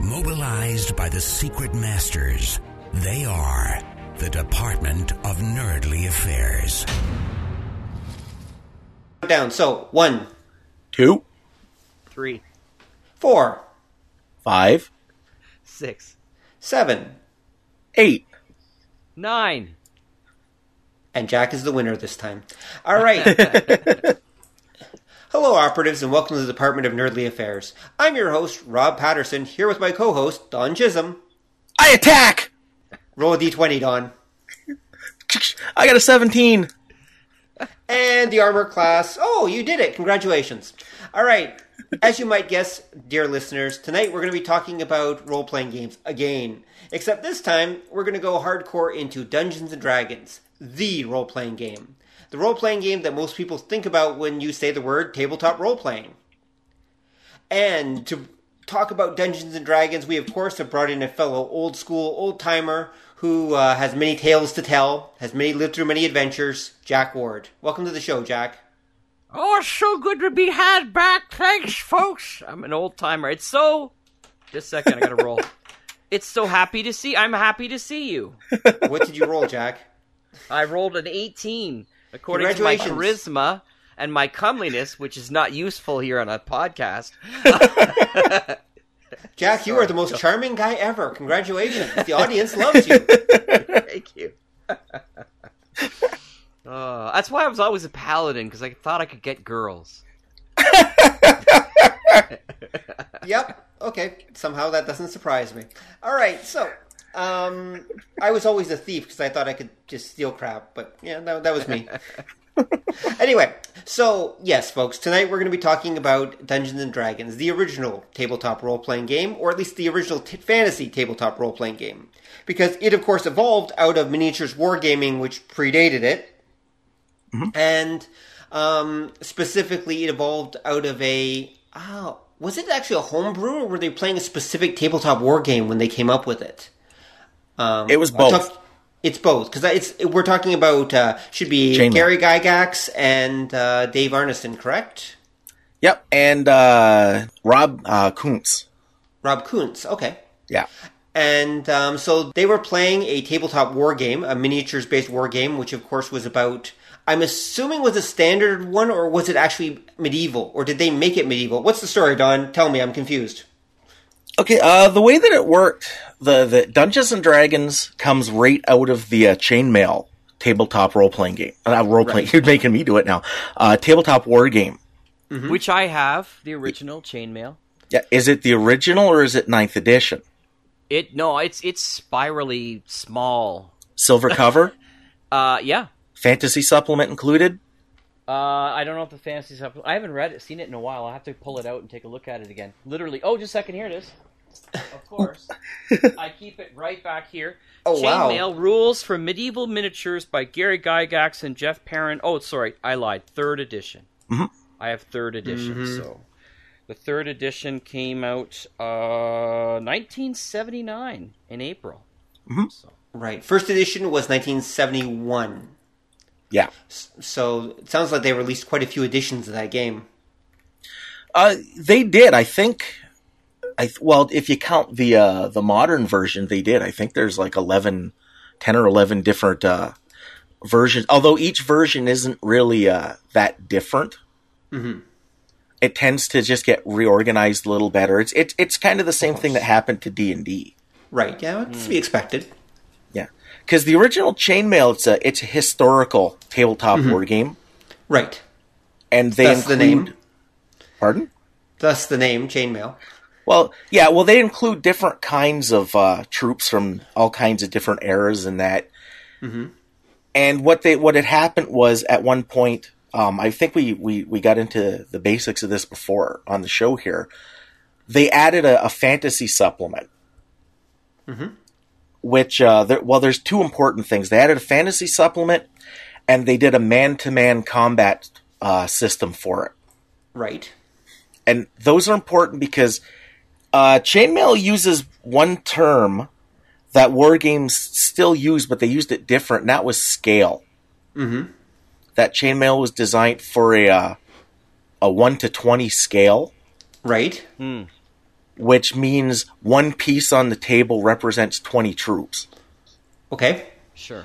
Mobilized by the secret masters, they are the Department of Nerdly Affairs. Down. So one, two, three, four, five, six, seven, eight, nine. and Jack is the winner this time. All right. Hello, operatives, and welcome to the Department of Nerdly Affairs. I'm your host, Rob Patterson, here with my co-host, Don Chisholm. I attack! Roll a d20, Don. I got a 17. And the armor class. Oh, you did it. Congratulations. All right. As you might guess, dear listeners, tonight we're going to be talking about role playing games again. Except this time, we're going to go hardcore into Dungeons and Dragons, the role playing game. The role playing game that most people think about when you say the word tabletop role playing. And to talk about Dungeons and Dragons, we of course have brought in a fellow old school old timer who uh, has many tales to tell, has many lived through many adventures. Jack Ward, welcome to the show, Jack. Oh, it's so good to be had back. Thanks, folks. I'm an old timer. It's so. Just a second, I gotta roll. It's so happy to see. I'm happy to see you. What did you roll, Jack? I rolled an 18 according to my charisma and my comeliness, which is not useful here on a podcast. Jack, you are the most charming guy ever. Congratulations. The audience loves you. Thank you. Uh, that's why I was always a paladin because I thought I could get girls. Yep. Okay. Somehow that doesn't surprise me. All right. So, um, I was always a thief because I thought I could just steal crap, but yeah, that, that was me. anyway, so yes, folks, tonight we're going to be talking about Dungeons and Dragons, the original tabletop role playing game, or at least the original t- fantasy tabletop role playing game, because it, of course, evolved out of miniatures wargaming, which predated it, and um, specifically, it evolved out of a. Oh, was it actually a homebrew, or were they playing a specific tabletop war game when they came up with it? Um, It was both. talk- it's both because it's we're talking about uh, should be Chainmail. Gary Gygax and uh, Dave Arneson, correct? Yep, and uh, Rob uh, Kuntz. Rob Kuntz, okay. Yeah. And um, so they were playing a tabletop war game, a miniatures based war game, which of course was about. I'm assuming was a standard one, or was it actually medieval, or did they make it medieval? What's the story, Don? Tell me, I'm confused. Okay, uh, the way that it worked, the, the Dungeons and Dragons comes right out of the uh, chainmail tabletop role playing game. Uh, role playing. You're making me do it now. Uh, tabletop war game. Which I have, the original chainmail. Yeah, is it the original or is it ninth edition? It no, it's it's spirally small. Silver cover, Uh, yeah. fantasy supplement included. Uh, I don't know if the fantasy supplement. I haven't read it, seen it in a while. I'll have to pull it out and take a look at it again. Literally. Oh, just a second. Here it is. Of course. I keep it right back here. Oh, wow. Chainmail Rules for Medieval Miniatures by Gary Gygax and Jeff Perren. Oh, sorry, I lied. Third edition. Mhm. I have third edition. So the third edition came out uh, 1979 in April. So. Right. First edition was 1971. Yeah. So it sounds like they released quite a few editions of that game. Uh, they did. I think. I well, if you count the uh, the modern version, they did. I think there's like 11, 10 or eleven different uh, versions. Although each version isn't really uh, that different. Mm-hmm. It tends to just get reorganized a little better. It's it's it's kind of the same thing that happened to D and D. Right. Yeah, it's to be expected. Yeah, because the original Chainmail, it's a it's a historical tabletop war game, Right. and they That's the name. Pardon. Thus the name Chainmail. Well, yeah, well, they include different kinds of uh, troops from all kinds of different eras and that. And what they what had happened was at one point, um, I think we, we we got into the basics of this before on the show here. They added a, a fantasy supplement which uh, there, well, there's two important things. They added a fantasy supplement, and they did a man-to-man combat uh, system for it. Right. and those are important because uh, chainmail uses one term that war games still use, but they used it different, and that was scale. Mm-hmm. That chainmail was designed for a uh, a one to twenty scale, Right. which means one piece on the table represents twenty troops. Okay. Sure.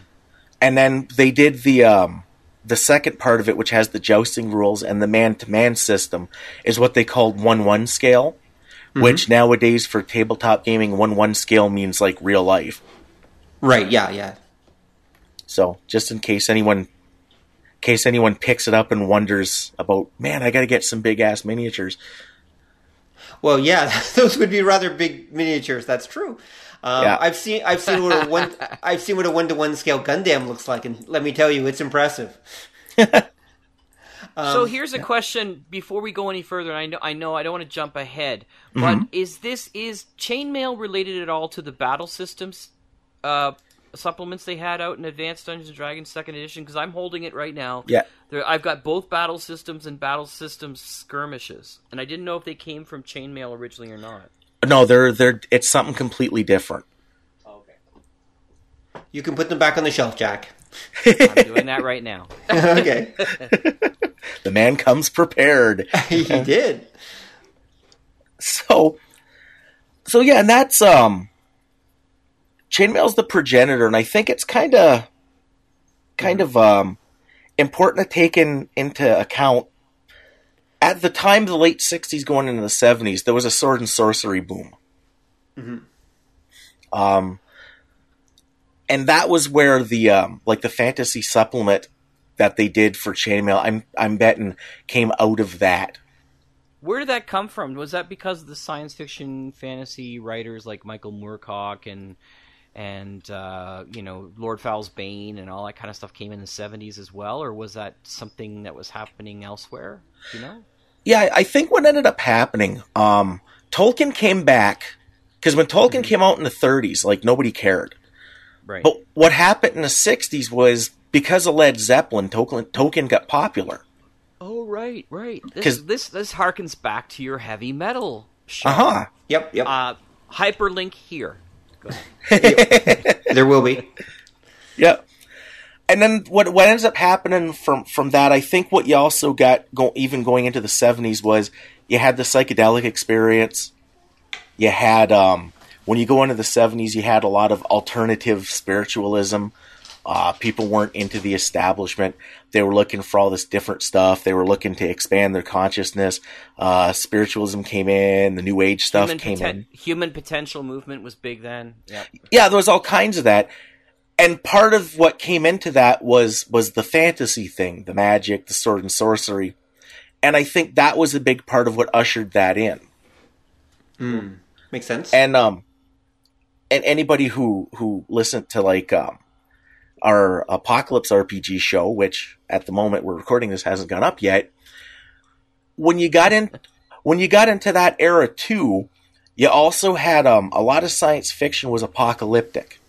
And then they did the um, the second part of it, which has the jousting rules and the man to man system, is what they called one one scale. Which nowadays for tabletop gaming, one one scale means like real life. Right. Yeah. Yeah. So just in case anyone, in case anyone picks it up and wonders about, man, I got to get some big ass miniatures. Well, yeah, those would be rather big miniatures. That's true. Um, Yeah. I've seen I've seen what a one I've seen what a one to one scale Gundam looks like, and let me tell you, it's impressive. so here's a question before we go any further. And I know I know I don't want to jump ahead, but Mm-hmm. is this is chainmail related at all to the battle systems uh, supplements they had out in Advanced Dungeons and Dragons Second Edition? Because I'm holding it right now. Yeah. There, I've got both battle systems and battle systems skirmishes, and I didn't know if they came from chainmail originally or not. No, they're they're it's something completely different. Okay, You can put them back on the shelf, Jack. I'm doing that right now. okay, The man comes prepared. he did. so so yeah and that's um chainmail's the progenitor and i think it's kind of kind of um important to take in, into account at the time of the late 60s going into the 70s there was a sword and sorcery boom um and that was where the um like the fantasy supplement that they did for chainmail i'm i'm betting came out of that Where did that come from? Was that because the science fiction fantasy writers like Michael Moorcock and and uh, you know Lord Foul's Bane and all that kind of stuff came in the seventies as well, or was that something that was happening elsewhere? Do you know? Yeah, I- think what ended up happening, um, Tolkien came back because when Tolkien came out in the 30s, like nobody cared. Right. But what happened in the 60s was because of Led Zeppelin, Tolkien, Tolkien got popular. oh, right, right. This 'Cause- this this harkens back to your heavy metal show. Uh huh. Yep, yep. Uh, hyperlink here. There will be. Yep. And then what what ends up happening from from that, I think what you also got go, even going into the 70s was you had the psychedelic experience. You had um, when you go into the 70s, you had a lot of alternative spiritualism. Uh, people weren't into the establishment. They were looking for all this different stuff. They were looking to expand their consciousness. Uh, spiritualism came in. The New Age stuff Human, came poten- in. human potential movement was big then. Yeah. yeah, there was all kinds of that. And part of what came into that was was the fantasy thing, the magic, the sword and sorcery. And I think that was a big part of what ushered that in. Makes sense. And um and anybody who who listened to like um our Apocalypse RPG show, which at the moment we're recording this hasn't gone up yet, when you got in when you got into that era too, you also had um a lot of science fiction was apocalyptic.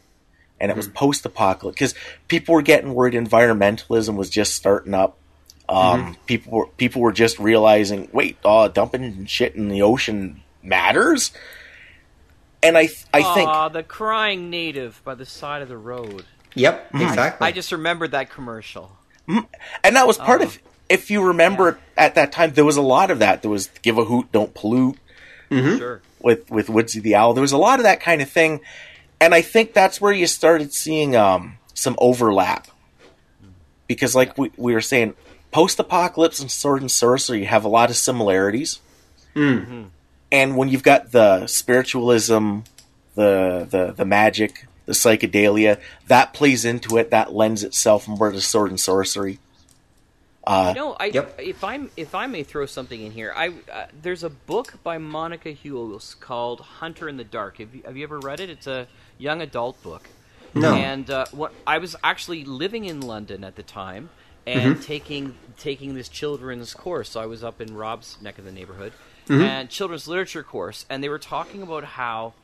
And it was post apocalyptic because people were getting worried environmentalism was just starting up. Um, people were people were just realizing, wait, uh, dumping shit in the ocean matters. And I th- I think Aw, the crying native by the side of the road. Yep, exactly. I just remembered that commercial. Mm, and that was part of uh-huh. if you remember at that time there was a lot of that. There was give a hoot don't pollute. Mm-hmm. Sure. with with woodsy the owl. There was a lot of that kind of thing. And i think that's where you started seeing um some overlap. Because like we, we were saying post-apocalypse and sword and sorcery have a lot of similarities. Mm. Mm-hmm. And when you've got the spiritualism the the the magic the psychedelia that plays into it that lends itself more to sword and sorcery uh, No, I Yep. if I'm if I may throw something in here, I uh, there's a book by Monica Hughes called Hunter in the Dark. Have you, have you ever read it? It's a young adult book. No. And uh, what I was actually living in London at the time and taking taking this children's course. So I was up in Rob's neck of the neighborhood and children's literature course, and they were talking about how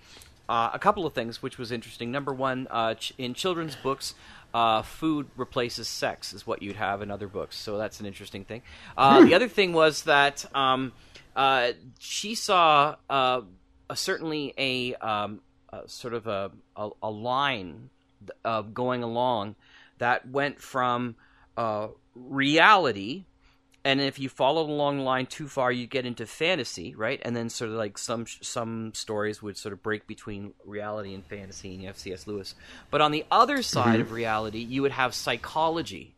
uh, a couple of things which was interesting. Number one, uh, ch- in children's books, uh, food replaces sex, is what you'd have in other books. So that's an interesting thing. Uh, The other thing was that um, uh, she saw uh, a, certainly a, um, a sort of a, a, a line uh, going along that went from uh, reality and if you follow along the line too far, you get into fantasy, right? And then sort of like some some stories would sort of break between reality and fantasy, and you have C.S. Lewis. But on the other side of reality, you would have psychology,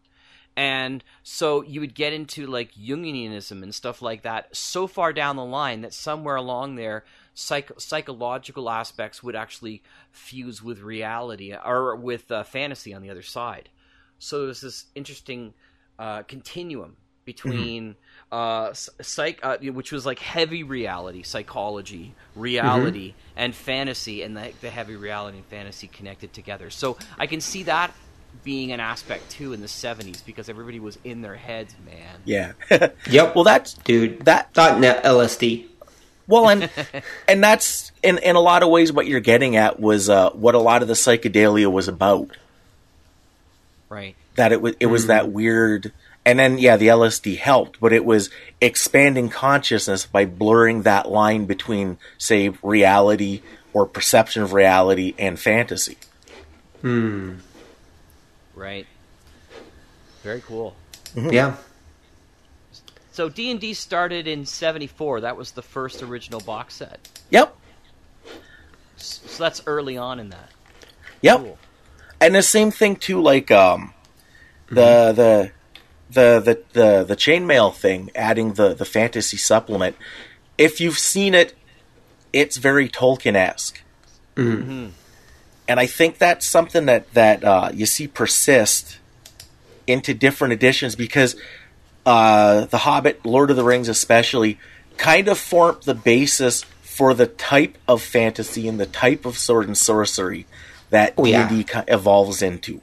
and so you would get into like Jungianism and stuff like that. So far down the line that somewhere along there, psych- psychological aspects would actually fuse with reality or with uh, fantasy on the other side. So there's this interesting uh, continuum between uh, psych, uh, which was like heavy reality, psychology, reality, and fantasy, and the, the heavy reality and fantasy connected together. So I can see that being an aspect too in the 70s because everybody was in their heads, man. Yeah. Yep. well, that's Dude, that thought net LSD. Well, and and that's in in a lot of ways what you're getting at was uh, what a lot of the psychedelia was about. Right. That it was it was that weird, and then yeah, the LSD helped, but it was expanding consciousness by blurring that line between, say, reality or perception of reality and fantasy. Hmm. Right. Very cool. Yeah. So D&D started in 74. That was the first original box set. Yep, So that's early on in that. yep. Cool. and the same thing too like um the the the the the the chainmail thing adding the the fantasy supplement if you've seen it it's very tolkien-esque and i think that's something that that uh, you see persist into different editions because uh, the hobbit lord of the rings especially kind of formed the basis for the type of fantasy and the type of sword and sorcery that Oh, yeah. D&D evolves into.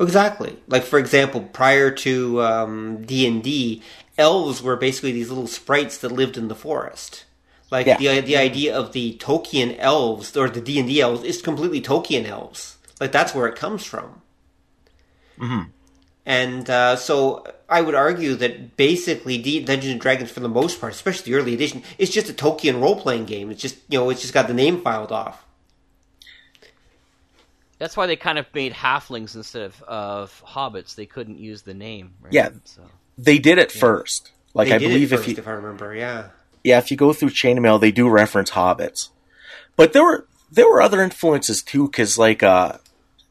Exactly. Like for example, prior to um, D and D, elves were basically these little sprites that lived in the forest. Like Yeah. the the idea of the Tolkien elves or the D and D elves is completely Tolkien elves. Like that's where it comes from. Mm-hmm. And uh, so I would argue that basically D- Dungeons and Dragons, for the most part, especially the early edition, is just a Tolkien role playing game. It's just you know it's just got the name filed off. That's why they kind of made halflings instead of, of hobbits. They couldn't use the name. Right? Yeah. So. They did it first. Like They I did believe it if you if I remember, yeah. yeah, if you go through Chainmail, they do reference hobbits. But there were there were other influences too, because like uh,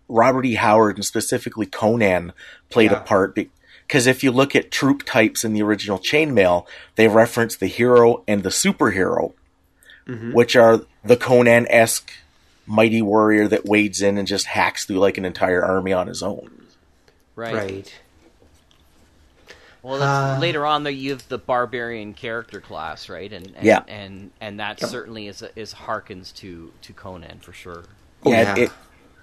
Robert E. Howard and specifically Conan played Yeah. a part. Because if you look at troop types in the original Chainmail, they reference the hero and the superhero, Mm-hmm. which are the Conan esque mighty warrior that wades in and just hacks through like an entire army on his own. Right. Right. Well, that's, Uh, later on, there you have the barbarian character class, right? And, and Yeah. and and that certainly is is harkens to to Conan for sure, Oh, yeah, yeah. it,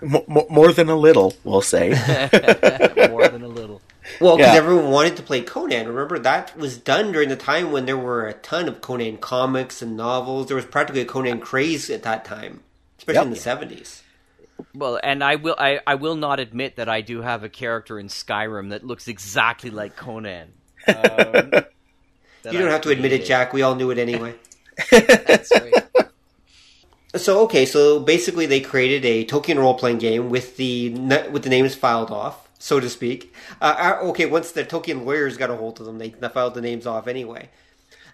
m- m- more than a little, we'll say. more than a little. Well, because Yeah. everyone wanted to play Conan. Remember, that was done during the time when there were a ton of Conan comics and novels. There was practically a Conan craze at that time, especially Yep. in the seventies. Well, and I will I, I will not admit that I do have a character in Skyrim that looks exactly like Conan. Um, You don't I have to admit it. Jack. We all knew it anyway. That's right. so okay, so basically they created a Tolkien role playing game with the with the names filed off, so to speak. Uh, uh, okay, once the Tolkien lawyers got a hold of them, they they filed the names off anyway.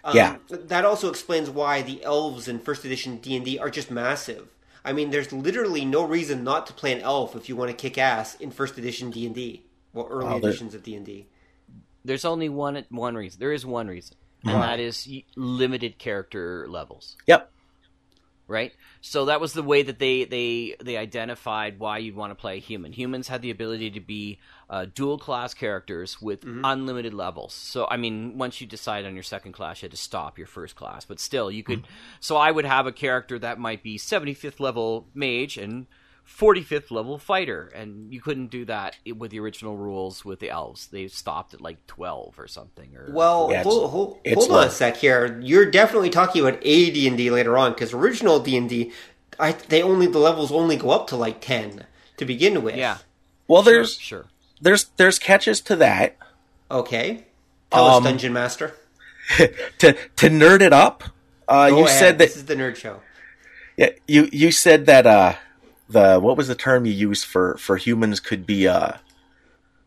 Um, Yeah. that also explains why the elves in first edition D and D are just massive. I mean, there's literally no reason not to play an elf if you want to kick ass in first edition D and D. Well, early Wow, there- editions of D and D. There's only one one reason. There is one reason, and that is limited character levels. yep. right? So that was the way that they they they identified why you'd want to play a human. Humans had the ability to be uh, dual class characters with unlimited levels. So I mean, once you decide on your second class, you had to stop your first class, but still you could. So I would have a character that might be 75th level mage and 45th level fighter, and you couldn't do that with the original rules with the elves. They stopped at like 12 or something. Or Well, Yeah, it's- hold, hold, hold on a sec here. You're definitely talking about a D and D later on because original D and D, I they only the levels only go up to like ten to begin with. Yeah. Well, there's Sure. There's there's catches to that. Okay. Tell Um, us, Dungeon Master. to to nerd it up, uh, Go you ahead. said that this is the nerd show. yeah, you you said that uh, the what was the term you used for for humans could be uh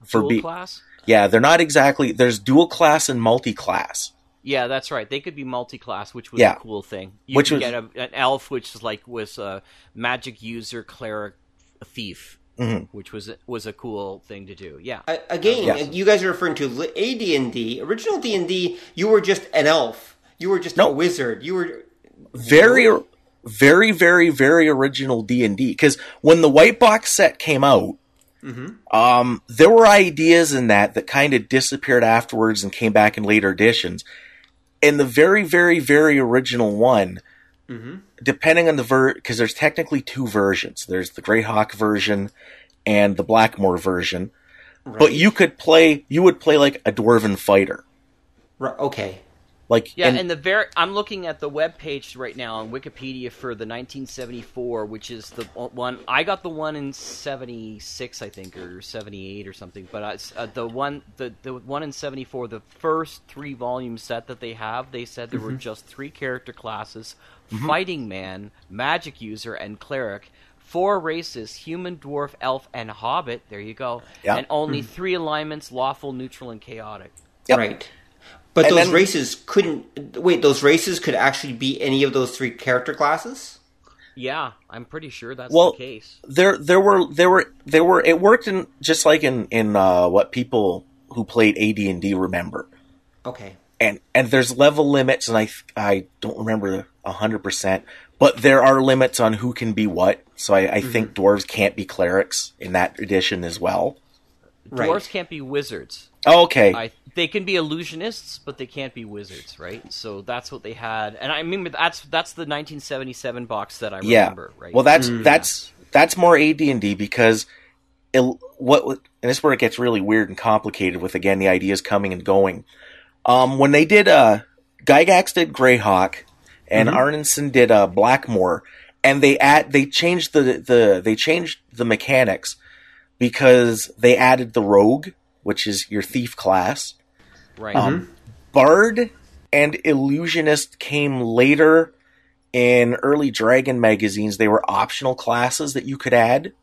for Dual be class? yeah they're not exactly there's dual class and multi class Yeah, that's right. They could be multi-class, which was Yeah. a cool thing. You Which could was- get a, an elf, which is like was a magic user, cleric, a thief, Mhm. which was was a cool thing to do. Yeah, I, again, Yes. you guys are referring to li- a D&D. Original D&D, you were just an elf. You were just a No. wizard. You were very very very very original d&d because when the white box set came out um, there were ideas in that that kind of disappeared afterwards and came back in later editions and the very very very original one depending on the ver because there's technically two versions there's the greyhawk version and the blackmoor version but you could play you would play like a dwarven fighter Right, okay. like yeah. and- And, the very I'm looking at the web page right now on Wikipedia for the 1974, which is the one I got the one in 76, I think, or 78 or something. But uh, uh, the one the the one in 74, the first three volume set that they have, they said there Mm-hmm. were just three character classes: fighting man, magic user, and cleric. Four races: human, dwarf, elf, and hobbit. There you go. Yeah. And only three alignments: lawful, neutral, and chaotic. Yep. Right. But And those then- races couldn't wait, those races could actually be any of those three character classes? Yeah, I'm pretty sure that's Well, the case. there there were there were there were it worked in just like in in uh, what people who played AD and D remember, Okay. and and there's level limits, and I I don't remember hundred percent, but there are limits on who can be what. So I, I think dwarves can't be clerics in that edition as well. Right. Dwarves can't be wizards. Oh, okay, I they can be illusionists, but they can't be wizards, right? So that's what they had, and I mean that's that's the 1977 box that I yeah. remember, right? Well, that's that's that's more AD and D because it, what and this is where it gets really weird and complicated with again the ideas coming and going. Um, when they did uh, Gygax did Greyhawk, and Arneson did uh, Blackmoor, and they add they changed the the they changed the mechanics because they added the Rogue, which is your thief class. right. Um, Bard and Illusionist came later in early Dragon magazines. They were optional classes that you could add.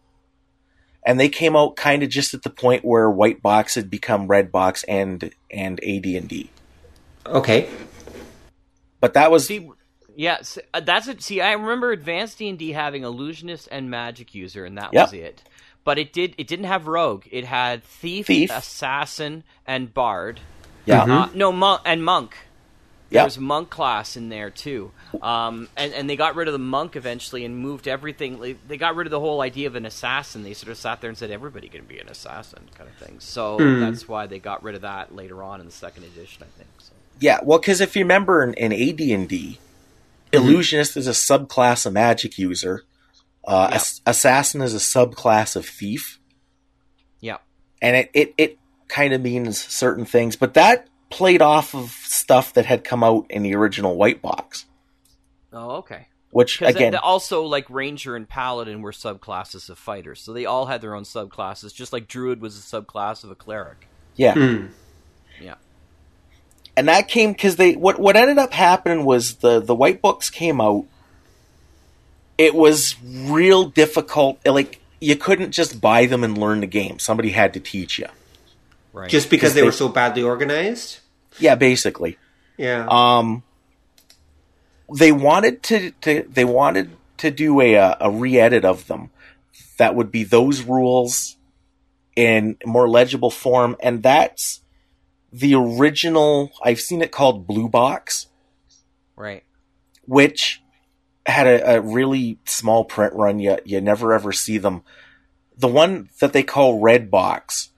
And they came out kind of just at the point where White Box had become Red Box and and AD&D. Okay. But that was see, yeah, uh, that's it. See, I remember Advanced D and D having illusionist and magic user, and that Yep. was it. But it did it didn't have rogue. It had thief, Thief. assassin, and bard. yeah. Uh, no, monk and monk. Yeah. There's monk class in there too, um, and and they got rid of the monk eventually and moved everything. They, they got rid of the whole idea of an assassin. They sort of sat there and said everybody can be an assassin, kind of thing. So that's why they got rid of that later on in the second edition, I think. So. Yeah, well, because if you remember in, in AD&D, Illusionist is a subclass of magic user. Uh, Yeah. ass- Assassin is a subclass of thief. Yeah, and it it, it kind of means certain things, but that played off of stuff that had come out in the original white box, oh okay. which Because again, also like ranger and paladin were subclasses of fighters, so they all had their own subclasses. Just like druid was a subclass of a cleric. yeah, Hmm. Yeah. And that came because they what what ended up happening was the the white books came out. It was real difficult. Like you couldn't just buy them and learn the game. Somebody had to teach you. Right. Just because Because they they- were so badly organized? Yeah, basically. Yeah. Um, they wanted to, to they wanted to do a uh, a re-edit of them that would be those rules in more legible form, and that's the original. I've seen it called Blue Box, right. which had a, a really small print run. You you never ever see them. The one that they call Red Box,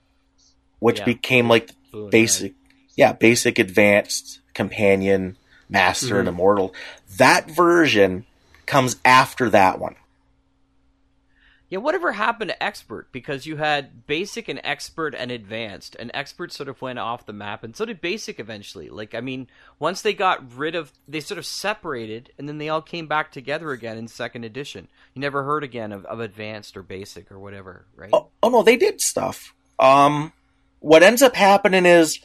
which Yeah. became like Blue basic yeah basic advanced companion master and mm-hmm. immortal that version comes after that one Yeah, whatever happened to expert? Because you had basic and expert and advanced, and expert sort of went off the map, and so did basic eventually. Like, I mean, once they got rid of, they sort of separated, and then they all came back together again in second edition. You never heard again of, of advanced or basic or whatever, right? Oh, oh no, they did stuff. Um, what ends up happening is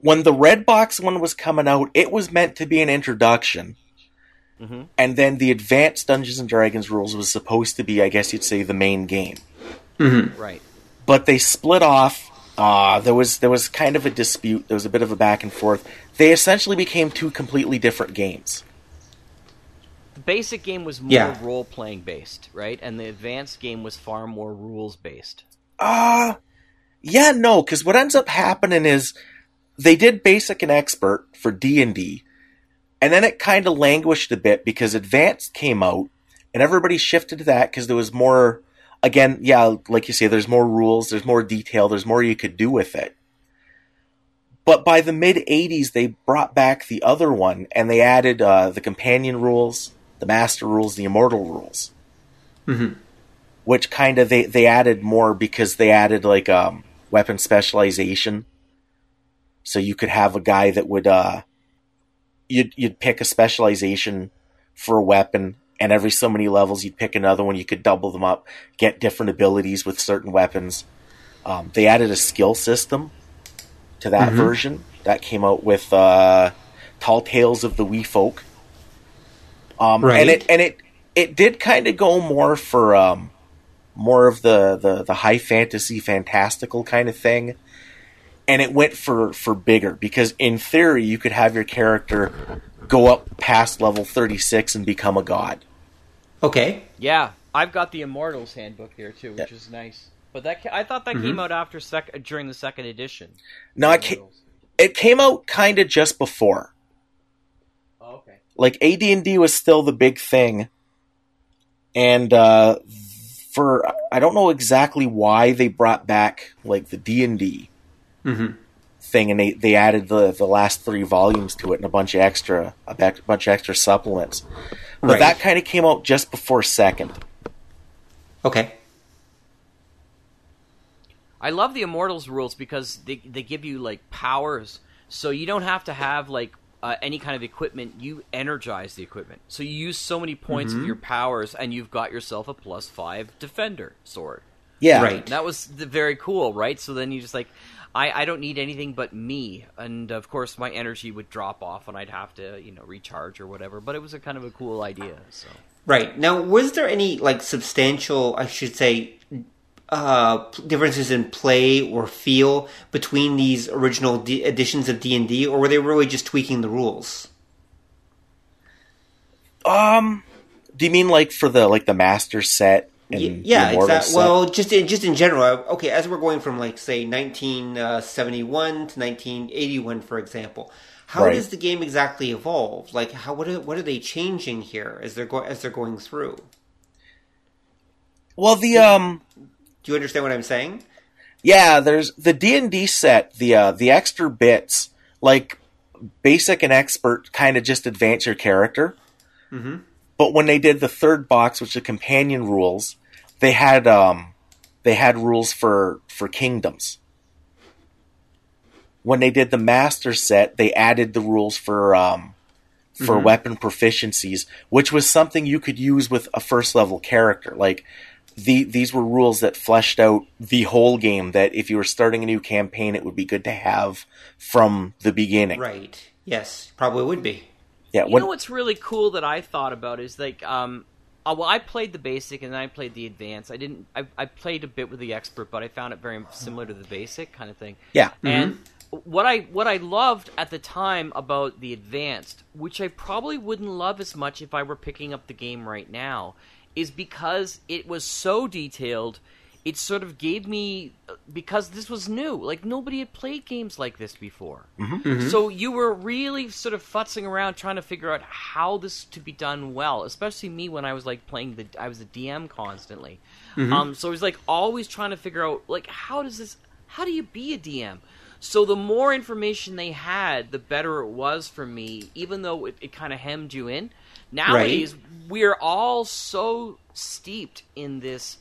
when the red box one was coming out, it was meant to be an introduction. Mm-hmm. And then the advanced Dungeons and Dragons rules was supposed to be, I guess you'd say, the main game. Right. But they split off. Uh, there was there was kind of a dispute. There was a bit of a back and forth. They essentially became two completely different games. The basic game was more Yeah. role playing based, right? And the advanced game was far more rules based. Uh yeah, no, because what ends up happening is they did basic and expert for D and D, and then it kind of languished a bit because Advance came out, and everybody shifted to that because there was more. Again, yeah, like you say, there's more rules, there's more detail, there's more you could do with it. But by the mid '80s, they brought back the other one, and they added uh, the companion rules, the master rules, the immortal rules which kind of they they added more because they added like um weapon specialization so you could have a guy that would uh you'd you'd pick a specialization for a weapon and every so many levels you'd pick another one. You could double them up get different abilities with certain weapons. Um, they added a skill system to that version that came out with uh tall tales of the wee folk. Um Right. and it and it it did kind of go more for um more of the, the, the high fantasy fantastical kind of thing and it went for for bigger because in theory you could have your character go up past level 36 and become a god Okay. Yeah, I've got the Immortals handbook here too, which Yeah. is nice. But that I thought that came out after sec- during the second edition. No, it, ca- it came out kind of just before Oh, okay. like AD&D was still the big thing and uh for I don't know exactly why they brought back like the D&D Mhm. thing and they, they added the the last 3 volumes to it and a bunch of extra a back- bunch of extra supplements but Right. that kind of came out just before second Okay. I love the Immortals rules because they they give you like powers, so you don't have to have like uh, any kind of equipment. You energize the equipment, so you use so many points of your powers, and you've got yourself a plus five defender sword. yeah Right. And that was the, very cool, right? So then you just like, I, I don't need anything but me, and of course my energy would drop off, and I'd have to you know recharge or whatever. But it was a kind of a cool idea. So Right. Now, was there any like substantial, I should say, uh, differences in play or feel between these original D- editions of D and D, or were they really just tweaking the rules? um do you mean like for the like the master set and Y- the yeah, exactly. Well, just in, just in general. Okay, as we're going from like say 1971 to 1981, for example, how Right. does the game exactly evolve? Like, how what are, what are they changing here as they're go- as they're going through? well the um Do you understand what I'm saying? Yeah, there's the D and D set. The uh, the extra bits, like basic and expert, kind of just advance your character. Mhm. But when they did the third box, which is the companion rules, they had um, they had rules for for kingdoms. When they did the master set, they added the rules for um, for weapon proficiencies, which was something you could use with a first level character. Like the, these were rules that fleshed out the whole game. That if you were starting a new campaign, it would be good to have from the beginning. Right. Yes, probably would be. Yeah. You When, know what's really cool that I thought about is like, um, uh, well, I played the basic and then I played the advanced. I didn't. I, I played a bit with the expert, but I found it very similar to the basic kind of thing. yeah. And what I what I loved at the time about the advanced, which I probably wouldn't love as much if I were picking up the game right now, is because it was so detailed. It sort of gave me because this was new. Like nobody had played games like this before. Mm-hmm. Mm-hmm. Mm-hmm. So you were really sort of futzing around trying to figure out how this to be done well. Especially me when I was like playing the I was a DM constantly. Um, so I was like always trying to figure out like how does this how do you be a DM? So the more information they had, the better it was for me, even though it, it kind of hemmed you in. Nowadays, we're all so steeped in this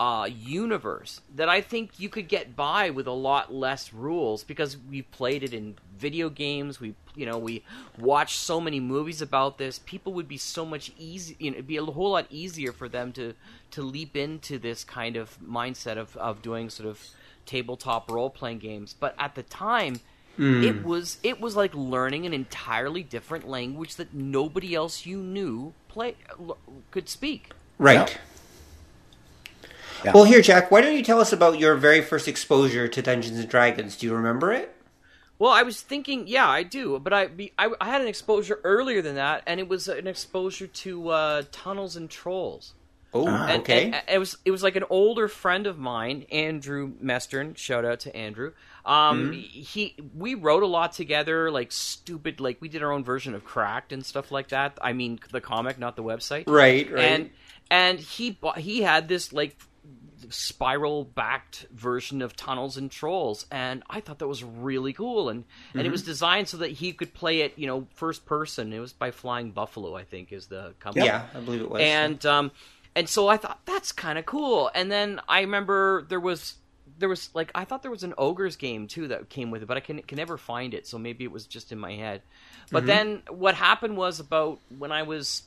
uh, universe that I think you could get by with a lot less rules because we've played it in video games. We, you know, we watched so many movies about this. People would be so much easy. You know, it'd be a whole lot easier for them to to leap into this kind of mindset of of doing sort of tabletop role playing games. But at the time. Hmm. It was it was like learning an entirely different language that nobody else you knew play l- could speak. Right. Yeah. Well, here, Jack, why don't you tell us about your very first exposure to Dungeons and Dragons? Do you remember it? Well, I was thinking, yeah, I do, but I, be- I, I had an exposure earlier than that, and it was an exposure to uh, tunnels and trolls. Oh, And, okay. and- and it was it was like an older friend of mine, Andrew Mestern. Shout out to Andrew. Um, Mm-hmm. he we wrote a lot together, like stupid, like we did our own version of Cracked and stuff like that. I mean, the comic, not the website. right, right. And and he bought, he had this like spiral backed version of tunnels and trolls and i thought that was really cool and and it was designed so that he could play it you know first person. It was by flying buffalo i think is the company. Yeah, I believe it was. and um and so i thought that's kind of cool. And then i remember there was there was like i thought there was an ogres game too that came with it but i can, can never find it so maybe it was just in my head. But then what happened was about when i was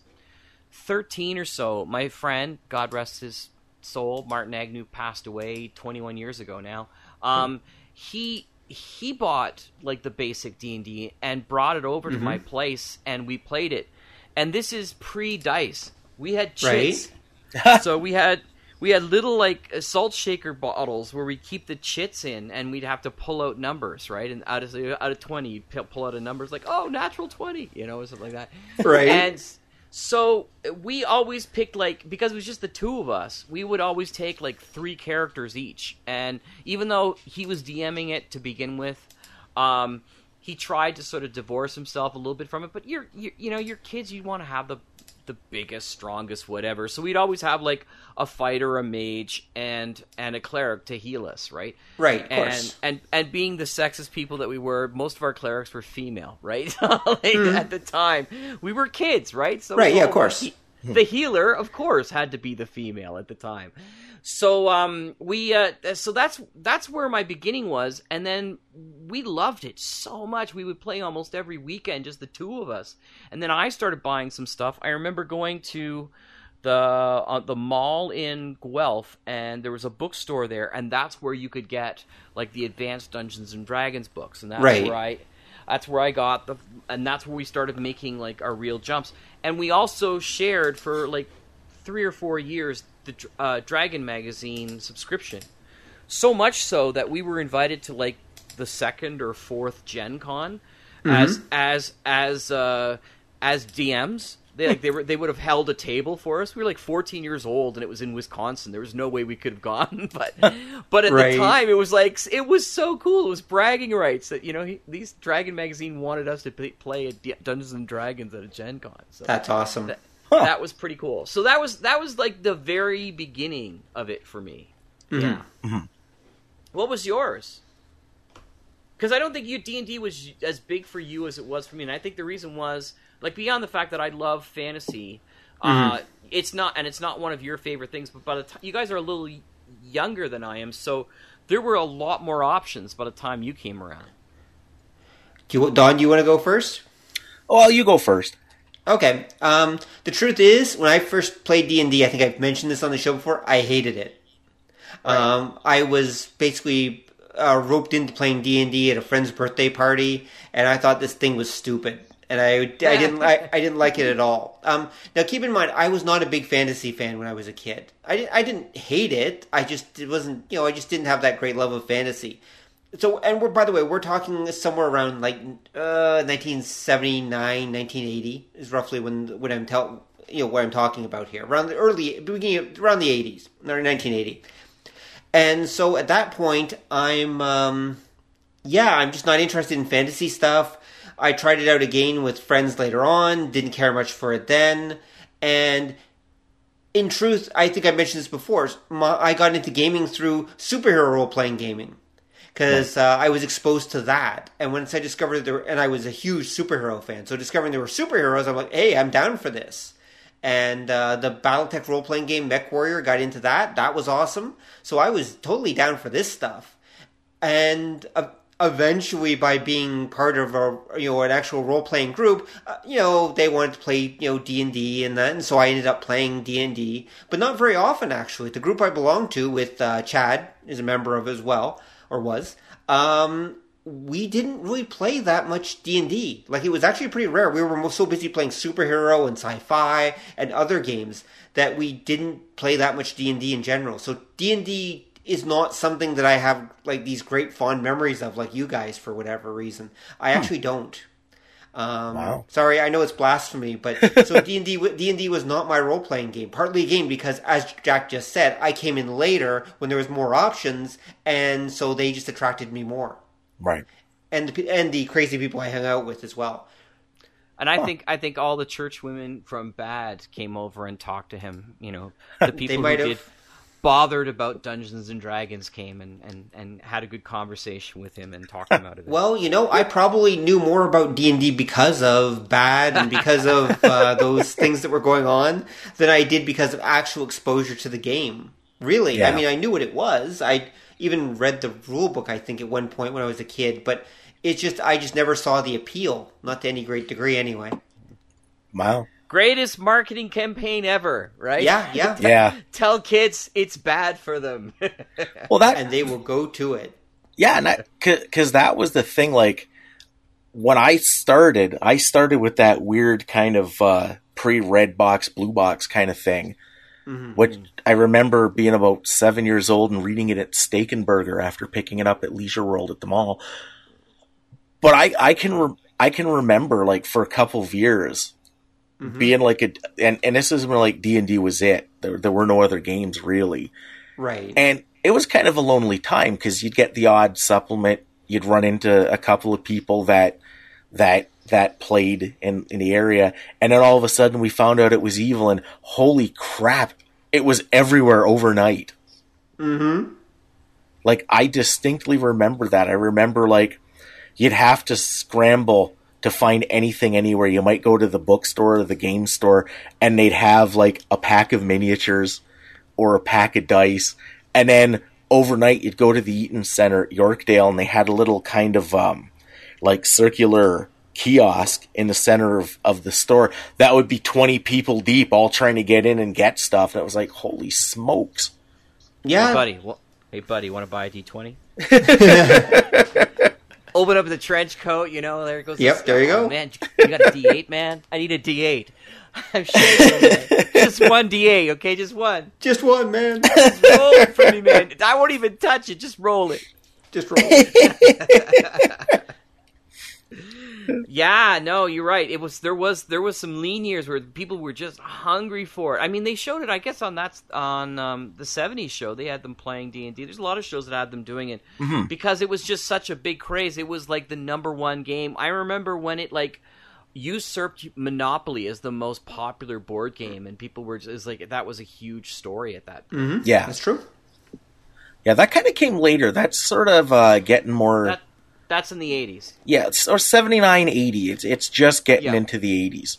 13 or so my friend god rest his soul martin agnew passed away 21 years ago now. Um he he bought like the basic d&d and brought it over to my place and we played it. And this is pre-dice. We had chits so we had we had little like salt shaker bottles where we keep the chits in and we'd have to pull out numbers right? And out of out of 20 you'd pull out a number it's like oh natural 20 you know or something like that. Right. and so we always picked like because it was just the two of us we would always take like three characters each. And even though he was dming it to begin with um he tried to sort of divorce himself a little bit from it. But you're, you're you know your kids you want to have the the biggest strongest whatever so we'd always have like a fighter a mage and and a cleric to heal us right Right, and course. and and being the sexist people that we were most of our clerics were female right like mm-hmm. at the time we were kids right so. Right, yeah, of course. he- the healer of course had to be the female at the time. So um we uh so that's that's where my beginning was and then we loved it so much. We would play almost every weekend just the two of us. And then i started buying some stuff. I remember going to the uh, the mall in Guelph, and there was a bookstore there, and that's where you could get like the advanced Dungeons and Dragons books, and that's Right. where I that's where I got the and that's where we started making like our real jumps, and we also shared for like three or four years the uh, Dragon magazine subscription, so much so that we were invited to like the second or fourth Gen Con as as as uh, as DMs. They like they were they would have held a table for us. We were like 14 years old, and it was in Wisconsin. There was no way we could have gone, but but at Right. the time it was like it was so cool. It was bragging rights that you know he, these Dragon magazine wanted us to play, play at Dungeons and Dragons at a Gen Con. So That's awesome. that, that was pretty cool. So that was that was like the very beginning of it for me. Mm-hmm. Yeah. Mm-hmm. What was yours? Because I don't think you D and D was as big for you as it was for me, and I think the reason was like beyond the fact that I love fantasy. Uh, it's not, and it's not one of your favorite things. But by the time you guys are a little younger than I am, so there were a lot more options by the time you came around. Do you, Don, do you want to go first? Well, you go first. Okay. Um, the truth is, when I first played D and I think I've mentioned this on the show before. I hated it. Um, I was basically uh, roped into playing D and D at a friend's birthday party, and I thought this thing was stupid, and I, I didn't I, I didn't like it at all. Um, now, keep in mind, I was not a big fantasy fan when I was a kid. I, I didn't hate it. I just it wasn't you know I just didn't have that great love of fantasy. So, and we're by the way, we're talking somewhere around like uh, 1979, 1980 is roughly when when I'm tell you know what I'm talking about here. Around the early beginning, of, around the 80s or 1980. And so at that point, I'm um, yeah, I'm just not interested in fantasy stuff. I tried it out again with friends later on. Didn't care much for it then, and in truth, I think I mentioned this before. My, I got into gaming through superhero role playing gaming because uh, I was exposed to that. And once I discovered there, and I was a huge superhero fan, so discovering there were superheroes, I'm like, hey, I'm down for this. and uh, the BattleTech role playing game Mech Warrior got into that. That was awesome. So I was totally down for this stuff. And uh, eventually, by being part of a you know an actual role playing group, uh, you know they wanted to play you know D and and so I ended up playing D and D, but not very often actually. The group I belong to, with uh, Chad, is a member of as well, or was. Um, we didn't really play that much D&D. Like it was actually pretty rare. We were so busy playing superhero and sci-fi and other games that we didn't play that much D&D in general. So D&D is not something that I have like these great fond memories of like you guys for whatever reason. I hmm. actually don't. Um, wow. Sorry, I know it's blasphemy, but so D and D D and D was not my role playing game. Partly again because, as Jack just said, I came in later when there was more options, and so they just attracted me more. Right. And the, and the crazy people I hung out with as well. And I huh. think I think all the church women from BADD came over and talked to him. You know, the people who did bothered about Dungeons and Dragons came and, and, and had a good conversation with him and talked him out of it. Well, you know, I probably knew more about D and D because of BADD and because of uh, those things that were going on than I did because of actual exposure to the game. Really, yeah. I mean, I knew what it was. I even read the rule book, I think, at one point when I was a kid, but it's just, I just never saw the appeal, not to any great degree anyway. Wow. Greatest marketing campaign ever, right? Yeah, yeah. yeah. Tell kids it's bad for them. well, that. And they will go to it. Yeah, and because that was the thing, like, when I started, I started with that weird kind of uh, pre red box, blue box kind of thing Mm-hmm. Which I remember being about seven years old and reading it at Steak and Burger after picking it up at Leisure World at the mall. But I, I can re- I can remember like for a couple of years mm-hmm. being like a and, and this is when like D and D was it. There there were no other games really. Right. And it was kind of a lonely time because you'd get the odd supplement. You'd run into a couple of people that that that played in, in the area. And then all of a sudden we found out it was evil and holy crap, it was everywhere overnight. Mm-hmm. Like I distinctly remember that. I remember like you'd have to scramble to find anything anywhere. You might go to the bookstore or the game store and they'd have like a pack of miniatures or a pack of dice. And then overnight you'd go to the Eaton Center at Yorkdale and they had a little kind of um like circular kiosk in the center of, of the store, that would be 20 people deep, all trying to get in and get stuff. And it was like, holy smokes. Yeah. Hey, buddy. Well, hey, buddy, want to buy a D20? Open up the trench coat, you know, there it goes. Yep, the there you go. Oh, man, you got a D8, man? I need a D8. I'm shaking. just one D8, okay? Just one. Just one, man. Just roll it for me, man. I won't even touch it. Just roll it. Just roll it yeah, no, you're right. It was there was there was some lean years where people were just hungry for it. I mean, they showed it, I guess, on that on um, the '70s show. They had them playing D and D. There's a lot of shows that had them doing it mm-hmm. because it was just such a big craze. It was like the number one game. I remember when it like usurped Monopoly as the most popular board game, and people were just like that was a huge story at that. Mm-hmm. Yeah, that's true. Yeah, that kind of came later. That's sort of uh, getting more. That, that's in the 80s. Yeah, or 79, 80. It's, it's just getting yeah. into the 80s.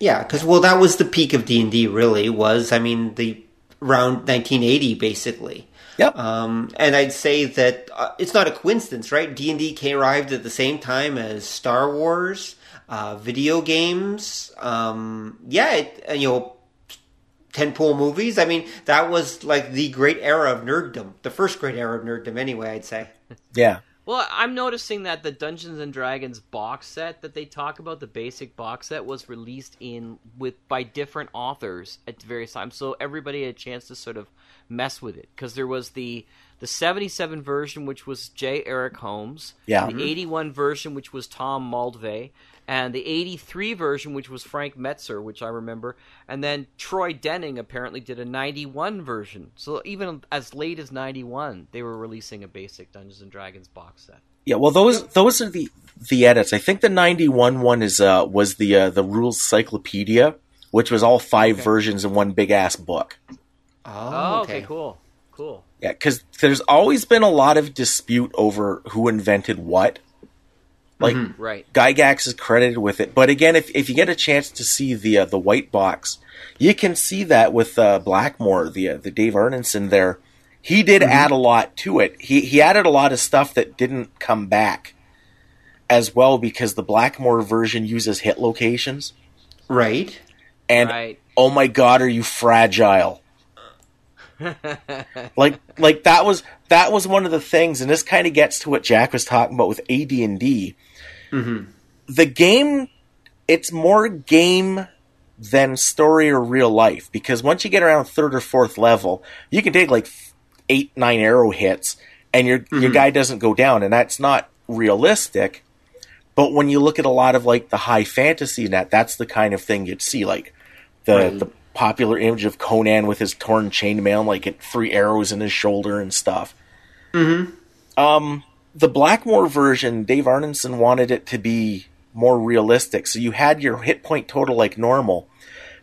Yeah, because, well, that was the peak of D&D, really, was, I mean, the around 1980, basically. Yep. Um, and I'd say that uh, it's not a coincidence, right? D&D came arrived at the same time as Star Wars, uh, video games. Um, yeah, it, you know, tentpole movies. I mean, that was like the great era of nerddom, the first great era of nerddom, anyway. I'd say. Yeah. Well, I'm noticing that the Dungeons and Dragons box set that they talk about, the basic box set, was released in with by different authors at various times, so everybody had a chance to sort of mess with it. Because there was the the 77 version, which was J. Eric Holmes, yeah. the mm-hmm. 81 version, which was Tom Moldvay, and the 83 version, which was Frank Mentzer, which I remember, and then Troy Denning apparently did a 91 version. So even as late as 91, they were releasing a basic Dungeons and Dragons box set. Yeah, well, those those are the the edits. I think the 91 one is uh was the uh, the rules cyclopedia, which was all five okay. versions in one big ass book. Oh, oh okay. okay, cool, cool. Yeah, because there's always been a lot of dispute over who invented what Like Right. Gygax is credited with it, but again, if if you get a chance to see the uh, the white box, you can see that with uh, Blackmoor, the uh, the Dave Arneson there. He did add a lot to it. He he added a lot of stuff that didn't come back as well because the Blackmoor version uses hit locations. Right. And Right. oh my god, are you fragile? like like that was that was one of the things, and this kind of gets to what Jack was talking about with AD and D. Mm-hmm. The game, it's more game than story or real life because once you get around third or fourth level, you can take like eight nine arrow hits, and your your mm-hmm. guy doesn't go down, and that's not realistic. But when you look at a lot of like the high fantasy net, that's the kind of thing you'd see, like the Right. the popular image of Conan with his torn chainmail, like it three arrows in his shoulder and stuff. Mm-hmm. Um, the Blackmoor version, Dave Arneson wanted it to be more realistic, so you had your hit point total like normal,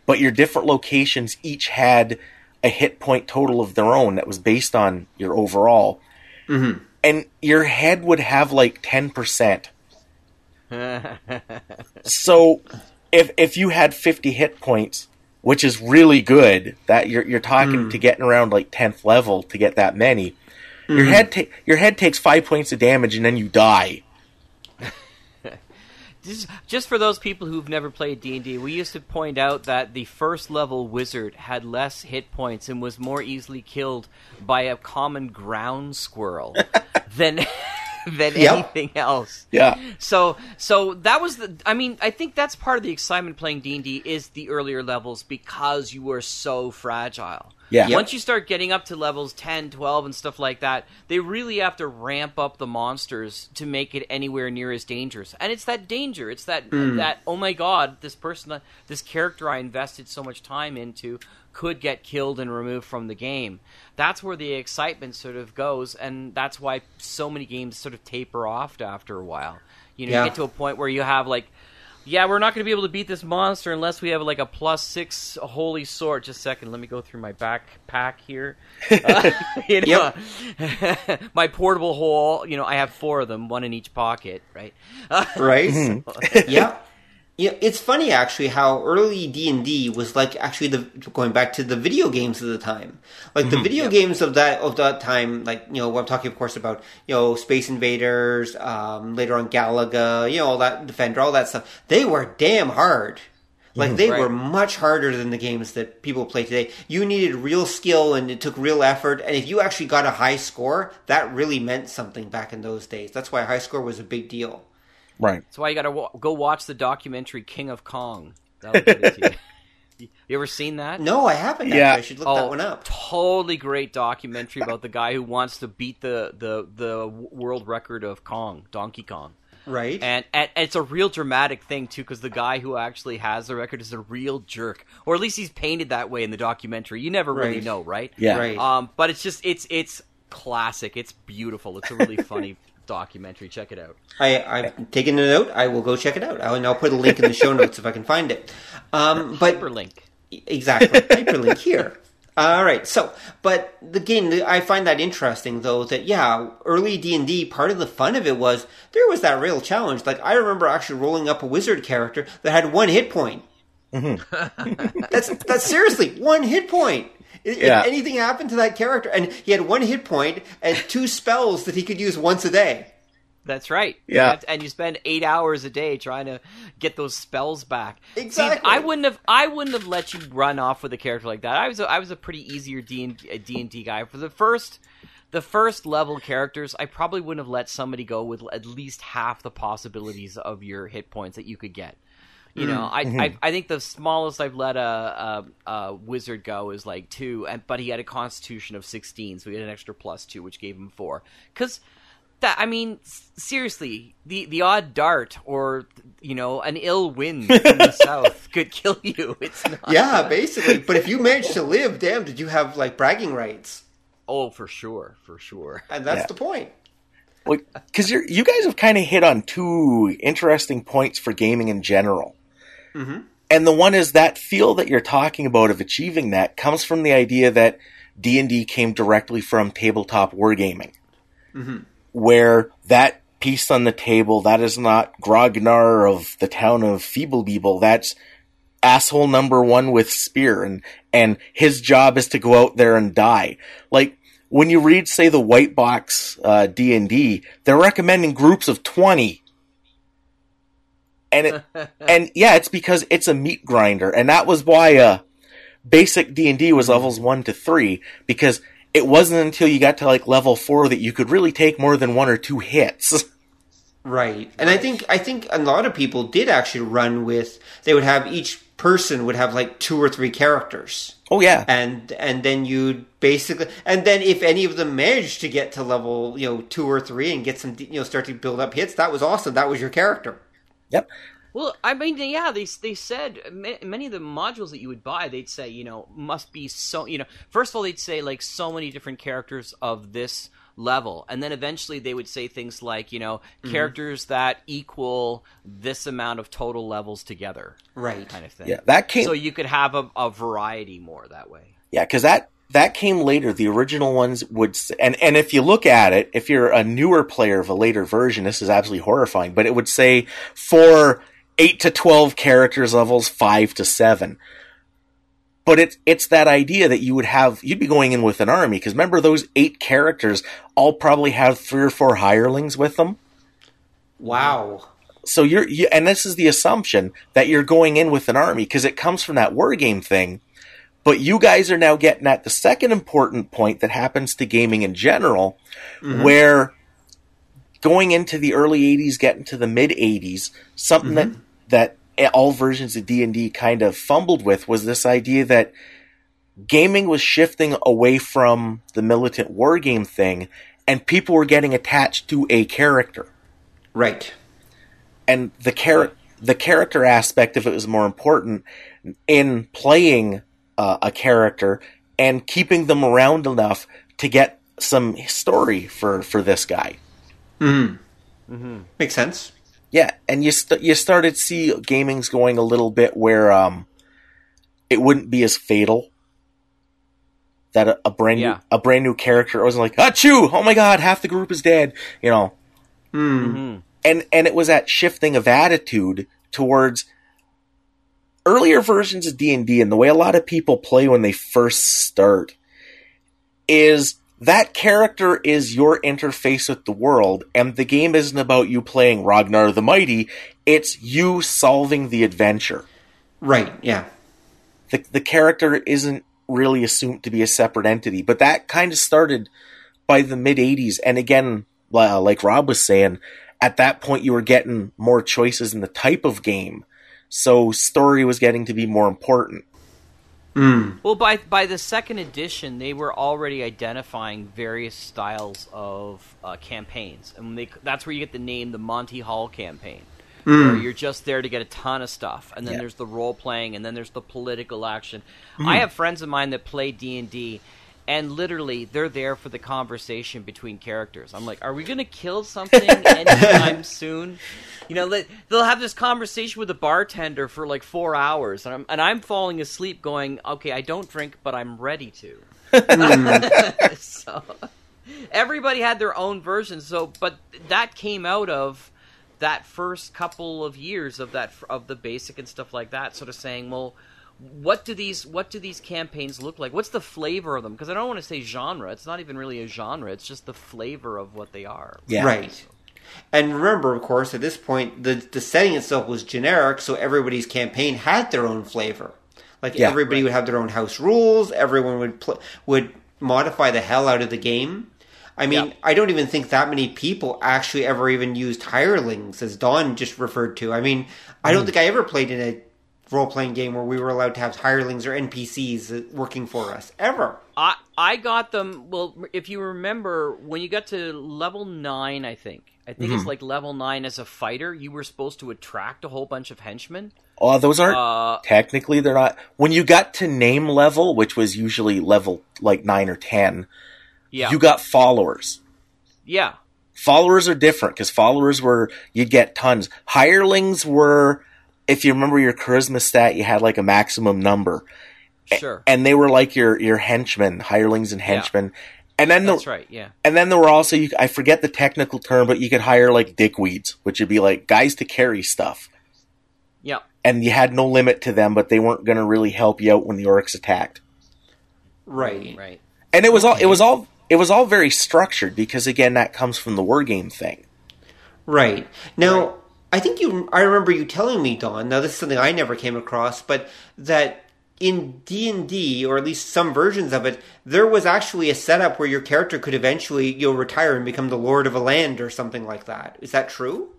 but your different locations each had a hit point total of their own that was based on your overall, mm-hmm. and your head would have like ten percent. so if if you had 50 hit points which is really good that you're you're talking hmm. to getting around like 10th level to get that many. Your hmm. head ta- your head takes 5 points of damage and then you die. Just, just for those people who've never played D&D, we used to point out that the first level wizard had less hit points and was more easily killed by a common ground squirrel than than Yep. anything else. yeah So so that was the I mean, I think that's part of the excitement playing D&D is the earlier levels because you were so fragile. Yeah. Yep. Once you start getting up to levels 10, 12 and stuff like that, they really have to ramp up the monsters to make it anywhere near as dangerous. And it's that danger. It's that hmm. that oh my god, this person this character I invested so much time into could get killed and removed from the game. That's where the excitement sort of goes and that's why so many games sort of taper off after a while. You know, Yeah. you get to a point where you have like yeah, we're not going to be able to beat this monster unless we have like a plus six holy sword. Just a second, let me go through my backpack here. Uh, you know, my portable hole. You know, I have four of them, one in each pocket. Right. Uh, right? Yeah. Yeah, it's funny actually how early D and D was like actually the going back to the video games of the time, like the video games of that of that time. Like you know, what I'm talking of course about you know Space Invaders, um, later on Galaga, you know all that Defender, all that stuff. They were damn hard. Like they Right. were much harder than the games that people play today. You needed real skill and it took real effort. And if you actually got a high score, that really meant something back in those days. That's why high score was a big deal. Right that's why you got to wa- go watch the documentary King of Kong. That'll get it to you. You- You ever seen that? No, I haven't. Actually. Yeah. I should look that one up. Totally great documentary about the guy who wants to beat the, the, the world record of Kong, Donkey Kong. Right. And, and it's a real dramatic thing too, because the guy who actually has the record is a real jerk, or at least he's painted that way in the documentary. You never really know, right? Yeah. Right. Um, but it's just it's it's classic. It's beautiful. It's a really funny documentary. Check it out. I, I've taken a note. I will go check it out. I'll, and I'll put a link in the show notes if I can find it. Um, but Hyperlink. exactly hyperlink here. All right. So, but again, I find that interesting though. That yeah, early D and D. Part of the fun of it was there was that real challenge. Like I remember actually rolling up a wizard character that had one hit point. that's that's seriously one hit point. If, if Yeah. anything happened to that character, and he had one hit point and two spells that he could use once a day. That's right. Yeah. That's- and you spend eight hours a day trying to get those spells back. See, Exactly. I wouldn't have. I wouldn't have let you run off with a character like that. I was. A, I was a pretty easier D and uh, D and D guy for the first. The first level characters, I probably wouldn't have let somebody go with at least half the possibilities of your hit points that you could get. You know, mm-hmm. I, mm-hmm. I I think the smallest I've let a, a, a wizard go is like two, and but he had a constitution of sixteen, so he had an extra plus two, which gave him four. Because that I mean, seriously, the the odd dart or you know an ill wind from the south could kill you. It's not. Yeah, basically. But if you managed to live, damn, did you have like bragging rights? Oh, for sure, for sure. And that's Yeah. the point. because you you guys have kind of hit on two interesting points for gaming in general. And the one is that feel that you're talking about of achieving that comes from the idea that D and D came directly from tabletop wargaming, where that piece on the table. That is not Grognar of the town of Feeble That's asshole number one with spear and, and his job is to go out there and die. Like, when you read, say, the white box, uh, D&D, they're recommending groups of 20. And it, and yeah, it's because it's a meat grinder. And that was why, uh, basic D&D was levels one to three, because it wasn't until you got to like level four that you could really take more than one or two hits. Right. And I think I think a lot of people did actually run with they would have each person would have like two or three characters. Oh yeah. And and then you'd basically and then if any of them managed to get to level, you know, 2 or 3 and get some you know start to build up hits, that was awesome. That was your character. Yep. Well, I mean, yeah, they they said many of the modules that you would buy, they'd say, you know, must be so, you know, first of all, they'd say like so many different characters of this level. And then eventually they would say things like, you know, mm-hmm. characters that equal this amount of total levels together. Right. Kind of thing. Yeah, that came. So you could have a, a variety more that way. Yeah, because that that came later. The original ones would, and and if you look at it, if you're a newer player of a later version, this is absolutely horrifying. But it would say for eight to twelve characters levels, five to seven but it's it's that idea that you would have you'd be going in with an army because remember those eight characters all probably have three or four hirelings with them. Wow. So you're you, and this is the assumption that you're going in with an army because it comes from that war game thing. But you guys are now getting at the second important point that happens to gaming in general, mm-hmm. where going into the early '80s, getting to the mid '80s, something mm-hmm. that that all versions of D&D kind of fumbled with was this idea that gaming was shifting away from the militant war game thing and people were getting attached to a character. Right. And the char- the character aspect of it was more important in playing uh, a character and keeping them around enough to get some story for for this guy. Mm. Mm-hmm. Makes sense. Yeah, and you st- you started see gaming's going a little bit where um, it wouldn't be as fatal. That a, a brand yeah. new a brand new character wasn't like achoo oh my god half the group is dead you know, mm-hmm. and and it was that shifting of attitude towards earlier versions of D and D and the way a lot of people play when they first start is that character is your interface with the world, and the game isn't about you playing Ragnar the Mighty, it's you solving the adventure. Right, yeah. The, the character isn't really assumed to be a separate entity, but that kind of started by the mid 80s, and again, like Rob was saying, at that point you were getting more choices in the type of game, so story was getting to be more important. Mm. Well, by by the second edition, they were already identifying various styles of uh, campaigns, and they, that's where you get the name the Monty Hall campaign. Mm. Where you're just there to get a ton of stuff, and then yeah. there's the role playing, and then there's the political action. Mm. I have friends of mine that play D and D, and literally they're there for the conversation between characters. I'm like, are we gonna kill something anytime soon? You know, they'll have this conversation with the bartender for like four hours, and I'm, and I'm falling asleep, going, okay, I don't drink, but I'm ready to. Hmm. so everybody had their own version. So, but that came out of that first couple of years of that of the basic and stuff like that. Sort of saying, well what do these what do these campaigns look like? What's the flavor of them? Because I don't want to say genre. It's not even really a genre. It's just the flavor of what they are. Yeah. Right. And remember, of course, at this point, the the setting itself was generic, so everybody's campaign had their own flavor. Like yeah, everybody right. would have their own house rules. Everyone would pl- would modify the hell out of the game. I mean, yeah. I don't even think that many people actually ever even used hirelings, as Don just referred to. I mean, I don't mm. think I ever played in a role playing game where we were allowed to have hirelings or NPCs working for us ever. I I got them. Well, if you remember, when you got to level nine, I think I think mm-hmm. it's like level nine as a fighter, you were supposed to attract a whole bunch of henchmen. Oh, those aren't uh, technically they're not. When you got to name level, which was usually level like nine or ten, yeah, you got followers. Yeah, followers are different because followers were you'd get tons. Hirelings were if you remember your charisma stat, you had like a maximum number. Sure. And they were like your your henchmen, hirelings and henchmen. Yeah. And then That's the, right. Yeah. and then there were also you, I forget the technical term, but you could hire like dickweeds, which would be like guys to carry stuff. Yeah. And you had no limit to them, but they weren't going to really help you out when the orcs attacked. Right. Right. And it was all it was all it was all very structured because again that comes from the war game thing. Right. Now, I think you I remember you telling me, Don, now this is something I never came across, but that in D&D or at least some versions of it, there was actually a setup where your character could eventually you know retire and become the lord of a land or something like that. Is that true?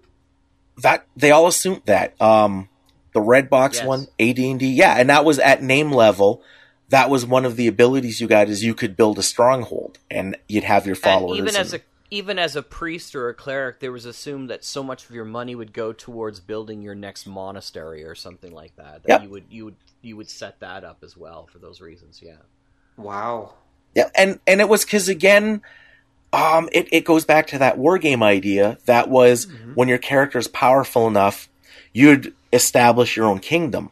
That they all assumed that. Um the red box Yes. one, AD&D, yeah, and that was at name level. That was one of the abilities you got is you could build a stronghold and you'd have your And followers. even as a and- even as a priest or a cleric, there was assumed that so much of your money would go towards building your next monastery or something like that. That Yep. you would you would you would set that up as well for those reasons. Yeah. Wow. Yeah, and and it was because again, um, it it goes back to that war game idea that was when your character is powerful enough, you'd establish your own kingdom.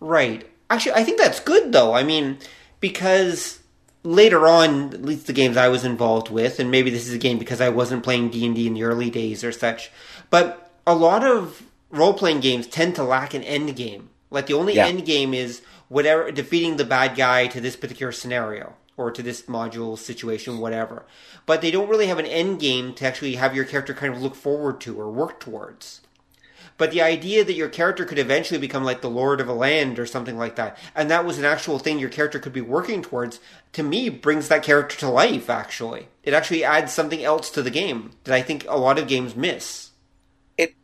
Right. Actually, I think that's good though. I mean, because later on, at least the games I was involved with, and maybe this is a game because I wasn't playing D and D in the early days or such, but a lot of role playing games tend to lack an end game. Like the only Yeah. end game is whatever defeating the bad guy to this particular scenario or to this module situation, whatever. But they don't really have an end game to actually have your character kind of look forward to or work towards. But the idea that your character could eventually become like the lord of a land or something like that, and that was an actual thing your character could be working towards, to me brings that character to life, actually. It actually adds something else to the game that I think a lot of games miss. It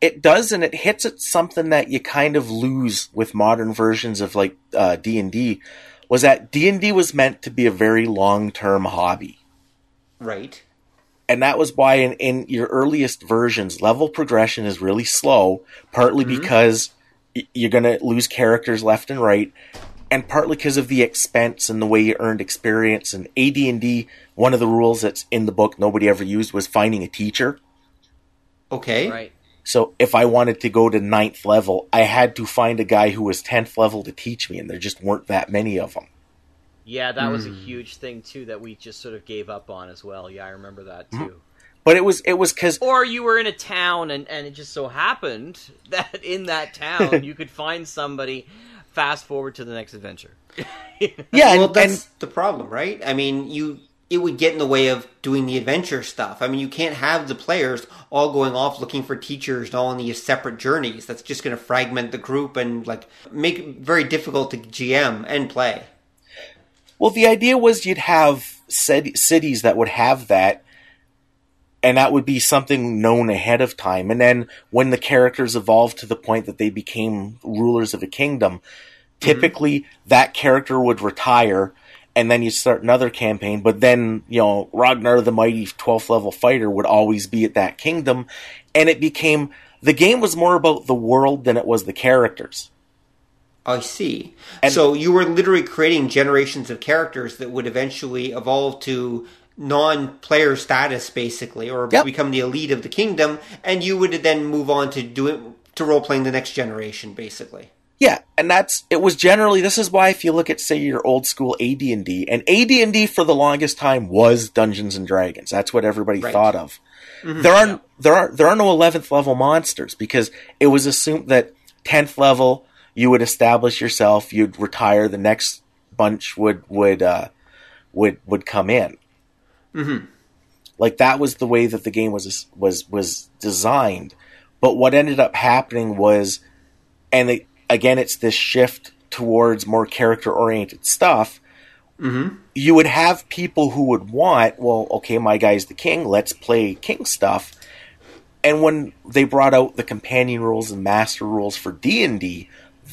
it does, and it hits at something that you kind of lose with modern versions of like uh, D and D. Was that D and D was meant to be a very long term hobby. Right. And that was why in, in your earliest versions level progression is really slow partly mm-hmm. because you're going to lose characters left and right and partly because of the expense and the way you earned experience and AD&D one of the rules that's in the book nobody ever used was finding a teacher Okay. Right. so if I wanted to go to ninth level I had to find a guy who was 10th level to teach me and there just weren't that many of them Yeah, that was a hmm. huge thing too that we just sort of gave up on as well. Yeah, I remember that hmm. too. but it was it was because Or you were in a town and, and it just so happened that in that town you could find somebody fast forward to the next adventure. yeah and, well, that's and the problem, right? I mean, you it would get in the way of doing the adventure stuff. I mean, you can't have the players all going off looking for teachers and all on these separate journeys. That's just going to fragment the group and like make it very difficult to GM and play. Well, the idea was you'd have cit- cities that would have that, and that would be something known ahead of time. And then when the characters evolved to the point that they became rulers of a kingdom, mm-hmm. typically that character would retire, and then you start another campaign. But then, you know, Ragnar the mighty 12th level fighter would always be at that kingdom, and it became the game was more about the world than it was the characters. I see. And- so you were literally creating generations of characters that would eventually evolve to non-player status, basically, or Yep. become the elite of the kingdom, and you would then move on to do it to role playing the next generation, basically. Yeah, and that's it was generally this is why if you look at say your old school AD&D and AD&D for the longest time was Dungeons and Dragons. That's what everybody Right. thought of. Mm-hmm. There are there are there are no 11th level monsters because it was assumed that 10th level you would establish yourself, you'd retire, the next bunch would would uh would would come in. Like that was the way that the game was was was designed. But what ended up happening was and it, again, it's this shift towards more character oriented stuff. Mm-hmm. You would have people who would want, well, okay, my guy's the king, let's play king stuff. And when they brought out the companion rules and master rules for D and D,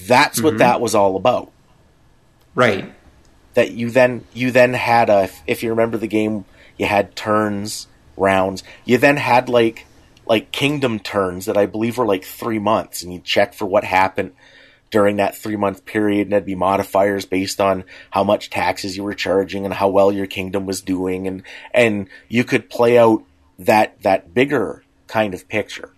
that's what mm-hmm. that was all about. Right. That you then you then had a, if you remember the game, you had turns, rounds. You then had like like kingdom turns that I believe were like three months, and you check for what happened during that three month period, and there'd be modifiers based on how much taxes you were charging and how well your kingdom was doing, and and you could play out that that bigger kind of picture.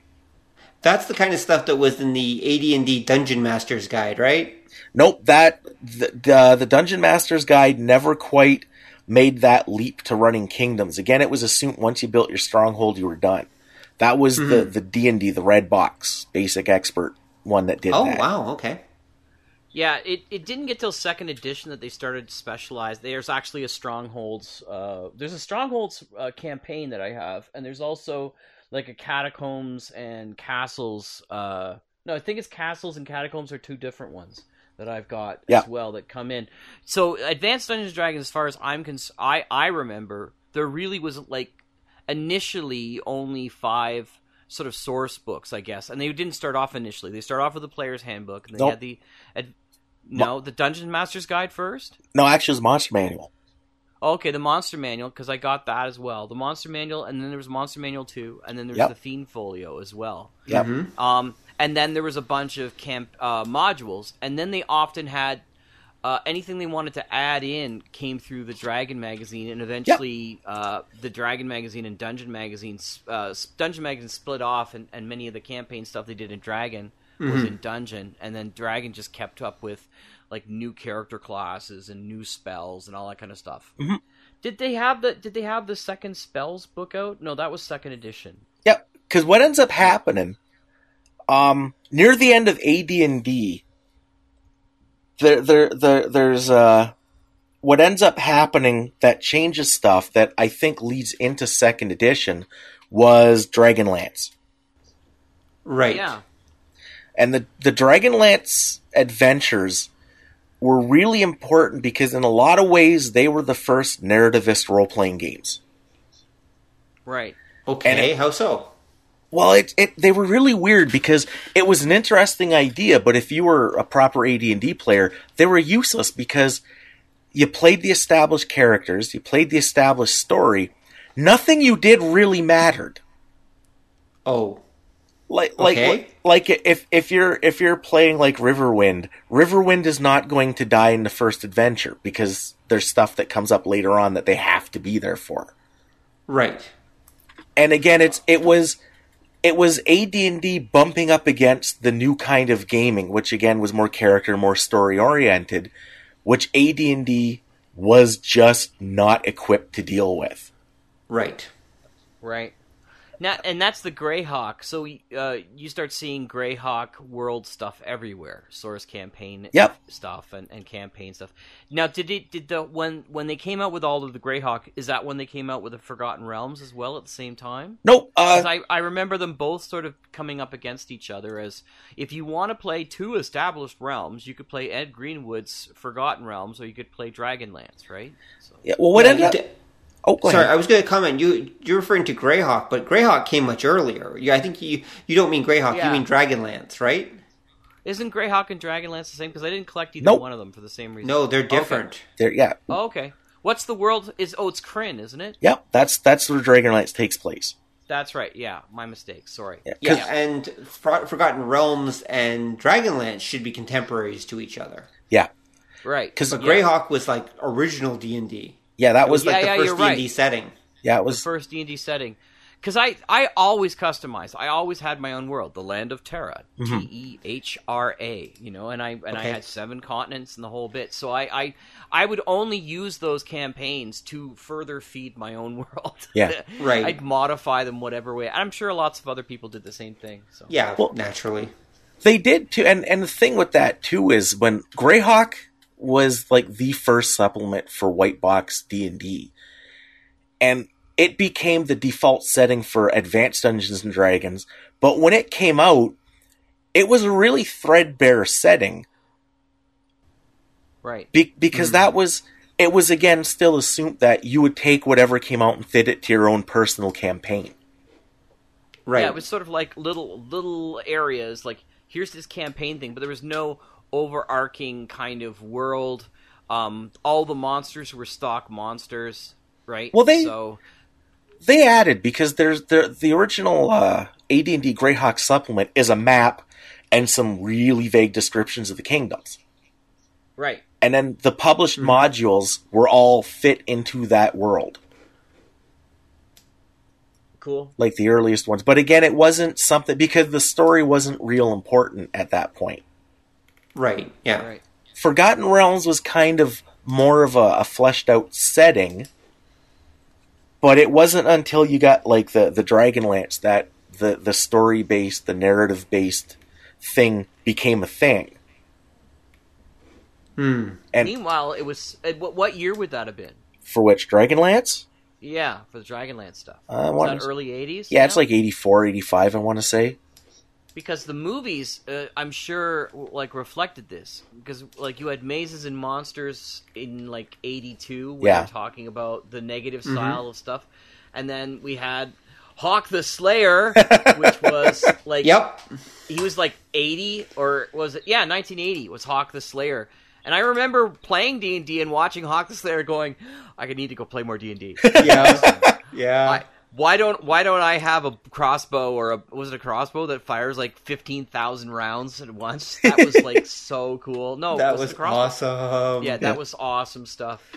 That's the kind of stuff that was in the AD&D Dungeon Master's Guide, right? Nope that the the, the Dungeon Master's Guide never quite made that leap to running kingdoms. Again, it was assumed once you built your stronghold, you were done. That was Mm-hmm. the the D and D, the red box basic expert one that did Oh that. wow, okay. Yeah, it, it didn't get till second edition that they started to specialize. There's actually a strongholds. Uh, there's a strongholds uh, campaign that I have, and there's also like a catacombs and castles. Uh, no, I think it's castles and catacombs are two different ones that I've got Yeah. as well that come in. So Advanced Dungeons and Dragons, as far as I'm cons- I I remember, there really was like initially only five sort of source books, I guess, and they didn't start off initially. They start off with the player's handbook, and they Nope. had the ad- no the Dungeon Master's Guide first. No, actually, it was Monster Manual. Okay, the Monster Manual because I got that as well. The Monster Manual, and then there was Monster Manual two, and then there's Yep. the Fiend Folio as well. Yep. Um, and then there was a bunch of camp uh, modules, and then they often had uh, anything they wanted to add in came through the Dragon magazine, and eventually uh, the Dragon magazine and Dungeon magazine, uh, Dungeon magazine split off, and, and many of the campaign stuff they did in Dragon was in Dungeon, and then Dragon just kept up with like new character classes and new spells and all that kind of stuff. Did they have the Did they have the second spells book out? No, that was second edition. Yep. Because what ends up happening, um, near the end of AD and D, there, there, there, there's uh, what ends up happening that changes stuff that I think leads into second edition was Dragonlance, Right. Yeah. and the the Dragonlance adventures were really important because in a lot of ways they were the first narrativist role playing games. Right. Okay. And it- how so? Well, it, it they were really weird because it was an interesting idea, but if you were a proper AD and D player, they were useless because you played the established characters, you played the established story. Nothing you did really mattered. Oh. Like like Okay. like if if you're if you're playing like Riverwind, Riverwind is not going to die in the first adventure because there's stuff that comes up later on that they have to be there for. Right. and again it's it was it was AD&D bumping up against the new kind of gaming which again was more character more story oriented which AD&D was just not equipped to deal with Right. Right. Now, and that's the Greyhawk. So uh, you start seeing Greyhawk world stuff everywhere, source campaign Yep. stuff and, and campaign stuff. Now, did it did the when when they came out with all of the Greyhawk? Is that when they came out with the Forgotten Realms as well at the same time? nope 'Cause uh, I, I remember them both sort of coming up against each other as if you want to play two established realms, you could play Ed Greenwood's Forgotten Realms or you could play Dragonlance, right? So, yeah, well what Yeah, ended up you di- oh go Sorry, ahead. I was going to comment. You you're referring to Greyhawk, but Greyhawk came much earlier. Yeah, I think you you don't mean Greyhawk. Yeah. You mean Dragonlance, right? Isn't Greyhawk and Dragonlance the same? Because I didn't collect either Nope. one of them for the same reason. No, they're Okay. different. there yeah Oh, okay. What's the world? Is oh, it's Krynn, isn't it? Yep. that's that's where Dragonlance takes place That's right. Yeah, my mistake. Sorry. Yeah. Yeah, 'Cause- and For- Forgotten Realms and Dragonlance should be contemporaries to each other. yeah Right. 'Cause- But yeah. Greyhawk was like original D and D. yeah that was was like Yeah, the yeah, first D and D right. setting. yeah it was the first D and D setting. Because I, I always customized. I always had my own world, the land of Terra, Mm-hmm. T E H R A. You know, and I and I had seven continents and the whole bit. So I, I, I would only use those campaigns to further feed my own world. Yeah. Right. I'd modify them whatever way. I'm sure lots of other people did the same thing. So Yeah, Well- naturally. They did too, and and the thing with that too is when Greyhawk was like the first supplement for white box D and D, and it became the default setting for advanced Dungeons and Dragons. But when it came out, it was a really threadbare setting right. be- because hmm. that was it was again still assumed that you would take whatever came out and fit it to your own personal campaign. Right. Yeah, it was sort of like little little areas. Like here's this campaign thing, but there was no overarching kind of world. Um, all the monsters were stock monsters, right? Well, they- so they added because there's the the original uh, AD&D Greyhawk supplement is a map and some really vague descriptions of the kingdoms. right. And then the published modules were all fit into that world, Cool. like the earliest ones. But again, it wasn't something because the story wasn't real important at that point. Right. Yeah. Right. Forgotten Realms was kind of more of a, a fleshed out setting. But it wasn't until you got like the the Dragonlance that the the story based, the narrative based thing became a thing. Hmm. And Meanwhile, it was uh, what, what year would that have been? for which Dragonlance? Yeah, for the Dragonlance stuff. Uh, was that early '80s? Yeah, it's like 84, 85, I want to say. Because the movies, uh, I'm sure, like reflected this. Because like you had Mazes and Monsters in like '82, where Yeah. they're talking about the negative style of stuff, and then we had Hawk the Slayer, which was like Yep. he was like 80 or was it yeah 1980 was hawk the slayer and i remember playing d&d and watching hawk the slayer going i could need to go play more d&d Yeah. yeah. I, why don't why don't i have a crossbow or a was it a crossbow that fires like 15,000 rounds at once that was like so cool no that was was crossbow. awesome. yeah that was awesome stuff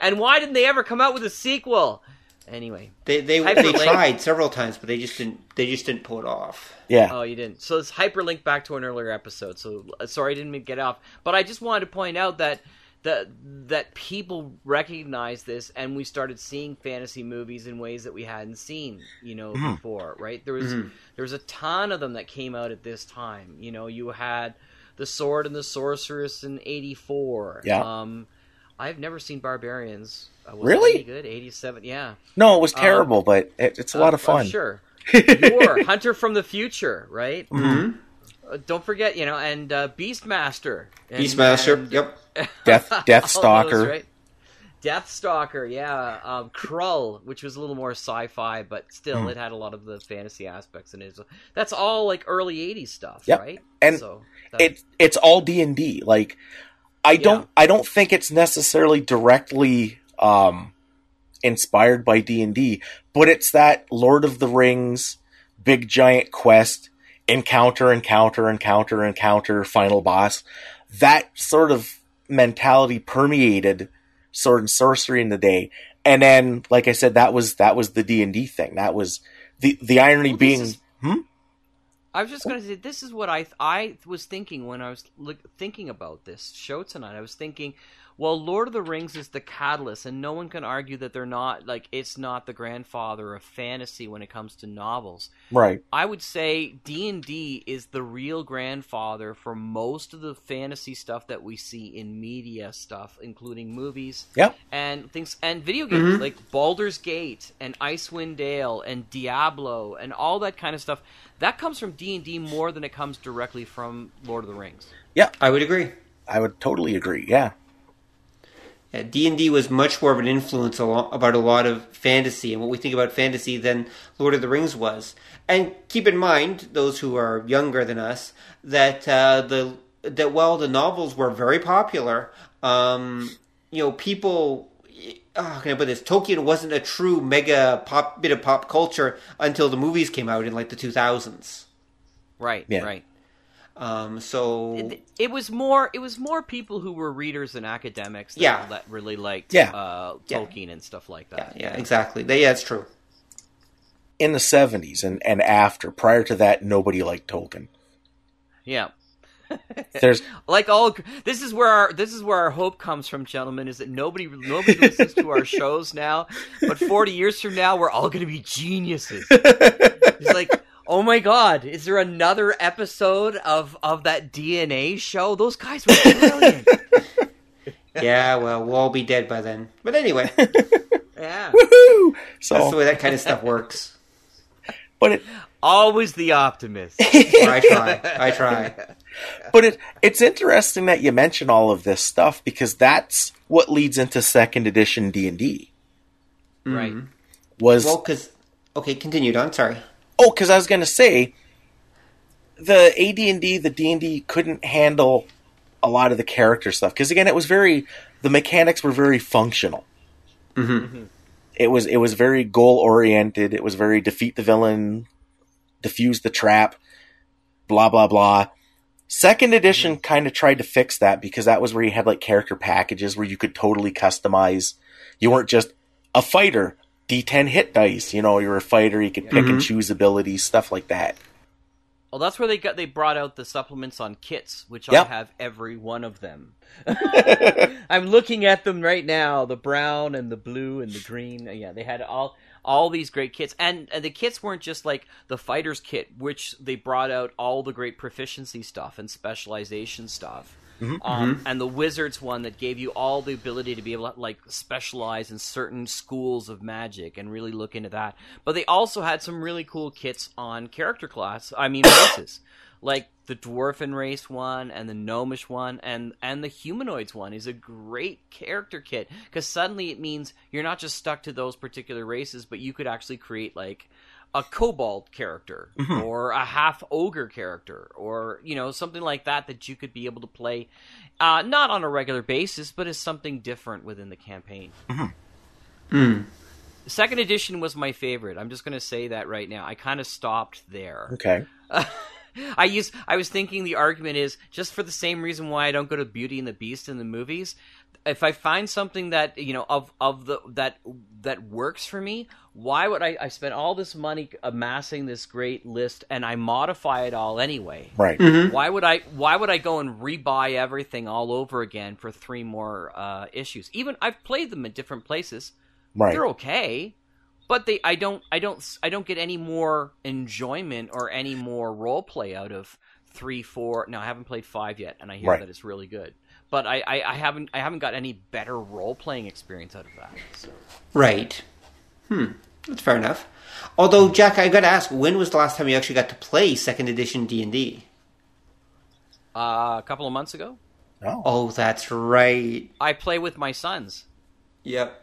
and why didn't they ever come out with a sequel anyway They they, they tried several times, but they just didn't. They just didn't pull it off. Yeah. Oh, you didn't. So it's hyperlink back to an earlier episode. So sorry, I didn't get off. But I just wanted to point out that that that people recognize this, and we started seeing fantasy movies in ways that we hadn't seen, you know, before. Right? There was there was a ton of them that came out at this time. You know, you had the Sword and the Sorceress in '84. Yeah. Um, I've never seen Barbarians. Uh, was Really? any good? '87. Yeah. No, it was terrible, but it, it's a lot of Uh, I'm fun. sure. Yor Hunter from the Future, right? Mm-hmm. Uh, don't forget, you know, and uh, Beastmaster. And, Beastmaster. and- Yep. Death all Deathstalker. those, right? Deathstalker, yeah. Um, Krull, which was a little more sci-fi, but still, Hmm. it had a lot of the fantasy aspects in it. That's all like early '80s stuff, Yep. right? And so It it's all D and D. Like I don't I don't think it's necessarily directly um inspired by D and D, but it's that Lord of the Rings big giant quest encounter encounter encounter encounter final boss that sort of mentality permeated sword and sorcery in the day and then like i said that was that was the d&d thing that was the the irony Well, being is- hmm? I was just going to say this is what I I was thinking when I was look, thinking about this show tonight. I was thinking, well, Lord of the Rings is the catalyst, and no one can argue that they're not like it's not the grandfather of fantasy when it comes to novels. right I would say D and D is the real grandfather for most of the fantasy stuff that we see in media stuff, including movies Yep. and things and video games mm-hmm. like Baldur's Gate and Icewind Dale and Diablo and all that kind of stuff. That comes from D and D more than it comes directly from Lord of the Rings. Yeah, I would agree. i would totally agree yeah D and D was much more of an influence a lo- about a lot of fantasy and what we think about fantasy than Lord of the Rings was. And keep in mind, those who are younger than us, that uh, the that while the novels were very popular, um, you know, people. Oh, how can I put this? Tolkien wasn't a true mega pop bit of pop culture until the movies came out in like the two thousands. Right, Yeah. right. Um, so It, it was more it was more people who were readers and academics that, Yeah. that really liked Yeah. uh, Yeah. Tolkien and stuff like that. yeah, exactly. Yeah, it's true. in the 70s and, and after prior to that nobody liked tolkien Yeah. there's like all this is where our this is where our hope comes from gentlemen is that nobody nobody listens to our shows now but 40 years from now we're all going to be geniuses it's like oh my god is there another episode of of that dna show those guys were brilliant Yeah, well, we'll all be dead by then. But anyway, yeah woohoo that's the way that kind of stuff works. but it always the optimist I try. I try. but it it's interesting that you mention all of this stuff because that's what leads into second edition d&d mm-hmm. right was Well, because okay, continue, Don. Sorry. Oh because i was going to say the AD&D, the D&D couldn't handle a lot of the character stuff because again, it was very the mechanics were very functional. Mm-hmm. It was it was very goal oriented. It was very defeat the villain, defuse the trap, blah blah blah. Second edition kind of tried to fix that because that was where you had like character packages where you could totally customize. You weren't just a fighter, D10 hit dice. You know, you're a fighter. You could pick and mm-hmm. choose abilities, stuff like that. Well, that's where they got they brought out the supplements on kits, which Yep. I have every one of them. I'm looking at them right now, the brown and the blue and the green. Yeah, they had all all these great kits, and, and the kits weren't just like the fighter's kit, which they brought out all the great proficiency stuff and specialization stuff. Um, and the wizards one that gave you all the ability to be able to like specialize in certain schools of magic and really look into that. But they also had some really cool kits on character class. I mean races, like the dwarfen race one and the gnomish one and and the humanoids one is a great character kit because suddenly it means you're not just stuck to those particular races, but you could actually create like a kobold character mm-hmm. or a half ogre character or you know something like that that you could be able to play uh, not on a regular basis but as something different within the campaign. The second edition was my favorite. I'm just going to say that right now. I kind of stopped there. Okay. I use I was thinking the argument is just for the same reason why I don't go to Beauty and the Beast in the movies. If I find something that you know of of the that that works for me, why would I? I spend all this money amassing this great list and I modify it all anyway. Right. Why would I? Why would I go and rebuy everything all over again for three more uh, issues? Even I've played them in different places. Right. They're okay, but they I don't I don't I don't get any more enjoyment or any more role play out of three, four. Now I haven't played five yet, and I hear Right. that it's really good. But I, I, I haven't I haven't got any better role playing experience out of that. So. Right. Hmm. That's fair enough. Although, Jack, I got to ask, when was the last time you actually got to play second edition D and D? Uh, a couple of months ago, Oh. Oh, that's right. I play with my sons. Yep.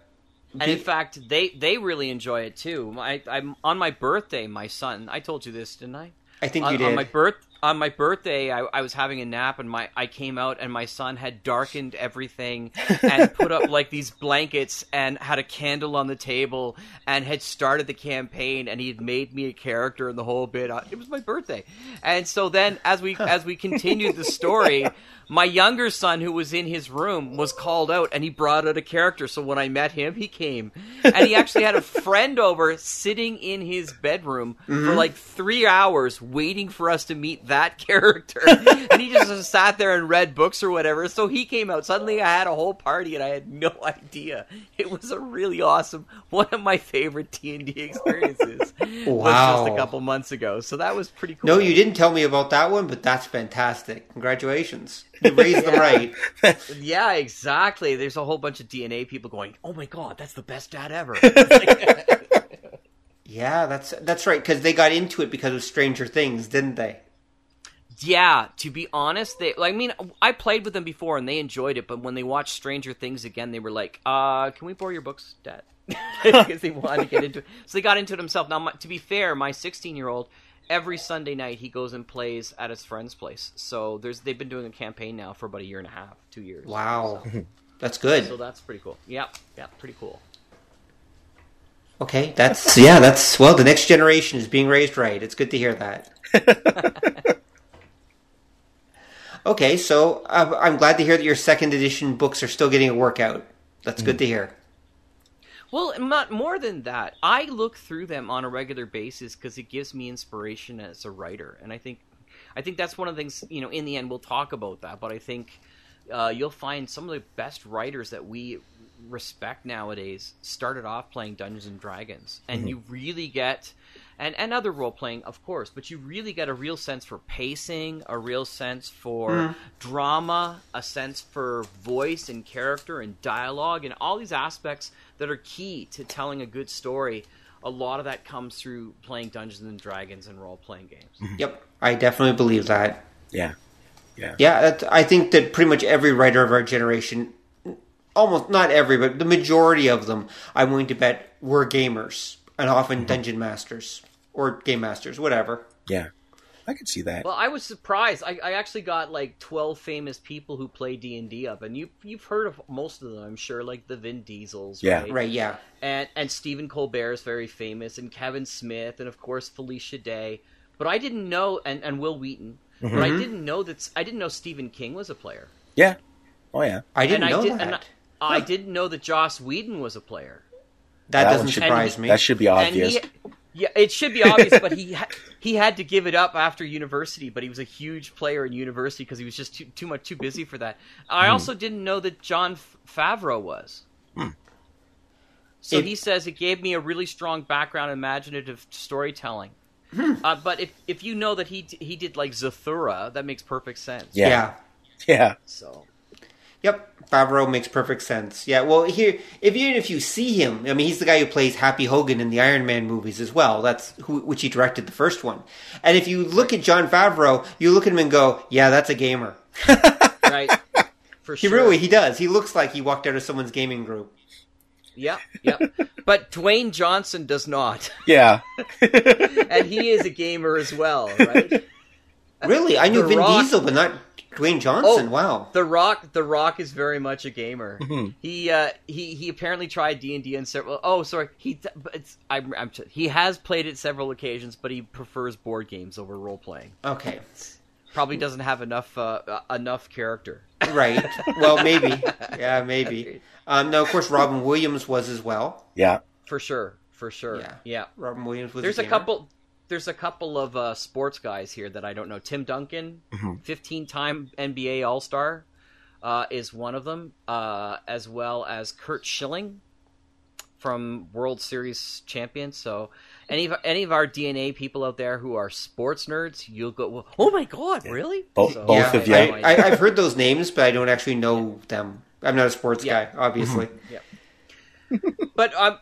And in fact, they they really enjoy it too. My, I'm on my birthday. My son, I told you this, didn't I? I think on, you did. on my birth on my birthday, I, I was having a nap, and my I came out, and my son had darkened everything and put up like these blankets and had a candle on the table and had started the campaign, and he had made me a character and the whole bit. Uh, It was my birthday, and so then as we as we continued the story. My younger son, who was in his room, was called out, and he brought out a character. So when I met him, he came, and he actually had a friend over, sitting in his bedroom for like three hours, waiting for us to meet that character. and he just sat there and read books or whatever. So he came out. Suddenly, I had a whole party, and I had no idea. It was a really awesome, one of my favorite D and D experiences. Was Wow. just a couple months ago. So that was pretty cool. no, you didn't tell me about that one, but that's fantastic. Congratulations. You raised them right. Yeah, exactly. There's a whole bunch of DNA people going, "Oh my god, that's the best dad ever." Yeah, that's that's right. Because they got into it because of Stranger Things, didn't they? Yeah, to be honest, they. I mean, I played with them before and they enjoyed it, but when they watched Stranger Things again, they were like, "Uh, can we borrow your books, Dad?" because they wanted to get into it. So they got into it himself. Now, my, to be fair, my 16 year old. Every Sunday night, he goes and plays at his friend's place. So there's they've been doing a campaign now for about a year and a half, two years. Wow, that's good. So that's pretty cool. Yeah, yeah, pretty cool. Okay, that's yeah, that's well. The next generation is being raised right. It's good to hear that. okay, so uh, I'm glad to hear that your second edition books are still getting a workout. That's good to hear. Well, not more than that. I look through them on a regular basis because it gives me inspiration as a writer, and I think, I think that's one of the things. You know, in the end, we'll talk about that. But I think uh, you'll find some of the best writers that we respect nowadays started off playing Dungeons and Dragons, and mm-hmm. you really get. And, and other role playing, of course, but you really get a real sense for pacing, a real sense for mm-hmm. drama, a sense for voice and character and dialogue, and all these aspects that are key to telling a good story. A lot of that comes through playing Dungeons and Dragons and role playing games. Mm-hmm. Yep, I definitely believe that. Yeah. Yeah, that, I think that pretty much every writer of our generation, almost not every, but the majority of them, I'm willing to bet, were gamers and often mm-hmm. dungeon masters or game masters, whatever. Yeah. I could see that. Well, I was surprised. I, I actually got like twelve famous people who play D and D up, and you you've heard of most of them, I'm sure, like the Vin Diesels, Yeah. right? Right? Yeah. and and Stephen Colbert is very famous, and Kevin Smith, and of course Felicia Day. But I didn't know, and, and Wil Wheaton. But I mm-hmm. didn't know that I didn't know Stephen King was a player, yeah. Oh yeah. I didn't and know I did, that. And I, I didn't know that Joss Whedon was a player. that, That doesn't surprise and me. That should be obvious. he, Yeah, it should be obvious, but he he had to give it up after university. But he was a huge player in university because he was just too too much too busy for that. I Hmm. also didn't know that Jon Favreau was. So If- he says it gave me a really strong background, in imaginative storytelling. Hmm. Uh, but if if you know that he he did like Zathura, that makes perfect sense. Yeah. yeah. Yeah. So Yep, Favreau makes perfect sense. Yeah, well, here, if even if you see him, I mean, he's the guy who plays Happy Hogan in the Iron Man movies as well. That's who, which he directed the first one. And if you look at Jon Favreau, you look at him and go, "Yeah, that's a gamer." right, for sure. He really, he does. He looks like he walked out of someone's gaming group. Yep, yep. but Dwayne Johnson does not, Yeah. and he is a gamer as well, right? Really, I knew The Vin Rock- Diesel, but not Dwayne Johnson. wow. The Rock, The Rock is very much a gamer. Mm-hmm. He uh, he he apparently tried D and D and several. Oh, sorry, he it's I'm, I'm he has played it several occasions, but he prefers board games over role playing. Okay, Probably doesn't have enough uh, uh, enough character. right. Well, maybe. Yeah, maybe. Um, now, of course, Robin Williams was as well. Yeah. For sure, for sure. Yeah. yeah. Robin Williams was. There's a gamer. couple. There's a couple of uh, sports guys here that I don't know. Tim Duncan, Mm-hmm. 15-time NBA All Star, uh, is one of them, uh, as well as Curt Schilling from World Series champion. So, any of any of our DNA people out there who are sports nerds, you'll go, "Oh my god, really?" Bo- So- both yeah, of you. I, I, I've heard those names, but I don't actually know them. I'm not a sports Yeah. guy, obviously. Yeah. But um,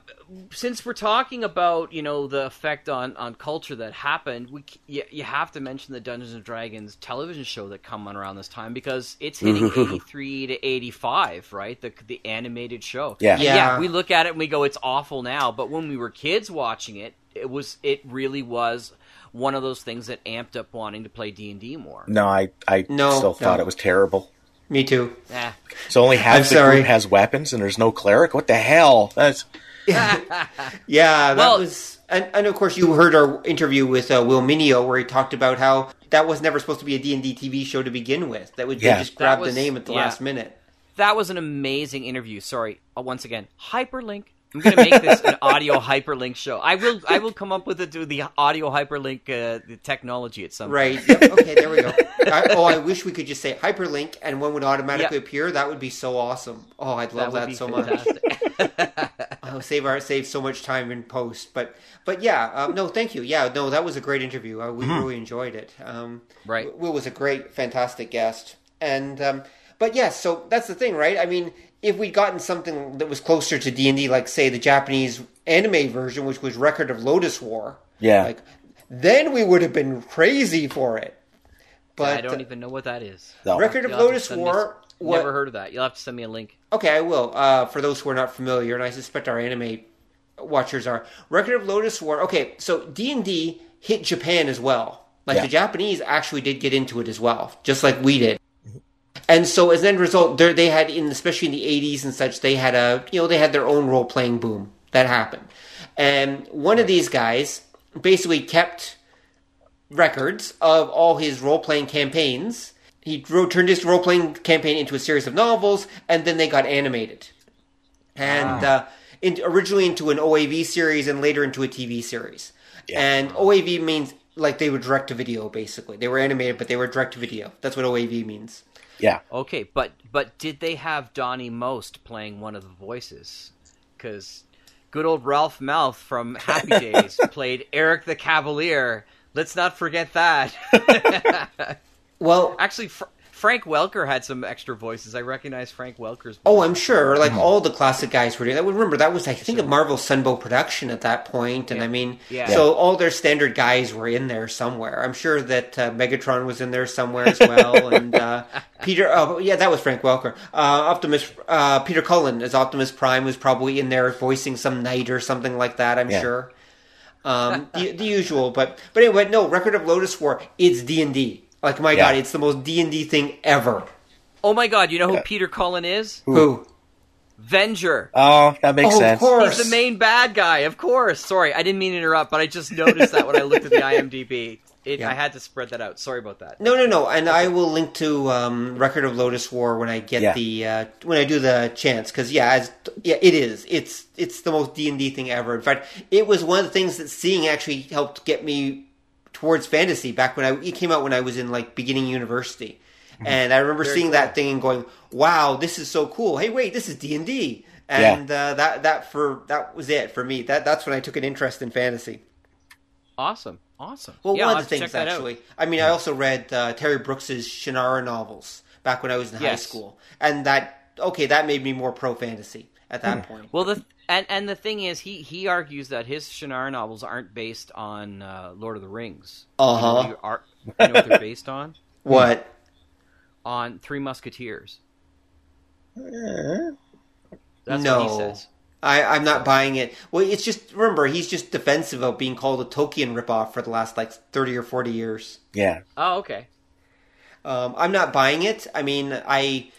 since we're talking about you know the effect on, on culture that happened, we you, you have to mention the Dungeons and Dragons television show that come on around this time because it's hitting eighty three to eighty five, right? The the animated show. Yeah. And Yeah. We look at it and we go, it's awful now, but when we were kids watching it, it was it really was one of those things that amped up wanting to play D and D more. No, I I No, still thought no. it was terrible. Me too. Eh. So only half I'm the sorry. group has weapons, and there's no cleric. What the hell? That's Yeah, that Well- was, and, and of course you heard our interview with uh, Will Meugniot where he talked about how that was never supposed to be a D and D TV show to begin with. That would they Yeah. just grab was- the name at the yeah. last minute. That was an amazing interview. Sorry, uh, once again, hyperlink. I'm going to make this an audio hyperlink show. I will. I will come up with the, the audio hyperlink uh, the technology at some point. Right. Yep. Okay. There we go. I, oh, I wish we could just say hyperlink and one would automatically Yeah. appear. That would be so awesome. Oh, I'd love would that, be so much. Fantastic. Oh, save our save so much time in post. But but yeah, um, no, thank you. Yeah, no, that was a great interview. Uh, we really enjoyed it. Um, Right. Will was a great, fantastic guest. And um, but yes, so that's the thing, right? I mean, if we'd gotten something that was closer to D and D, like say the Japanese anime version, which was Record of Lodoss War, Yeah. like then we would have been crazy for it. But I don't even know what that is. no. Record of You'll have to Lodoss send me- War. What- Never heard of that. You'll have to send me a link. Okay, I will. Uh, for those who are not familiar, and I suspect our anime watchers are, Record of Lodoss War. Okay, so D and D hit Japan as well. Like Yeah. the Japanese actually did get into it as well, just like we did. And so as an end result, there- they had in especially in the '80s and such, they had a you know they had their own role playing boom that happened. And one of these guys basically kept records of all his role playing campaigns. He wrote, turned his role playing campaign into a series of novels, and then they got animated. And uh, in, originally into an OAV series, and later into a TV series. And OAV means like they were direct to video, basically. They were animated, but they were direct to video. That's what OAV means. Yeah. Okay, but but did they have Donny Most playing one of the voices? Because good old Ralph Malph from Happy Days played Eric the Cavalier. Let's not forget that. Well, Actually, Fr- Frank Welker had some extra voices. I recognize Frank Welker's. Voice. Oh, I'm sure. Like all the classic guys were doing that. Remember, that was I think a Marvel Sunbow production at that point, and I mean, Yeah. so all their standard guys were in there somewhere. I'm sure that uh, Megatron was in there somewhere as well, and uh, Peter. Oh, yeah, that was Frank Welker. Uh, Optimus. Uh, Peter Cullen as Optimus Prime was probably in there voicing some knight or something like that. I'm Yeah. sure. Um, the, the usual, but but anyway, no. Record of Lodoss War. It's D and D. Like my Yeah. God, it's the most D and D thing ever. Oh my God! You know who Peter Cullen is? Who? Venger. Oh, that makes Oh, of sense. course. He's the main bad guy, of course. Sorry, I didn't mean to interrupt, but I just noticed that when I looked at the IMDb. It, Yeah. I had to spread that out. Sorry about that. No, no, no. And I will link to um, Record of Lodoss War when I get Yeah. the uh, when I do the chance because yeah, as, yeah, it is. It's it's the most D and D thing ever. In fact, it was one of the things that seeing actually helped get me towards fantasy back when I it came out when I was in like beginning university. And I remember Very seeing cool. that thing and going, "Wow, this is so cool! Hey, wait, this is D and D." And uh, that that for that was it for me. That that's when I took an interest in fantasy. Awesome, awesome. Well, yeah, I'll one of the things check that out. actually. I mean, I also read uh, Terry Brooks's Shannara novels back when I was in high school, and that okay, that made me more pro fantasy at that point. Well, the and and the thing is, he he argues that his Shannara novels aren't based on uh, Lord of the Rings. Uh huh. You, know, are, you know what they're based on? What? On Three Musketeers. That's no, what he says. I, I'm not buying it. Well, it's just remember he's just defensive of being called a Tolkien ripoff for the last like thirty or forty years. yeah. Oh, okay. Um, I'm not buying it. I mean, I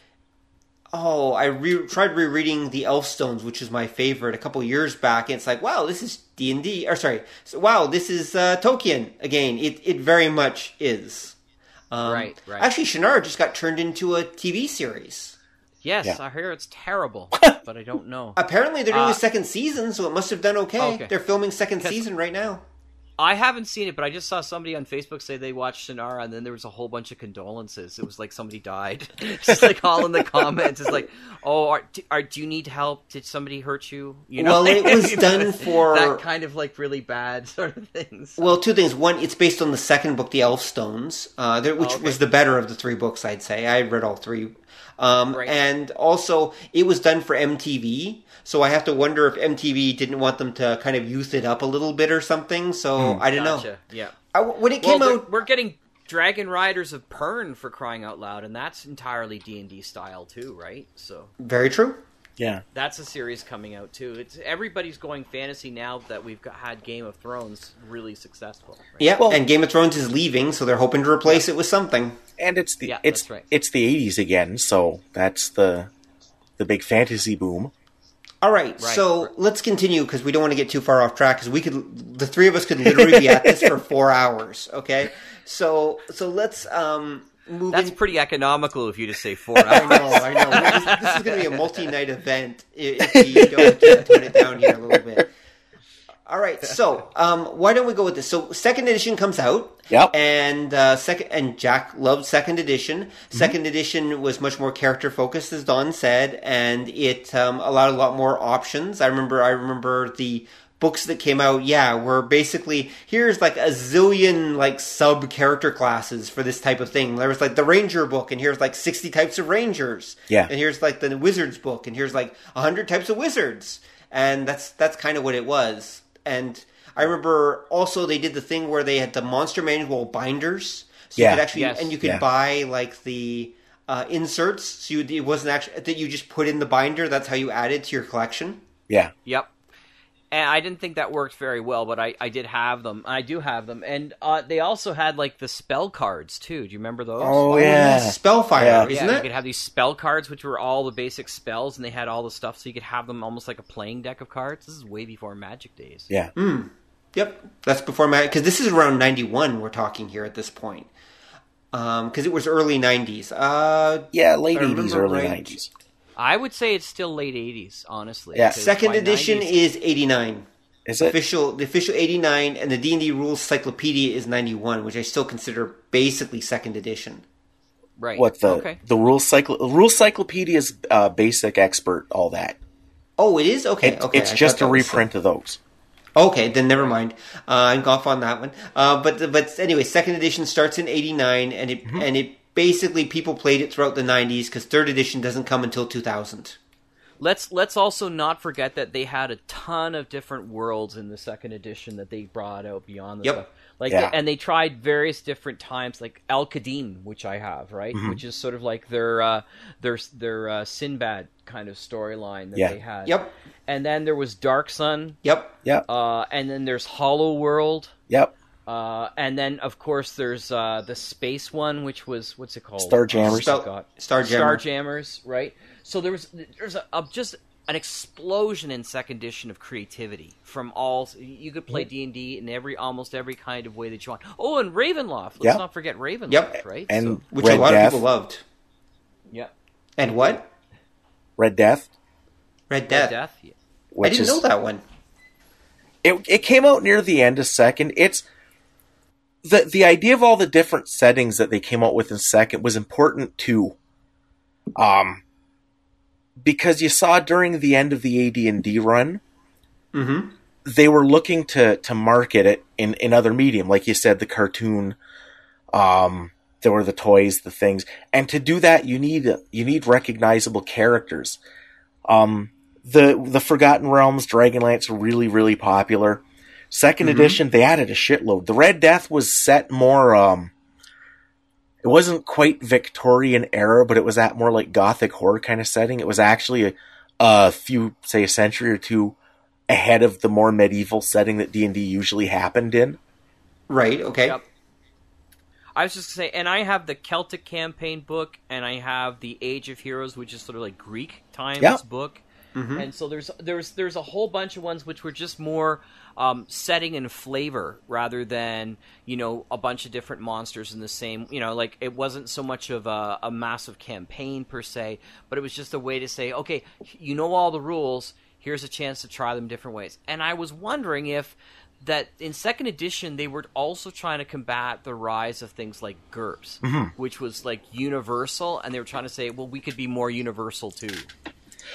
oh, I re- tried rereading the Elfstones, which is my favorite, a couple years back. And it's like, wow, this is D and D. Or sorry, so, wow, this is uh, Tolkien again. It it very much is. Um, Right, right. Actually, Shannara just got turned into a TV series. Yes, Yeah. I hear it's terrible, but I don't know. Apparently, they're doing Uh, a second season, so it must have done okay. Okay. They're filming second season right now. I haven't seen it, but I just saw somebody on Facebook say they watched Shannara, and then there was a whole bunch of condolences. It was like somebody died, just like all in the comments. It's like, oh, are, do, are, do you need help? Did somebody hurt you? You know, Well, it was done for- that kind of like really bad sort of things. Well, two things. One, it's based on the second book, The Elfstones, uh, there, which Oh, okay. was the better of the three books, I'd say. I read all three. Um, Right. And also, it was done for MTV, so I have to wonder if MTV didn't want them to kind of youth it up a little bit or something. So I don't know. Yeah. I, when it Well, came we're, out, we're getting Dragon Riders of Pern for crying out loud, and that's entirely D and D style too, right? So very true. Yeah. that's a series coming out too. It's everybody's going fantasy now that we've got, had Game of Thrones really successful. right? Yeah, Well- and Game of Thrones is leaving, so they're hoping to replace it with something. And it's the Yeah, it's right. it's the eighties again, so that's the the big fantasy boom. All right, Right, so right. let's continue because we don't want to get too far off track because we could, the three of us could literally be at this for four hours. Okay, so so let's um move. That's pretty economical of you to say four I know, I know. This, this is going to be a multi-night event if we don't tone it down here a little bit. All right, so um, why don't we go with this? So, second edition comes out, Yep. and uh, second, and Jack loved second edition. 2nd edition was much more character focused, as Don said, and it um, allowed a lot more options. I remember, I remember the books that came out. Yeah, were basically here's like a zillion like sub character classes for this type of thing. There was like the Ranger book, and here's like sixty types of Rangers. Yeah. and here's like the Wizards book, and here's like hundred types of wizards, and that's that's kind of what it was. And I remember also they did the thing where they had the monster manual binders, so Yeah. you could actually Yes. and you could Yeah. buy like the uh, inserts. So you, it wasn't actually that you just put in the binder. That's how you added to your collection. Yeah. Yep. And I didn't think that worked very well, but I, I did have them. I do have them, and uh, they also had like the spell cards too. Do you remember those? Oh, yeah. Spellfire, Yeah. yeah. isn't You it? could have these spell cards, which were all the basic spells, and they had all the stuff, so you could have them almost like a playing deck of cards. This is way before Magic days. Yeah. Yep, that's before Magic because this is around ninety one. We're talking here at this point because it was early nineties. Uh, Yeah, late eighties, early right. nineties. I would say it's still late '80s, honestly. Yeah. second edition 90s is eighty nine. Is it? Official the official eighty nine, and the D and D rules cyclopedia is ninety one, which I still consider basically second edition. right. What the okay? the rule cyclo rule cyclopedia's uh, basic expert, all that. Oh, it is okay. It- okay, it's I just a reprint of those. Okay, then never mind. Uh, I'm off on that one. Uh, but but anyway, second edition starts in '89, and it Mm-hmm. and it basically people played it throughout the '90s because third edition doesn't come until 2000. Let's let's also not forget that they had a ton of different worlds in the second edition that they brought out beyond the Yep. stuff. Like Yeah. and they tried various different times, like Al Qadim, which I have, right, Mm-hmm. which is sort of like their uh, their their uh, Sinbad kind of storyline that Yeah. they had. Yep, And then there was Dark Sun, yep. Yep. uh, and then there's Hollow World. yep. Uh, and then, of course, there's uh, the space one, which was what's it called? Starjammers. Spell- God. Starjammer. Starjammers, right? So there was there's a, a, just an explosion in second edition of creativity from all. You could play D and D in every almost every kind of way that you want. Oh, and Ravenloft. Let's Yep. not forget Ravenloft, Yep. right? And So- which Red a lot Death. of people loved. yeah, And what? Red Death, Red Death. Death. Yeah. I didn't is know that one. it it came out near the end of second. It's the the idea of all the different settings that they came out with in second was important too. Um because you saw during the end of the AD&D run, Mm-hmm. they were looking to to market it in in other medium like you said the cartoon um there were the toys the things and to do that you need you need recognizable characters um the the forgotten realms dragonlance were really really popular 2nd Mhm. edition they added a shitload the red death was set more um it wasn't quite victorian era but it was that more like gothic horror kind of setting it was actually a, a few say a century or two ahead of the more medieval setting that D&D usually happened in. Right. Okay. Yep. I was just gonna say, and I have the Celtic campaign book, and I have the Age of Heroes, which is sort of like Greek times Yeah. book. Mhm. And so there's there's there's a whole bunch of ones which were just more um, setting and flavor rather than you know a bunch of different monsters in the same you know like it wasn't so much of a, a massive campaign per se, but it was just a way to say okay you know all the rules here's a chance to try them different ways. And I was wondering if that in second edition they were also trying to combat the rise of things like GURPS, which was like universal, and they were trying to say, well, we could be more universal too.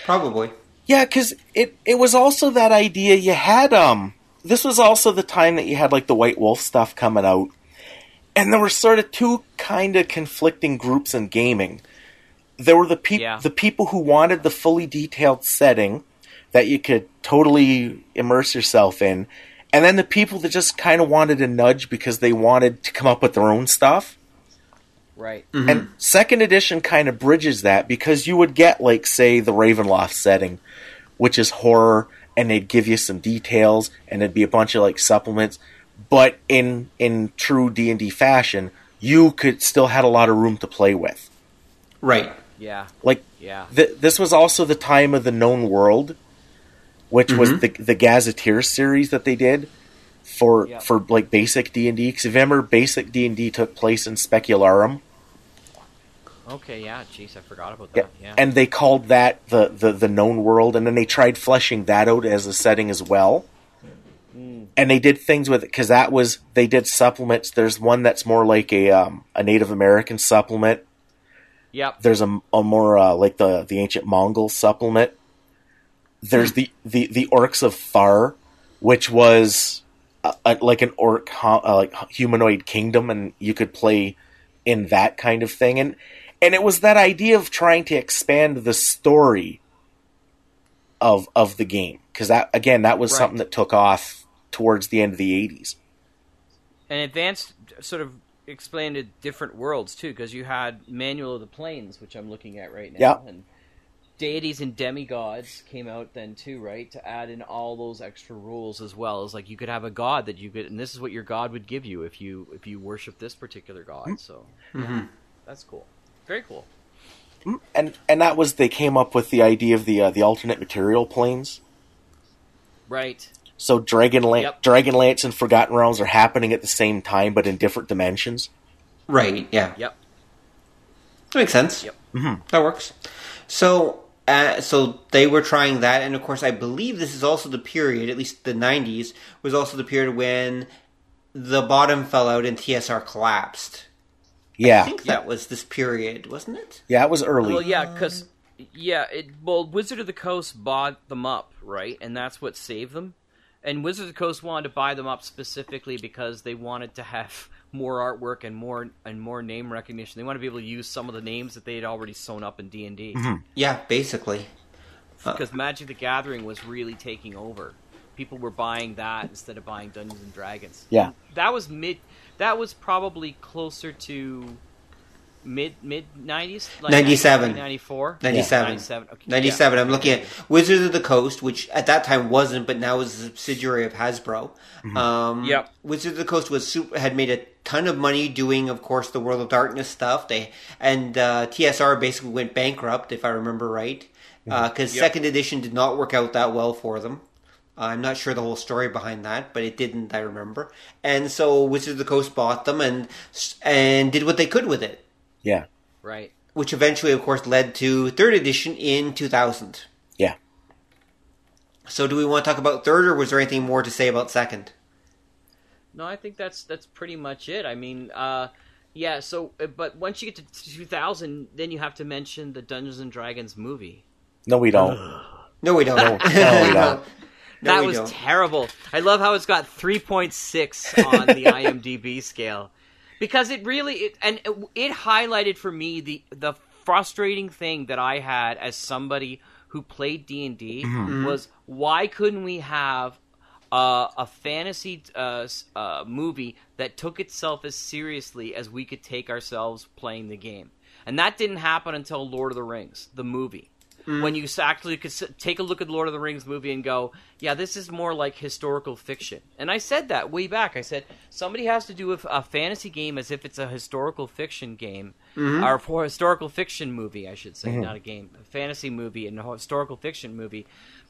Probably. Yeah, cuz it it was also that idea you had um this was also the time that you had like the White Wolf stuff coming out. And there were sort of two kind of conflicting groups in gaming. There were the peop Yeah. the people who wanted the fully detailed setting that you could totally immerse yourself in, and then the people that just kind of wanted a nudge because they wanted to come up with their own stuff. Right. Mm-hmm. And second edition kind of bridges that because you would get like say the Ravenloft setting, which is horror, and they'd give you some details, and there'd be a bunch of like supplements. But in in true D and D fashion, you could still had a lot of room to play with. Right. Yeah. Like Yeah. th- this was also the time of the known world, which was mm-hmm. the the Gazetteer series that they did for Yep. for like basic D and D. Because remember, basic D and D took place in Specularum. Okay. Yeah. Jeez, I forgot about that. Yeah. And they called that the, the, the known world, and then they tried fleshing that out as a setting as well. And they did things with it because that was they did supplements. There's one that's more like a um, a Native American supplement. yep. There's a, a more uh, like the the ancient Mongol supplement. There's the, the the orcs of Thar, which was a, a, like an orc uh, like humanoid kingdom, and you could play in that kind of thing. And and it was that idea of trying to expand the story of of the game because that again that was Right. something that took off towards the end of the 80s. and advanced sort of expanded different worlds too because you had manual of the planes which i'm looking at right now Yeah. and deities and demigods came out then too right to add in all those extra rules as well as like you could have a god that you could and this is what your god would give you if you if you worship this particular god so Mhm. that's cool very cool And and that was they came up with the idea of the uh, the alternate material planes. right So Dragonlance, Yep. Dragonlance and Forgotten Realms are happening at the same time, but in different dimensions. Right. Yeah. yep That makes sense. Yep. Mhm. That works. So, uh, so they were trying that, and of course, I believe this is also the period, at least the '90s, was also the period when the bottom fell out and TSR collapsed. I think that was this period, wasn't it? yeah, it was early. Well, yeah, because yeah, it well, Wizard of the Coast bought them up, right, and that's what saved them. And Wizard of the Coast wanted to buy them up specifically because they wanted to have more artwork and more and more name recognition. They wanted to be able to use some of the names that they had already sewn up in D and D. Mm-hmm. Yeah, basically. Uh, because Magic the Gathering was really taking over. People were buying that instead of buying Dungeons and Dragons. Yeah. that was mid. That was probably closer to mid mid nineties, like 97. 94? 97. 97. Okay. 97. yeah. I'm looking at Wizards of the Coast, which at that time wasn't, but now is a subsidiary of Hasbro. Um, Yep. Wizards of the Coast was super, had made a ton of money doing, of course, the World of Darkness stuff. They and uh, TSR basically went bankrupt, if I remember right, because second edition did not work out that well for them. I'm not sure the whole story behind that, but it didn't. I remember, and so Wizards of the Coast bought them and and did what they could with it Yeah. Right. which eventually, of course, led to third edition in 2000. Yeah. So, do we want to talk about third, or was there anything more to say about second? No, I think that's that's pretty much it. I mean, uh, yeah. So, uh, but once you get to 2000, then you have to mention the Dungeons and Dragons movie. No, we don't. No, we don't. no, we don't. No, that was don't. terrible. I love how it's got 3.6 on the IMDb scale because it really it, and it, it highlighted for me the the frustrating thing that I had as somebody who played D and D Mm-hmm. was why couldn't we have uh, a fantasy uh, uh, movie that took itself as seriously as we could take ourselves playing the game, and that didn't happen until Lord of the Rings, the movie Mm-hmm. when you actually could take a look at Lord of the Rings movie and go, yeah, this is more like historical fiction. And I said that way back. I said somebody has to do a, a fantasy game as if it's a historical fiction game, mm-hmm. or for historical fiction movie, I should say, mm-hmm. not a game, a fantasy movie and a historical fiction movie,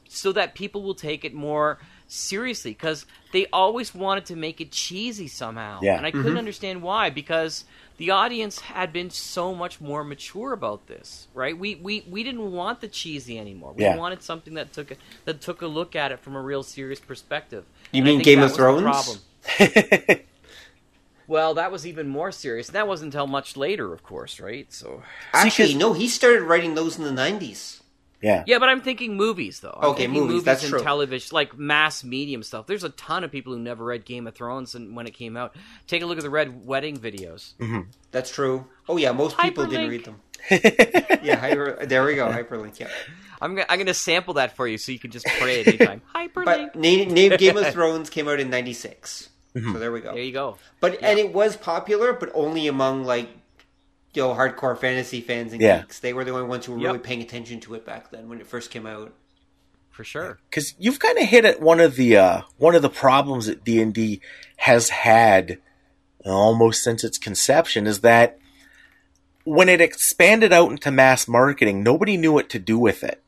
so that people will take it more seriously because they always wanted to make it cheesy somehow, Yeah. and I couldn't mm-hmm. understand why because the audience had been so much more mature about this, right? We we, we didn't want the cheesy anymore. We Yeah. wanted something that took a, that took a look at it from a real serious perspective. You And mean Game of Thrones? problem. Well, that was even more serious. That wasn't until much later, of course, right? So actually, no, he started writing those in the 90s. Yeah. yeah, but I'm thinking movies though. I'm Okay, thinking movies, that's and true. television, like mass medium stuff. There's a ton of people who never read Game of Thrones and when it came out. Take a look at the Red Wedding videos. Mm-hmm. That's true. Oh, yeah, most people didn't read them. yeah, hyper, there we go, hyperlink. Yeah. I'm gonna, I'm gonna sample that for you so you can just play it anytime. Hyperlink. But name, name Game of Thrones came out in 96. Mm-hmm. So there we go. there you go. But and it was popular, but only among like you know hardcore fantasy fans and Yeah. geeks. They were the only ones who were Yep. really paying attention to it back then when it first came out. For sure. because you've kind of hit at one of the uh, one of the problems that D and D has had almost since its conception is that when it expanded out into mass marketing, nobody knew what to do with it,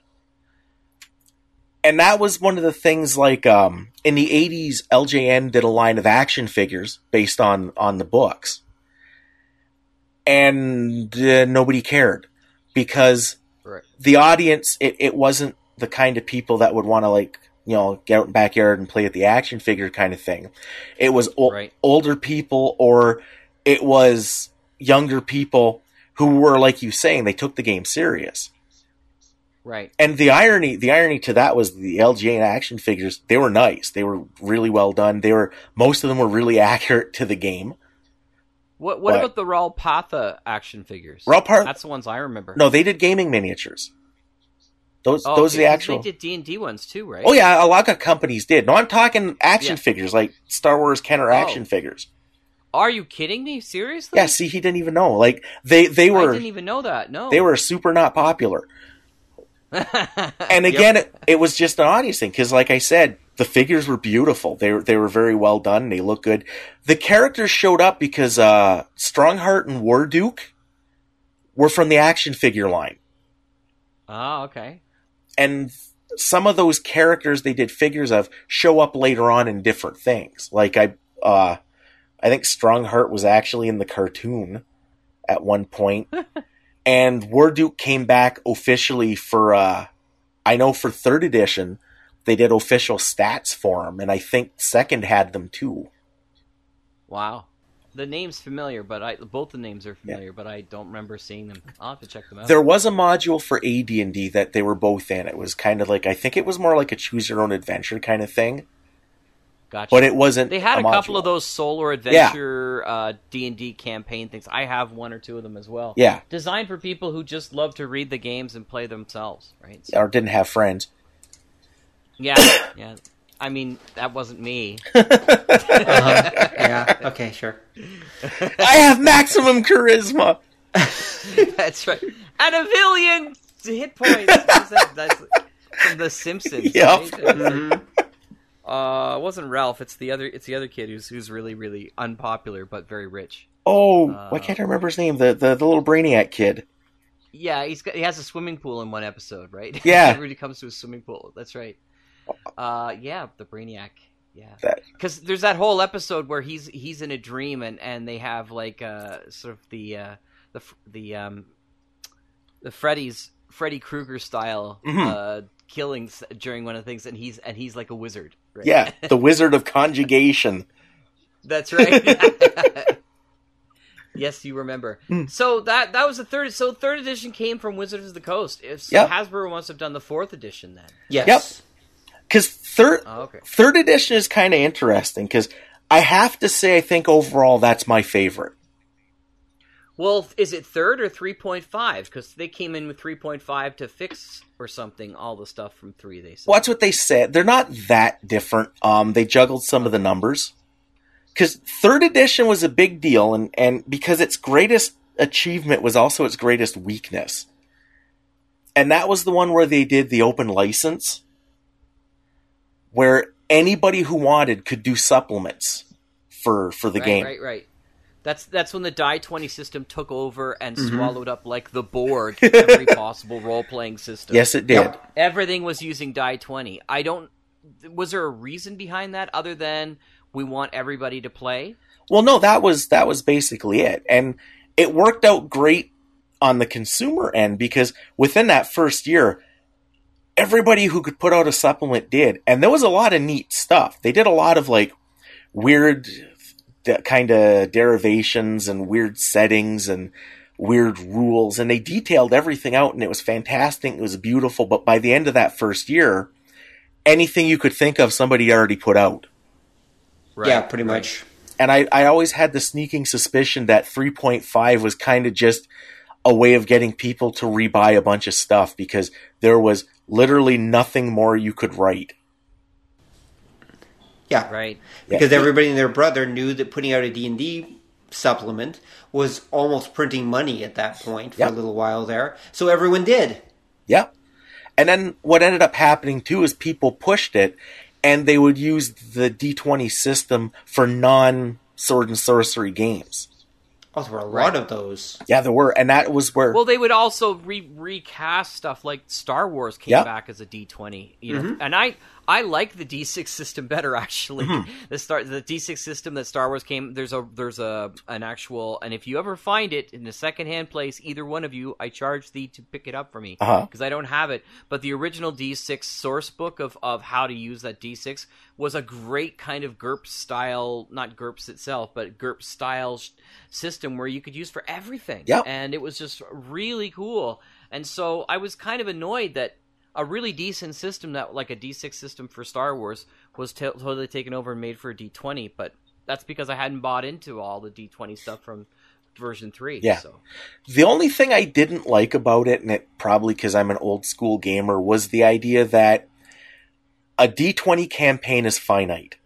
and that was one of the things. Like um, in the '80s, LJN did a line of action figures based on on the books, and uh, nobody cared because Right. the audience it, it wasn't the kind of people that would want to like you know get out in the backyard and play at the action figure kind of thing it was o- Right. older people or it was younger people who were like you saying they took the game serious Right. and the irony the irony to that was the LJN action figures they were nice they were really well done they were most of them were really accurate to the game What what But- about the Ral Partha action figures? Ral Partha- That's the ones I remember. no they did gaming miniatures those Oh, those okay, are the actual They did D and D ones too, right? Oh yeah, a lot of companies did. No, I'm talking action Yeah. figures like Star Wars Kenner action Oh. figures. Are you kidding me? Seriously? Yeah, see, he didn't even know. Like they they were. I didn't even know that. No. they were super not popular. And again, it, it was just an audience thing because, like I said, the figures were beautiful. They were they were very well done. They look good. The characters showed up because uh, Strongheart and Warduke were from the action figure line, Oh, okay. and some of those characters they did figures of show up later on in different things. Like I, uh, I think Strongheart was actually in the cartoon at one point, and Warduke came back officially for. Uh, I know for third edition they did official stats for him, and I think second had them too. Wow. The name's familiar, but I both the names are familiar, but I don't remember seeing them. I'll have to check them out. There was a module for AD&D that they were both in. It was kind of like I think it was more like a choose your own adventure kind of thing, gotcha. but it wasn't. They had a, couple module. of those solar adventure uh, D and D campaign things. I have one or two of them as well. Yeah. designed for people who just love to read the games and play themselves, right? So- or didn't have friends. yeah, yeah. I mean, that wasn't me. Uh-huh. yeah. Okay. Sure. I have maximum charisma. That's right. And a million hit points. That? That's from The Simpsons. Yep. Right? Mm-hmm. Uh, it wasn't Ralph. It's the other. It's the other kid who's who's really really unpopular but very rich. Oh, Uh, why can't I remember his name? The the, the little brainiac kid. Yeah, he's got, he has a swimming pool in one episode, right? Yeah. everybody comes to a swimming pool. That's right. Uh, yeah, the Brainiac. Yeah, because there's that whole episode where he's he's in a dream and and they have like uh sort of the uh the the um the Freddy's Freddy Krueger style Mhm. uh killings during one of the things and he's and he's like a wizard. Right? Yeah, the Wizard of Conjugation. That's right. yes, you remember. Hmm. So that that was the third. So third edition came from Wizards of the Coast. If so Yep. Hasbro must have done the fourth edition then. Yes. Yep. Because third Oh, okay. third edition is kind of interesting. Because I have to say, I think overall that's my favorite. Well, is it third or three point five? Because they came in with three point five to fix or something all the stuff from three. They said. Well, that's what they said. They're not that different. Um, they juggled some of the numbers. Because third edition was a big deal, and, and because its greatest achievement was also its greatest weakness. And that was the one where they did the open license, where anybody who wanted could do supplements for for the right, game. Right, right. That's that's when the die twenty system took over and Mm-hmm. swallowed up like the board every possible role playing system. Yes, it did. Yep. everything was using die 20 i don't was there a reason behind that other than we want everybody to play Well, no, that was that was basically it, and it worked out great on the consumer end because within that first year, everybody who could put out a supplement did, and there was a lot of neat stuff. They did a lot of like weird kind of derivations and weird settings and weird rules, and they detailed everything out, and it was fantastic. It was beautiful, but by the end of that first year, anything you could think of, somebody already put out Right, yeah, pretty much. and I, I always had the sneaking suspicion that 3.5 was kind of just a way of getting people to rebuy a bunch of stuff because there was literally nothing more you could write. Yeah. right Because everybody and their brother knew that putting out a D&D supplement was almost printing money at that point for Yep. a little while there. So everyone did. Yeah. And then what ended up happening too is people pushed it and they would use the D20 system for non sword and sorcery games. Oh, there were a Right. lot of those. Yeah, there were. And that was where. well they would also re- recast stuff like star wars came Yep. back as a d20 you know and i i like the d6 system better actually the star the d6 system that star wars came there's a there's a an actual and if you ever find it in a secondhand place either one of you i charge thee to pick it up for me Uh-huh. because I don't have it. But the original D6 source book of, of how to use that D6 was a great kind of GURPS style, not GURPS itself, but GURPS style sh- system where you could use for everything. Yep. And it was just really cool. And so I was kind of annoyed that a really decent system that like a D6 system for Star Wars was t- totally taken over and made for a D20. But that's because I hadn't bought into all the D20 stuff from version 3. Yeah. So. The only thing I didn't like about it, and it probably because I'm an old school gamer, was the idea that a D20 campaign is finite.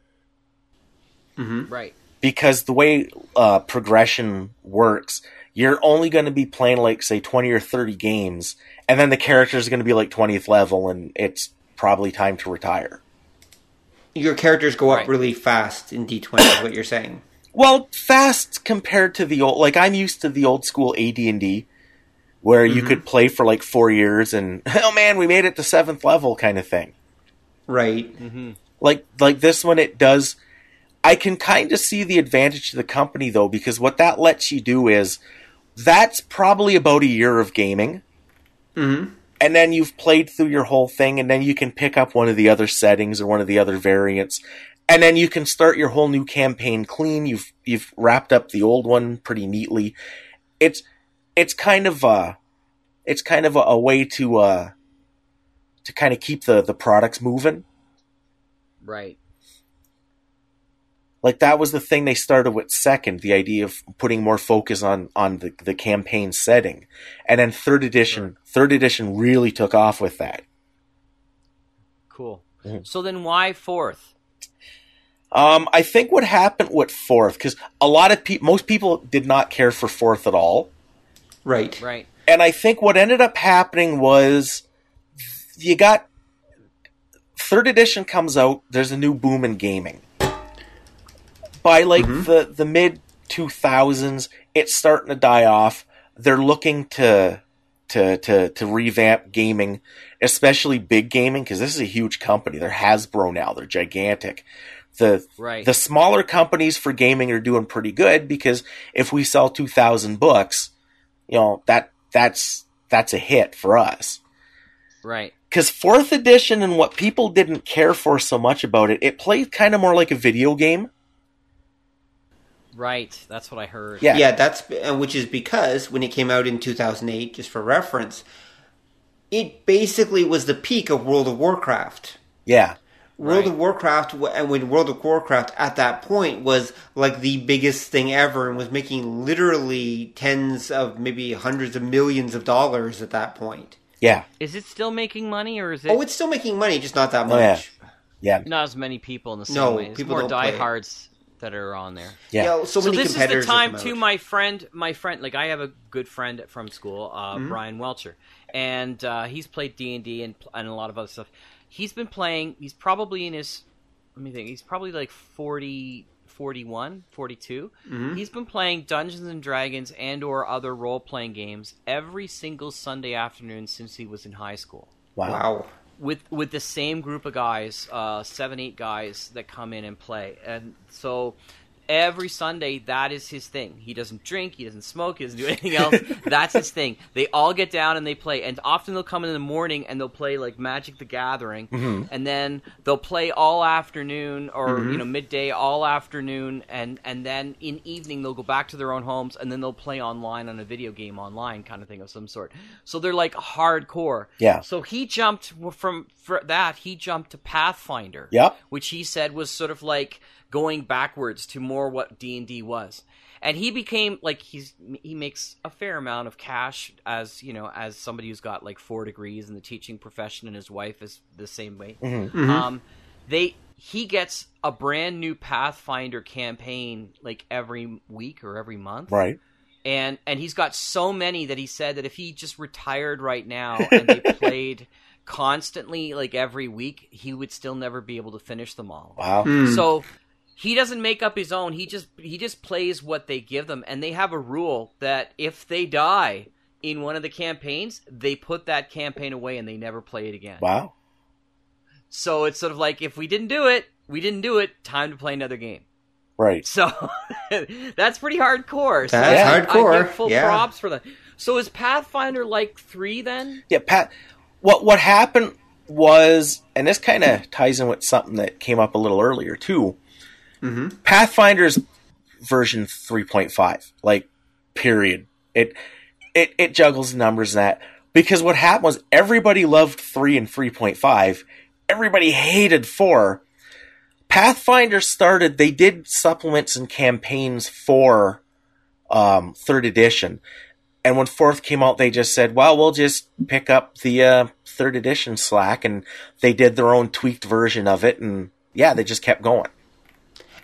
Right. Because the way uh, progression works, you're only going to be playing like, say, 20 or 30 games, and then the character is going to be like 20th level, and it's probably time to retire. Your characters go up Right. really fast in D20 is what you're saying. Well, fast compared to the old, like I'm used to the old school AD&D, where you could play for like four years, and oh man, we made it to seventh level, kind of thing. Right. like like this one it does i can kind of see the advantage to the company though because what that lets you do is that's probably about a year of gaming. Mhm. and then you've played through your whole thing and then you can pick up one of the other settings or one of the other variants. And then you can start your whole new campaign clean. You've you've wrapped up the old one pretty neatly. It's it's kind of uh it's kind of a, a way to uh to kind of keep the the products moving Right. like that was the thing they started with second the idea of putting more focus on on the, the campaign setting and then third edition third edition really took off with that Cool. Mhm. So then why fourth? um i think what happened with fourth because a lot of people most people did not care for fourth at all Right. Right. And I think what ended up happening was you got third edition comes out, there's a new boom in gaming. By like mm-hmm. the, the mid 2000s, it's starting to die off. They're looking to to to to revamp gaming, especially big gaming because this is a huge company. They're Hasbro now. They're gigantic. The Right. the smaller companies for gaming are doing pretty good because if we sell 2000 books, you know, that that's that's a hit for us Right. Because fourth edition and what people didn't care for so much about it, it played kind of more like a video game. Right. That's what I heard. Yeah, Yeah, that's uh, which is because when it came out in 2008, just for reference, it basically was the peak of World of Warcraft. yeah, World Right. of Warcraft, and when World of Warcraft at that point was like the biggest thing ever and was making literally tens of maybe hundreds of millions of dollars at that point. Yeah, Is it still making money, or is it Oh, it's still making money, just not that Oh, yeah. much. yeah, not as many people in the same No, way? It's people more don't play diehards that are on there. yeah. Yeah, so, so many this is the time to my friend my friend like i have a good friend from school uh, Mm-hmm. brian welcher and uh, he's played d&d and, and a lot of other stuff he's been playing he's probably in his let me think he's probably like 40 41 42 Mm-hmm. he's been playing dungeons and dragons and or other role-playing games every single sunday afternoon since he was in high school Wow. Wow. with with the same group of guys, uh, seven eight guys that come in and play, and so every Sunday that is his thing. He doesn't drink, he doesn't smoke, he doesn't do anything else. That's his thing. They all get down and they play, and often they'll come in the morning and they'll play like Magic the Gathering, mm-hmm. and then they'll play all afternoon or you mm-hmm. know midday all afternoon, and and then in evening they'll go back to their own homes and then they'll play online on a video game online kind of thing of some sort. So they're like hardcore. Yeah. So he jumped from for that. He jumped to Pathfinder. Yeah. Which he said was sort of like going backwards to more what D and D was, and he became like he's he makes a fair amount of cash as you know as somebody who's got like four degrees in the teaching profession, and his wife is the same way. Mm-hmm. Mm-hmm. Um, they he gets a brand new Pathfinder campaign like every week or every month Right. and and he's got so many that he said that if he just retired right now and they played constantly like every week he would still never be able to finish them all Wow. Hmm. so he doesn't make up his own he just he just plays what they give them and they have a rule that if they die in one of the campaigns they put that campaign away and they never play it again Wow. so it's sort of like if we didn't do it we didn't do it time to play another game Right. so that's pretty hardcore. So That's I- I hardcore, give full yeah. props for that. So is Pathfinder like three then? Yeah, Pat. What what happened was, and this kind of ties in with something that came up a little earlier too. Pathfinder's version three point five, like period. It it it juggles numbers that because what happened was everybody loved three and three point five. Everybody hated four. Pathfinder started. They did supplements and campaigns for um, third edition, and when fourth came out, they just said, "Well, we'll just pick up the uh, third edition slack," and they did their own tweaked version of it, and yeah, they just kept going.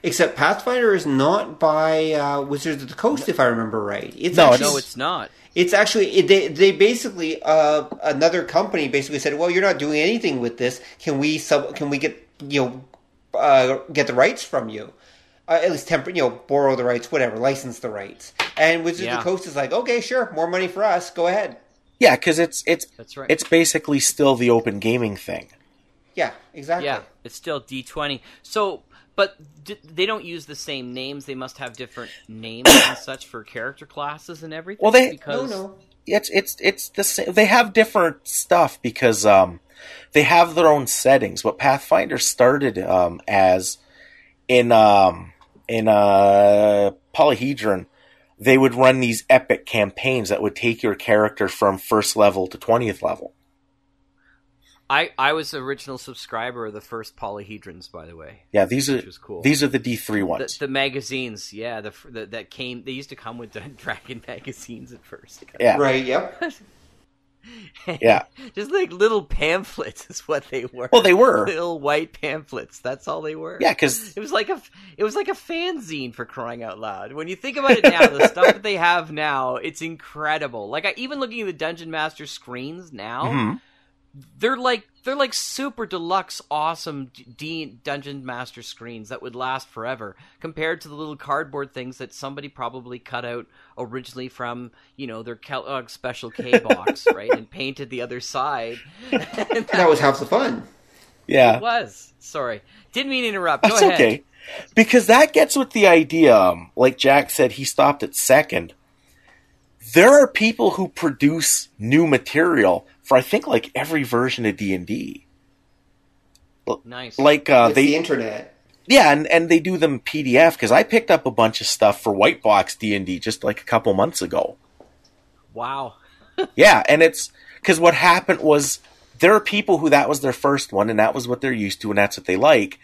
Except Pathfinder is not by uh, Wizards of the Coast, if I remember right. It's No, actually, No, it's not. It's actually they they basically uh, another company basically said, "Well, you're not doing anything with this. Can we sub? Can we get you know uh, get the rights from you? Uh, at least temper, you know, borrow the rights, whatever, license the rights." And Wizards of the Coast is like, "Okay, sure, more money for us. Go ahead." Yeah, because it's it's That's right. it's basically still the open gaming thing. Yeah, exactly. Yeah, it's still D twenty. So, but d- they don't use the same names. They must have different names and such for character classes and everything. Well, they- No, because no. It's it's it's the same. They have different stuff because um, they have their own settings. What Pathfinder started um, as in um, in uh, Polyhedron, they would run these epic campaigns that would take your character from first level to twentieth level. I I was the original subscriber of the first Polyhedrons, by the way. Yeah, these are was cool. these are the D three The, ones. the magazines, yeah, the, the that came. They used to come with the Dragon magazines at first. yeah, Right. Yep. Yeah. just like little pamphlets is what they were. Well, they were. little white pamphlets. That's all they were. Yeah, because It was like a it was like a fanzine for crying out loud. When you think about it now, the stuff that they have now, it's incredible. Like I, even looking at the Dungeon Master screens now, Mhm. They're like they're like super deluxe, awesome D- Dungeon Master screens that would last forever, compared to the little cardboard things that somebody probably cut out originally from you know their Kellogg Special K box, right, and painted the other side. And That was half the fun. yeah, it was. Sorry, didn't mean to interrupt. Go That's ahead. okay. Because that gets with the idea, um, like Jack said, he stopped at second. There are people who produce new material for I think like every version of D and D. Nice. Like uh, it's they, the internet. yeah, and, and they do them PDF because I picked up a bunch of stuff for White Box D and D just like a couple months ago. wow. Yeah, and it's because what happened was there are people who that was their first one, and that was what they're used to, and that's what they like.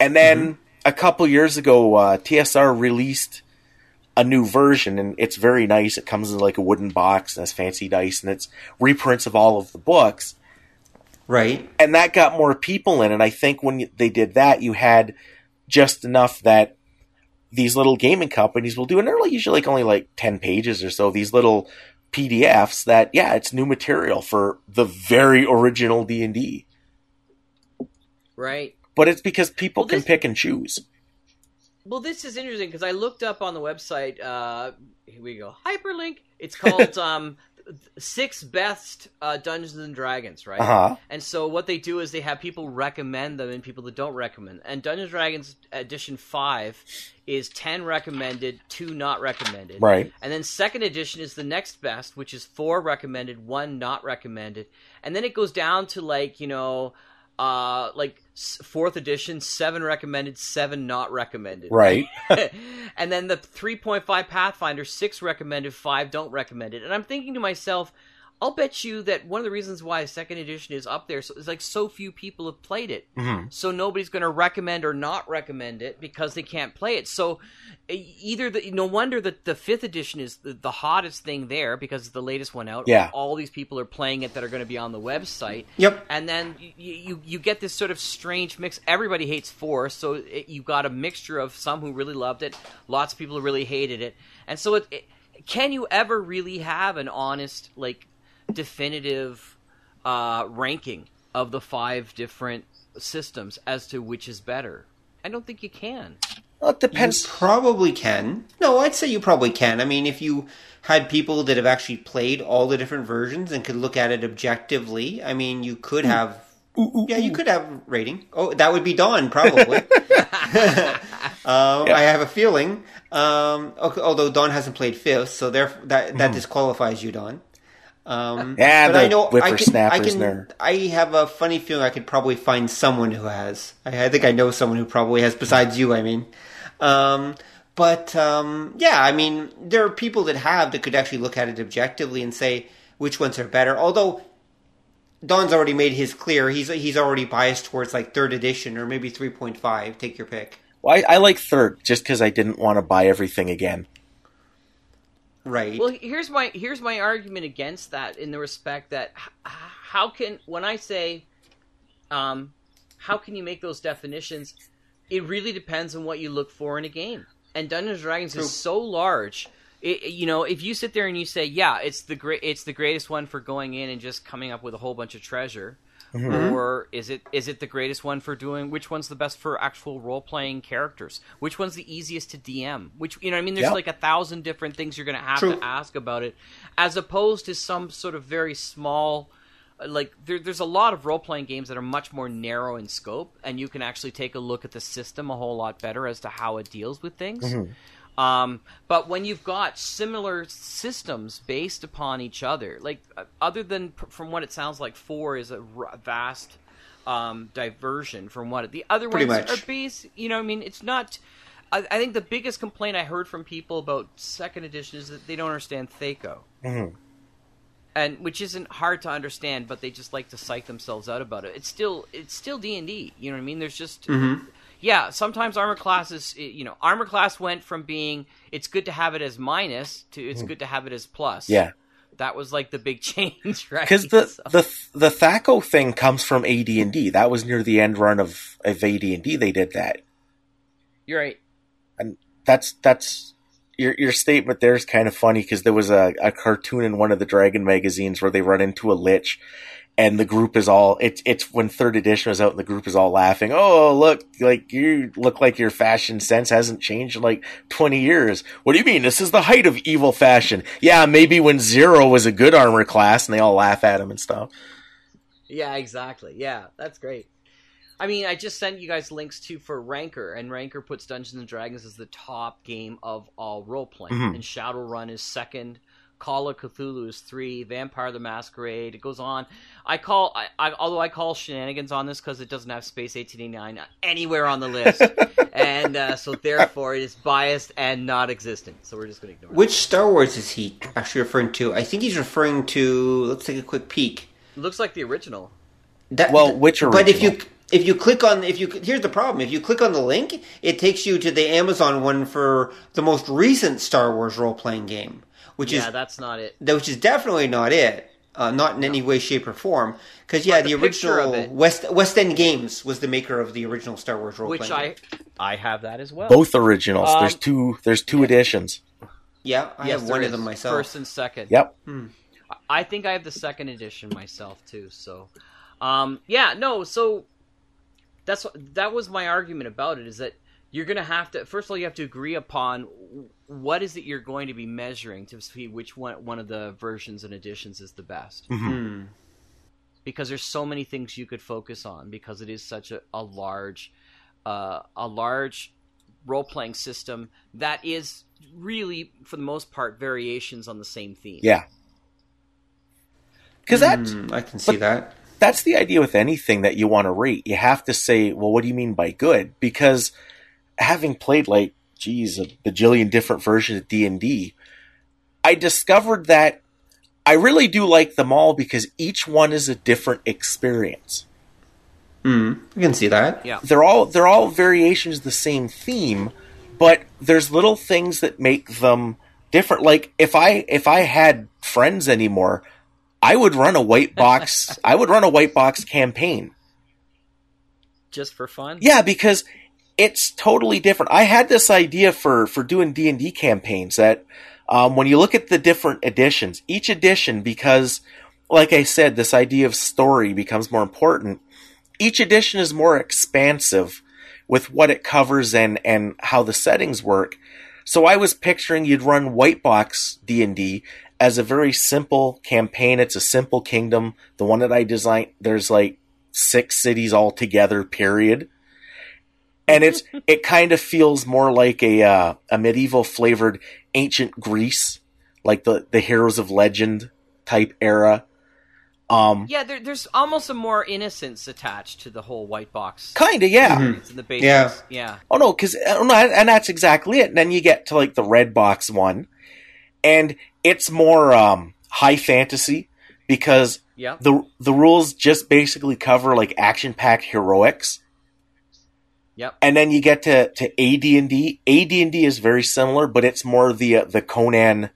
And then a couple years ago, uh, TSR released a new version, and it's very nice. It comes in like a wooden box and has fancy dice, and it's reprints of all of the books. Right. And that got more people in, and I think when they did that, you had just enough that these little gaming companies will do, and they're usually like only like ten pages or so. These little PDFs that yeah, it's new material for the very original D and D, Right. but it's because people Well, can pick and choose. Well, this is interesting because I looked up on the website. Uh, here we go. Hyperlink. It's called um, Six Best uh, Dungeons and Dragons, right? Uh huh. And so what they do is they have people recommend them and people that don't recommend. And Dungeons and Dragons Edition Five is ten recommended, two not recommended. Right. And then second edition is the next best, which is four recommended, one not recommended. And then it goes down to like, you know, uh like fourth edition, seven recommended, seven not recommended. Right. and then the 3.5 Pathfinder, six recommended, five don't recommend it. And I'm thinking to myself, I'll bet you that one of the reasons why second edition is up there so, is like so few people have played it. Mhm. So nobody's going to recommend or not recommend it because they can't play it. So either the, no wonder that the fifth edition is the, the hottest thing there because it's the latest one out. Yeah. All these people are playing it that are going to be on the website. Yep. And then you, you you get this sort of strange mix. Everybody hates four, so it, you got a mixture of some who really loved it, lots of people who really hated it, and so it, it can you ever really have an honest, like, definitive uh, ranking of the five different systems as to which is better? I don't think you can. Well, it You depends. probably can. No, I'd say you probably can. I mean, if you had people that have actually played all the different versions and could look at it objectively, I mean, you could have. yeah, you could have rating. Oh, that would be Don, probably. um, I have a feeling. Um, okay, although Don hasn't played fifth, so therefore that that disqualifies you, Don. Um, Yeah, but I know I can. I can. there. I have a funny feeling I could probably find someone who has. I, I think I know someone who probably has, besides you. I mean, um, but um, yeah, I mean, there are people that have that could actually look at it objectively and say which ones are better. Although Don's already made his clear, he's he's already biased towards like third edition or maybe three point five. Take your pick. Well, I, I like third just because I didn't want to buy everything again. Right. Well, here's my here's my argument against that in the respect that how can when I say um how can you make those definitions it really depends on what you look for in a game. And Dungeons and Dragons True. is so large. It, you know, if you sit there and you say, "Yeah, it's the great, it's the greatest one for going in and just coming up with a whole bunch of treasure," or is it is it the greatest one for doing? Which one's the best for actual role playing characters? Which one's the easiest to DM? Which you know, I mean, there's Yep. like a thousand different things you're going to have True. to ask about it, as opposed to some sort of very small. uh, Like there, there's a lot of role playing games that are much more narrow in scope, and you can actually take a look at the system a whole lot better as to how it deals with things. Um, but when you've got similar systems based upon each other, like uh, other than from what it sounds like, four is a r- vast um, diversion from what the other Pretty ones much. are based. You know, I mean, it's not. I, I think the biggest complaint I heard from people about second edition is that they don't understand Thaco. Mhm. And which isn't hard to understand, but they just like to psych themselves out about it. It's still it's still D and D. You know what I mean? There's just yeah, sometimes armor classes, you know, armor class went from being it's good to have it as minus to it's hmm. good to have it as plus. Yeah. that was like the big change, right? Because the, So- the the Thaco thing comes from AD and D. That was near the end run of of AD and D. They did that. you're right. And that's that's your your statement there is kind of funny because there was a, a cartoon in one of the Dragon magazines where they run into a lich, and the group is all it's it's when third edition was out and the group is all laughing. Oh look, like you look like your fashion sense hasn't changed in like twenty years. What do you mean? This is the height of evil fashion. Yeah, maybe when zero was a good armor class, and they all laugh at him and stuff. Yeah, exactly. Yeah, that's great. I mean, I just sent you guys links too for Ranker, and Ranker puts Dungeons and Dragons as the top game of all role playing, Mhm. and Shadowrun is second. Call of Cthulhu is three. Vampire the Masquerade. It goes on. I call, I, I, although I call shenanigans on this because it doesn't have Space 1889 anywhere on the list, and uh, so therefore it is biased and not existent. So we're just going to ignore it. Which Star Wars is he actually referring to? I think he's referring to. Let's take a quick peek. It looks like the original. That, Well, which original? But if you if you click on if you here's the problem if you click on the link it takes you to the Amazon one for the most recent Star Wars role playing game, which yeah, is that's not it. that which is definitely not it. Uh, not in any way, shape, or form. Because yeah, the, the picture of original West West End Games was the maker of the original Star Wars role Which playing. I, I have that as well. Both originals. Um, there's two. There's two editions. Yeah, I Yes, have there one of them myself. First and second. Yep. I think I have the second edition myself too. So, um, yeah, no. So that's what- that was my argument about it. Is that you're going to have to first of all you have to agree upon what is it you're going to be measuring to see which one one of the versions and editions is the best. Hmm. Because there's so many things you could focus on because it is such a, a large, uh, a large role playing system that is really for the most part variations on the same theme. Yeah. Because that Hmm, I can see that. that's the idea with anything that you want to rate. You have to say, well, what do you mean by good? Because having played like, geez, a bajillion different versions of D and D, I discovered that I really do like them all because each one is a different experience. Hmm, I can see that. Yeah. They're all they're all variations of the same theme, but there's little things that make them different. Like if I if I had friends anymore, I would run a white box. I would run a white box campaign. Just for fun. Yeah, because it's totally different. I had this idea for for doing D and D campaigns that um, when you look at the different editions, each edition, because like I said, this idea of story becomes more important. Each edition is more expansive with what it covers and and how the settings work. So I was picturing you'd run white box D and D as a very simple campaign. It's a simple kingdom. The one that I designed, there's like six cities all together. Period and it's it kind of feels more like a uh, a medieval flavored ancient Greece, like the the heroes of legend type era. Um, Yeah, there, there's almost a more innocence attached to the whole white box. kind of, yeah. It's in the basics. Yeah. yeah. Oh no, because no, and that's exactly it. And then you get to like the red box one, and it's more um, high fantasy because Yeah. the the rules just basically cover like action packed heroics. Yep. and then you get to to AD&D. AD&D is very similar, but it's more the uh, the Conan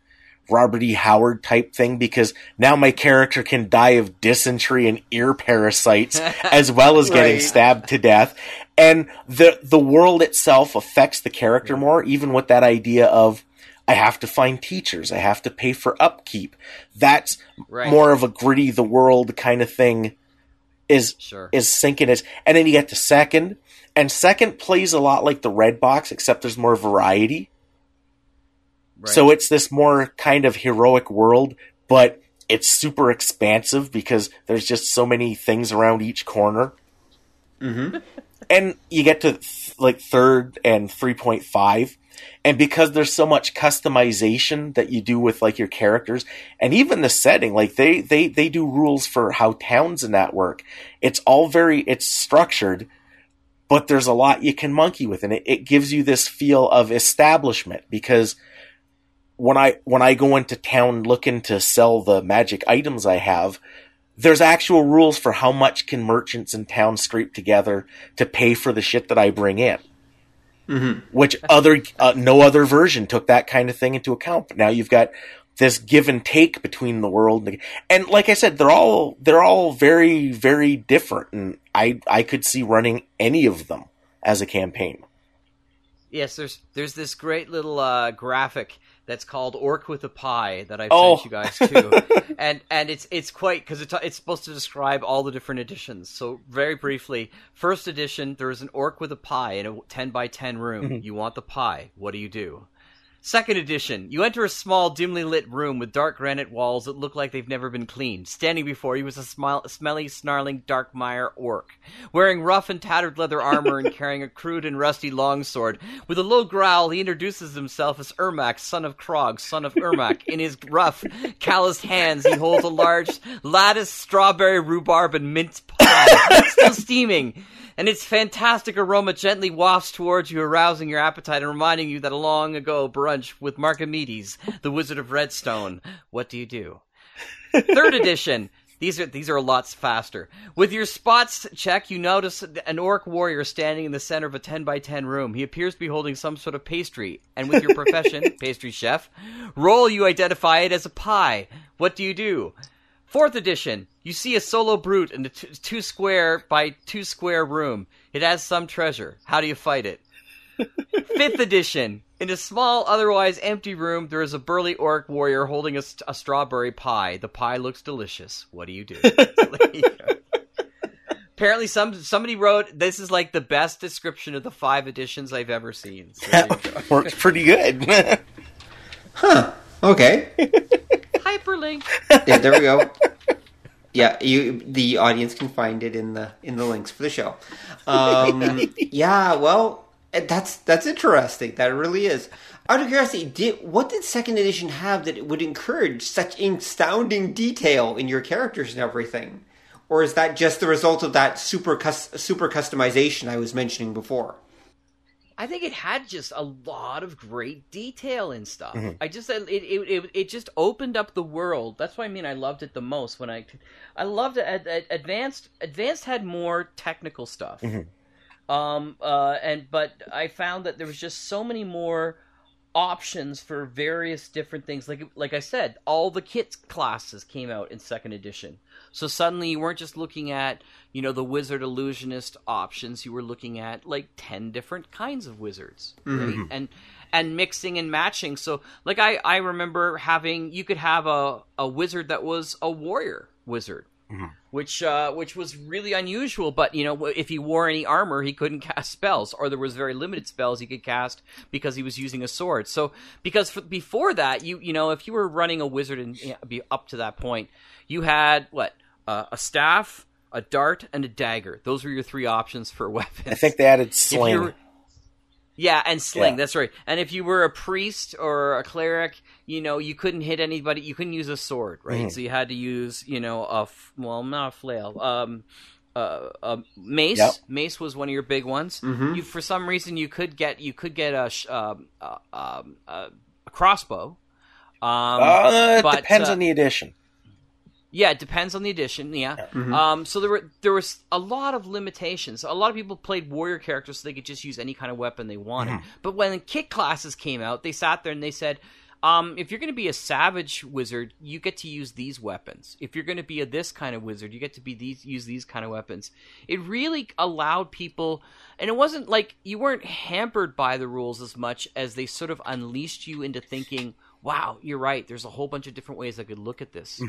Robert E. Howard type thing because now my character can die of dysentery and ear parasites as well as getting Right. stabbed to death. And the the world itself affects the character more, even with that idea of I have to find teachers, I have to pay for upkeep. That's Right. more of a gritty the world kind of thing is Sure. is sinking it. And then you get to second, and second plays a lot like the red box, except there's more variety. Right. So it's this more kind of heroic world, but it's super expansive because there's just so many things around each corner. Mm-hmm. And you get to th- like third and 3.5. And because there's so much customization that you do with like your characters and even the setting, like they, they, they do rules for how towns and that work. It's all very, it's structured, but there's a lot you can monkey with and it, it gives you this feel of establishment because when I when I go into town looking to sell the magic items I have, there's actual rules for how much can merchants in town scrape together to pay for the shit that I bring in. Which other uh, no other version took that kind of thing into account. But now you've got this give and take between the world and, and like I said, they're all they're all very very different, and I I could see running any of them as a campaign. Yes, there's there's this great little uh, graphic that's called Orc with a Pie that I've Oh. sent you guys to, and and it's it's quite because it's it's supposed to describe all the different editions. So very briefly, first edition there is an orc with a pie in a ten by ten room. You want the pie? What do you do? Second edition, you enter a small, dimly lit room with dark granite walls that look like they've never been cleaned. Standing before you is a smile, smelly, snarling, dark mire orc, wearing rough and tattered leather armor and carrying a crude and rusty longsword. With a low growl, he introduces himself as Ermac, son of Krog, son of Ermac. In his rough, calloused hands, he holds a large, lattice strawberry, rhubarb, and mint pie, still steaming and its fantastic aroma gently wafts towards you, arousing your appetite and reminding you that a long ago brunch with Marcomedes, the Wizard of Redstone. What do you do? Third edition. These are these are lots faster. With your spots check, you notice an orc warrior standing in the center of a ten by ten room. He appears to be holding some sort of pastry, and with your profession, pastry chef, roll you identify it as a pie. What do you do? Fourth edition, you see a solo brute in a t- two square by two square room. It has some treasure. How do you fight it? Fifth edition, in a small, otherwise empty room, there is a burly orc warrior holding a, st- a strawberry pie. The pie looks delicious. What do you do? Apparently, some somebody wrote this is like the best description of the five editions I've ever seen. So there you go. Works pretty good. Huh. Okay. Hyperlink. Yeah, there we go. Yeah, you the audience can find it in the in the links for the show. Um, yeah, well, that's that's interesting. That really is. Out of curiosity, did what did second edition have that it would encourage such astounding detail in your characters and everything, or is that just the result of that super super customization I was mentioning before? I think it had just a lot of great detail and stuff. Mm-hmm. I just it, it it it just opened up the world. That's why I mean I loved it the most when I I loved it. Ad- Ad- Advanced Advanced had more technical stuff. Mm-hmm. Um uh and but I found that there was just so many more options for various different things. Like like I said, all the kit classes came out in second edition. So suddenly you weren't just looking at, you know, the wizard illusionist options, you were looking at like 10 different kinds of wizards, right? And and mixing and matching. So like I I remember having you could have a a wizard that was a warrior wizard. Which uh, which was really unusual, but you know if he wore any armor, he couldn't cast spells, or there was very limited spells he could cast because he was using a sword. So because for, before that, you you know if you were running a wizard and you know, be up to that point, you had what uh, a staff, a dart, and a dagger. Those were your three options for weapons. I think they added sling. Yeah, and sling. Yeah. That's right. And if you were a priest or a cleric, you know, you couldn't hit anybody. You couldn't use a sword, right? Mm-hmm. So you had to use, you know, a f- well, not a flail, um, uh, a mace. Yep. Mace was one of your big ones. You, for some reason, you could get you could get a sh- um, uh, um, uh, a crossbow. Um, uh, it but, depends uh, on the edition. Yeah, it depends on the edition. Yeah. Um, so there were there was a lot of limitations. A lot of people played warrior characters so they could just use any kind of weapon they wanted. But when the kit classes came out, they sat there and they said, um, if you're going to be a savage wizard, you get to use these weapons. If you're going to be a this kind of wizard, you get to be these use these kind of weapons. It really allowed people, and it wasn't like you weren't hampered by the rules as much as they sort of unleashed you into thinking, "Wow, you're right. There's a whole bunch of different ways I could look at this."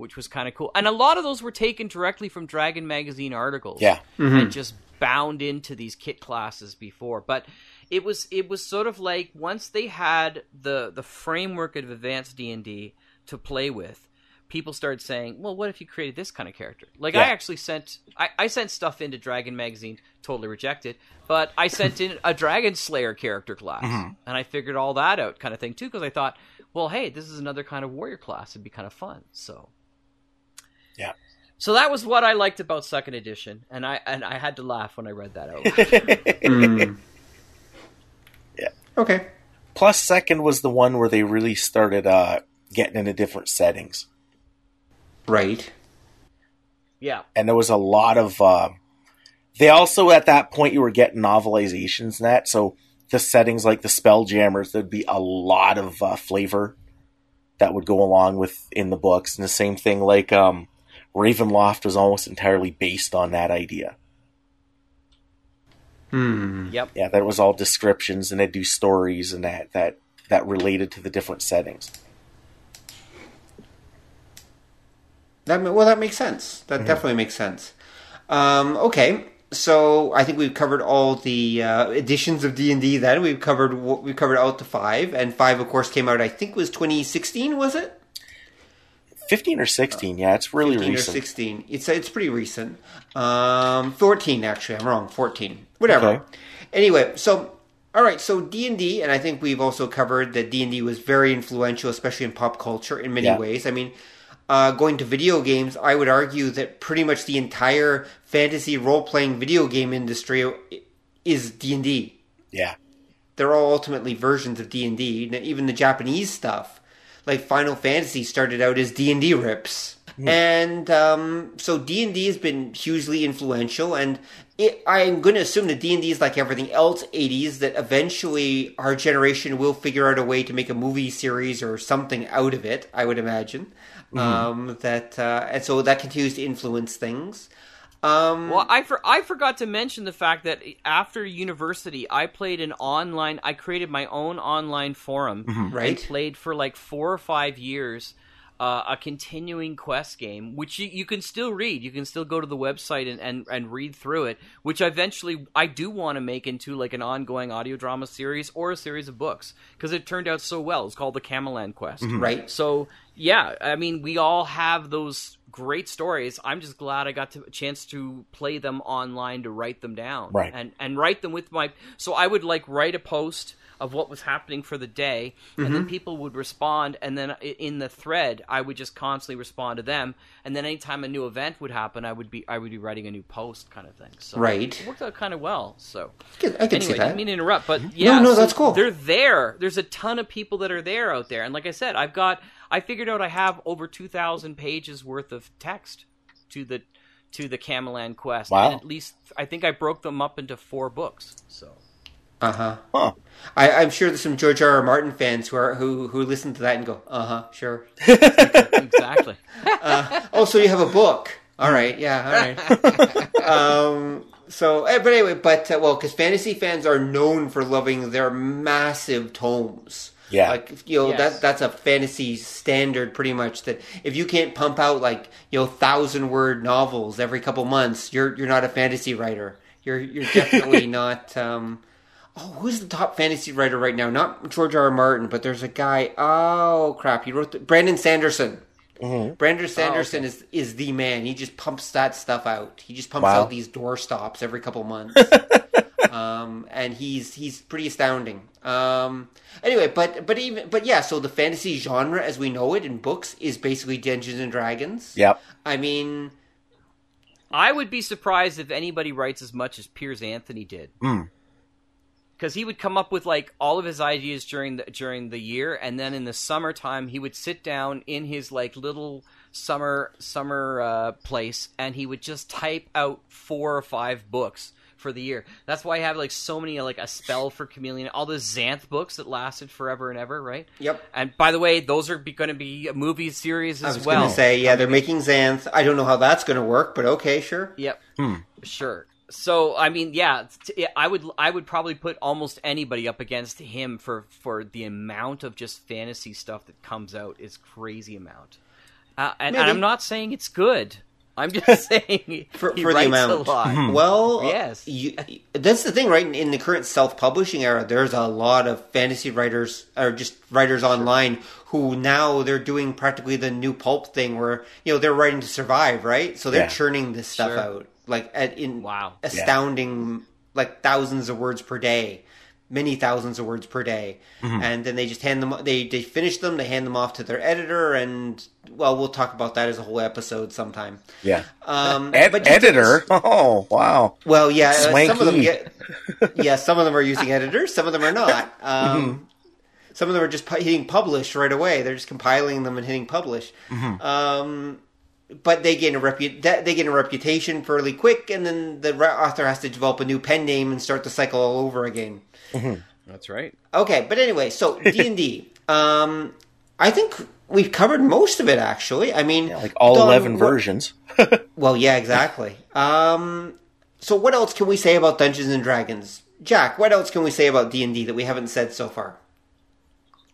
Which was kind of cool. And a lot of those were taken directly from Dragon magazine articles. Yeah. And mm-hmm. just bound into these kit classes before. But it was it was sort of like once they had the the framework of advanced D&D to play with, people started saying, "Well, what if you created this kind of character?" Like I actually sent I, I sent stuff into Dragon magazine, totally rejected, but I sent in a Dragon Slayer character class, mm-hmm. and I figured all that out, kind of thing too, because I thought, well, hey, this is another kind of warrior class; it'd be kind of fun. So Yeah. so that was what I liked about second edition, and I and I had to laugh when I read that out. Mm. Yeah. Okay. Plus, second was the one where they really started uh, getting into different settings, Right. yeah, and there was a lot of. Uh, they also at that point you were getting novelizations and that, so the settings like the Spelljammers there'd be a lot of uh, flavor that would go along with in the books, and the same thing like um, Ravenloft was almost entirely based on that idea. Hmm. Yep. Yeah, that was all descriptions, and they'd do stories and that that that related to the different settings. That well, that makes sense. That definitely makes sense. Um, okay, so I think we've covered all the uh, editions of D and D. Then we've covered what we covered out to five, and five, of course, came out. I think was 2016. Was it? Fifteen or sixteen, yeah, it's really 15 recent. or 16. It's it's pretty recent. Um, 14 actually. I'm wrong. 14. Whatever. Okay. Anyway, so all right, so D&D and I think we've also covered that D&D was very influential especially in pop culture in many Yeah. ways. I mean, uh, going to video games, I would argue that pretty much the entire fantasy role-playing video game industry is D&D Yeah, they're all ultimately versions of D&D. Even the Japanese stuff, like Final Fantasy started out as D&D rips. And um, so D&D has been hugely influential and it, I'm going to assume that D&D is like everything else 80s that eventually our generation will figure out a way to make a movie series or something out of it, I would imagine. Um, that uh, and so that continues to influence things. Um, Well, I for, I forgot to mention the fact that after university, I played an online. I created my own online forum and Right. played for like four or five years. Uh, a continuing quest game, which you, you can still read. You can still go to the website and, and, and read through it. Which eventually I do want to make into like an ongoing audio drama series or a series of books because it turned out so well. It's called the Cameland Quest. right. So yeah, I mean, we all have those great stories. I'm just glad I got to, a chance to play them online to write them down, Right. And and write them with my. So I would like write a post of what was happening for the day, and then mm-hmm. people would respond, and then in the thread, I would just constantly respond to them, and then anytime a new event would happen, I would be I would be writing a new post, kind of thing. So Right. it worked out kind of well. So I can, I can anyway, see that. didn't mean to interrupt, but mm-hmm. yeah, no, so that's cool. They're there. There's a ton of people that are there out there, and like I said, I've got. I figured out I have over two thousand pages worth of text to the to the Cameland Quest, Wow. and at least I think I broke them up into four books. So Uh huh. Huh. I, I'm sure there's some George R. R. Martin fans who are who who listen to that and go, uh huh, sure. exactly. oh, so you have a book? All right, yeah, all right. um, so, eh, but anyway, but uh, well, because fantasy fans are known for loving their massive tomes. Yeah. like you know Yes. that that's a fantasy standard, pretty much. That if you can't pump out like you know thousand word novels every couple months, you're you're not a fantasy writer. You're you're definitely not. Um, Oh, who's the top fantasy writer right now? Not George R. R. Martin, but there's a guy. Oh crap! He wrote the, Brandon Sanderson. Brandon Sanderson is is the man. He just pumps that stuff out. He just pumps Wow. out these door stops every couple months. um, and he's he's pretty astounding. Um, anyway, but but even but yeah. So the fantasy genre, as we know it in books, is basically Dungeons and Dragons. Yep. I mean, I would be surprised if anybody writes as much as Piers Anthony did. Hmm. Because he would come up with like all of his ideas during the during the year, and then in the summertime he would sit down in his like little summer summer uh, place, and he would just type out four or five books for the year. That's why I have like so many like a spell for chameleon, all the Xanth books that lasted forever and ever, right? Yep. And by the way, those are going to be a movie series as well. I as was well. going to say yeah, they're making Xanth. I don't know how that's going to work, but okay, sure. Yep. Sure. So I mean, yeah, I would I would probably put almost anybody up against him for for the amount of just fantasy stuff that comes out is crazy amount. Uh, and, and I'm not saying it's good. I'm just saying for, he for the amount. a lot. Hmm. Well, uh, Yes. you, that's the thing, right? In, in the current self-publishing era, there's a lot of fantasy writers or just writers online who now they're doing practically the new pulp thing, where you know they're writing to survive, right? So they're Yeah. churning this stuff Sure. out like at, in Wow. astounding, like thousands of words per day. Many thousands of words per day, and then they just hand them. They they finish them. They hand them off to their editor, and well, we'll talk about that as a whole episode sometime. Yeah. Um, Ed- but just- editor. Oh wow. well, yeah, uh, some of them get. Yeah, some of them are using editors. Some of them are not. Um, some of them are just pu- hitting publish right away. They're just compiling them and hitting publish. Um, but they gain a repu- they gain a reputation fairly quick, and then the author has to develop a new pen name and start the cycle all over again. That's right. Okay, but anyway, so D and D. Um, I think we've covered most of it actually. I mean, like all Don, 11 what- versions. Well, yeah, exactly. um, so what else can we say about Dungeons and Dragons? Jack, what else can we say about D&D that we haven't said so far?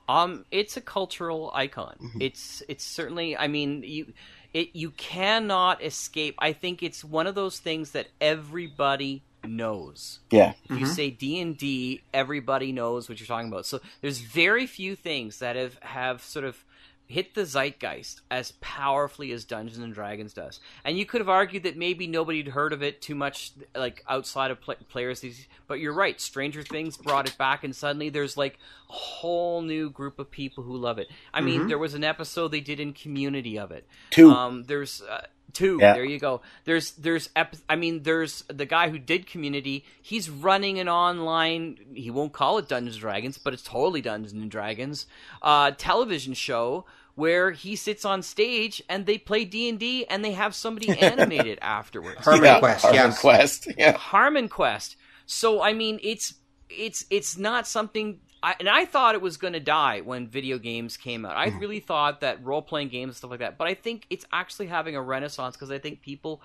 Um, it's a cultural icon. Mm-hmm. It's it's certainly. I mean, you it you cannot escape. I think it's one of those things that everybody knows. yeah. If you say D and D, everybody knows what you're talking about. So there's very few things that have have sort of hit the zeitgeist as powerfully as Dungeons and Dragons does. And you could have argued that maybe nobody had heard of it too much, like outside of pl- players. These, but you're right. Stranger Things brought it back, and suddenly there's like a whole new group of people who love it. I mean, there was an episode they did in Community of it. Two. Um, there's uh, two. Yeah. There you go. There's there's ep- I mean there's the guy who did Community. He's running an online. He won't call it Dungeons and Dragons, but it's totally Dungeons and Dragons. Uh, television show where he sits on stage and they play D and D and they have somebody animate it afterwards. Harmon yeah, Quest, Harmon yes. Quest. Yeah. Harmon Quest. So I mean, it's it's it's not something. I, and I thought it was going to die when video games came out. I really thought that role playing games and stuff like that. But I think it's actually having a renaissance because I think people,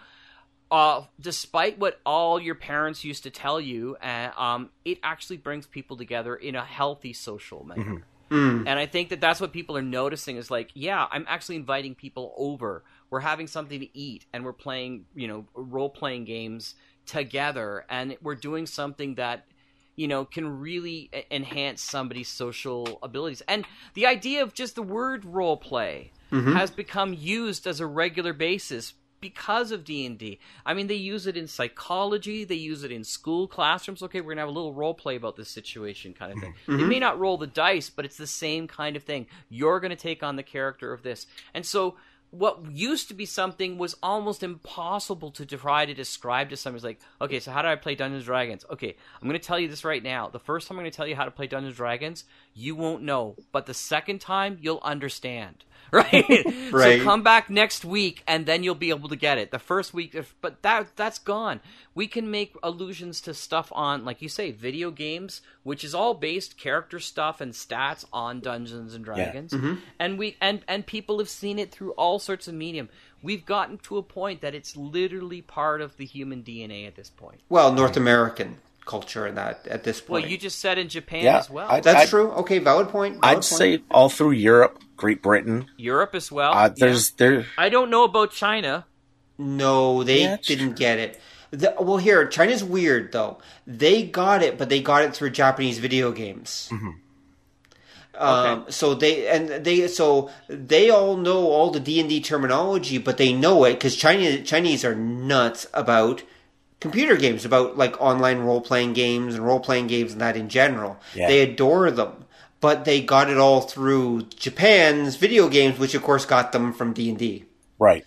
uh, despite what all your parents used to tell you, uh, um, it actually brings people together in a healthy social manner. And I think that that's what people are noticing is like, yeah, I'm actually inviting people over. We're having something to eat and we're playing, you know, role playing games together and we're doing something that you know can really enhance somebody's social abilities. And the idea of just the word role play mm-hmm. has become used as a regular basis because of D&D. I mean, they use it in psychology, they use it in school classrooms. Okay, we're going to have a little role play about this situation kind of thing. Mm-hmm. They may mm-hmm. not roll the dice, but it's the same kind of thing. You're going to take on the character of this. And so what used to be something was almost impossible to try to describe to somebody. It's like, okay, so how do I play Dungeons Dragons? Okay, I'm going to tell you this right now. The first time I'm going to tell you how to play Dungeons Dragons, you won't know, but the second time you'll understand. Right? Right. So come back next week and then you'll be able to get it. The first week if, but that that's gone. We can make allusions to stuff on like you say video games, which is all based character stuff and stats on Dungeons and Dragons. Mm-hmm. And we and and people have seen it through all sorts of medium. We've gotten to a point that it's literally part of the human DNA at this point. Well, North American culture in that at this point. Well, you just said in Japan Yeah, as well. I- That's I'd- true. Okay, valid point. valid I'd point. say all through Europe, Great Britain. Europe as well. Uh, Yeah. there's there. I don't know about China. No, they Yeah, didn't get it. The, well, here, China's weird though. They got it, but they got it through Japanese video games. Um, so they and they so they all know all the D and D terminology, but they know it because Chinese Chinese are nuts about computer games, about like online role playing games and role playing games and that in general. Yeah. They adore them, but they got it all through Japan's video games, which of course got them from D and D. Right.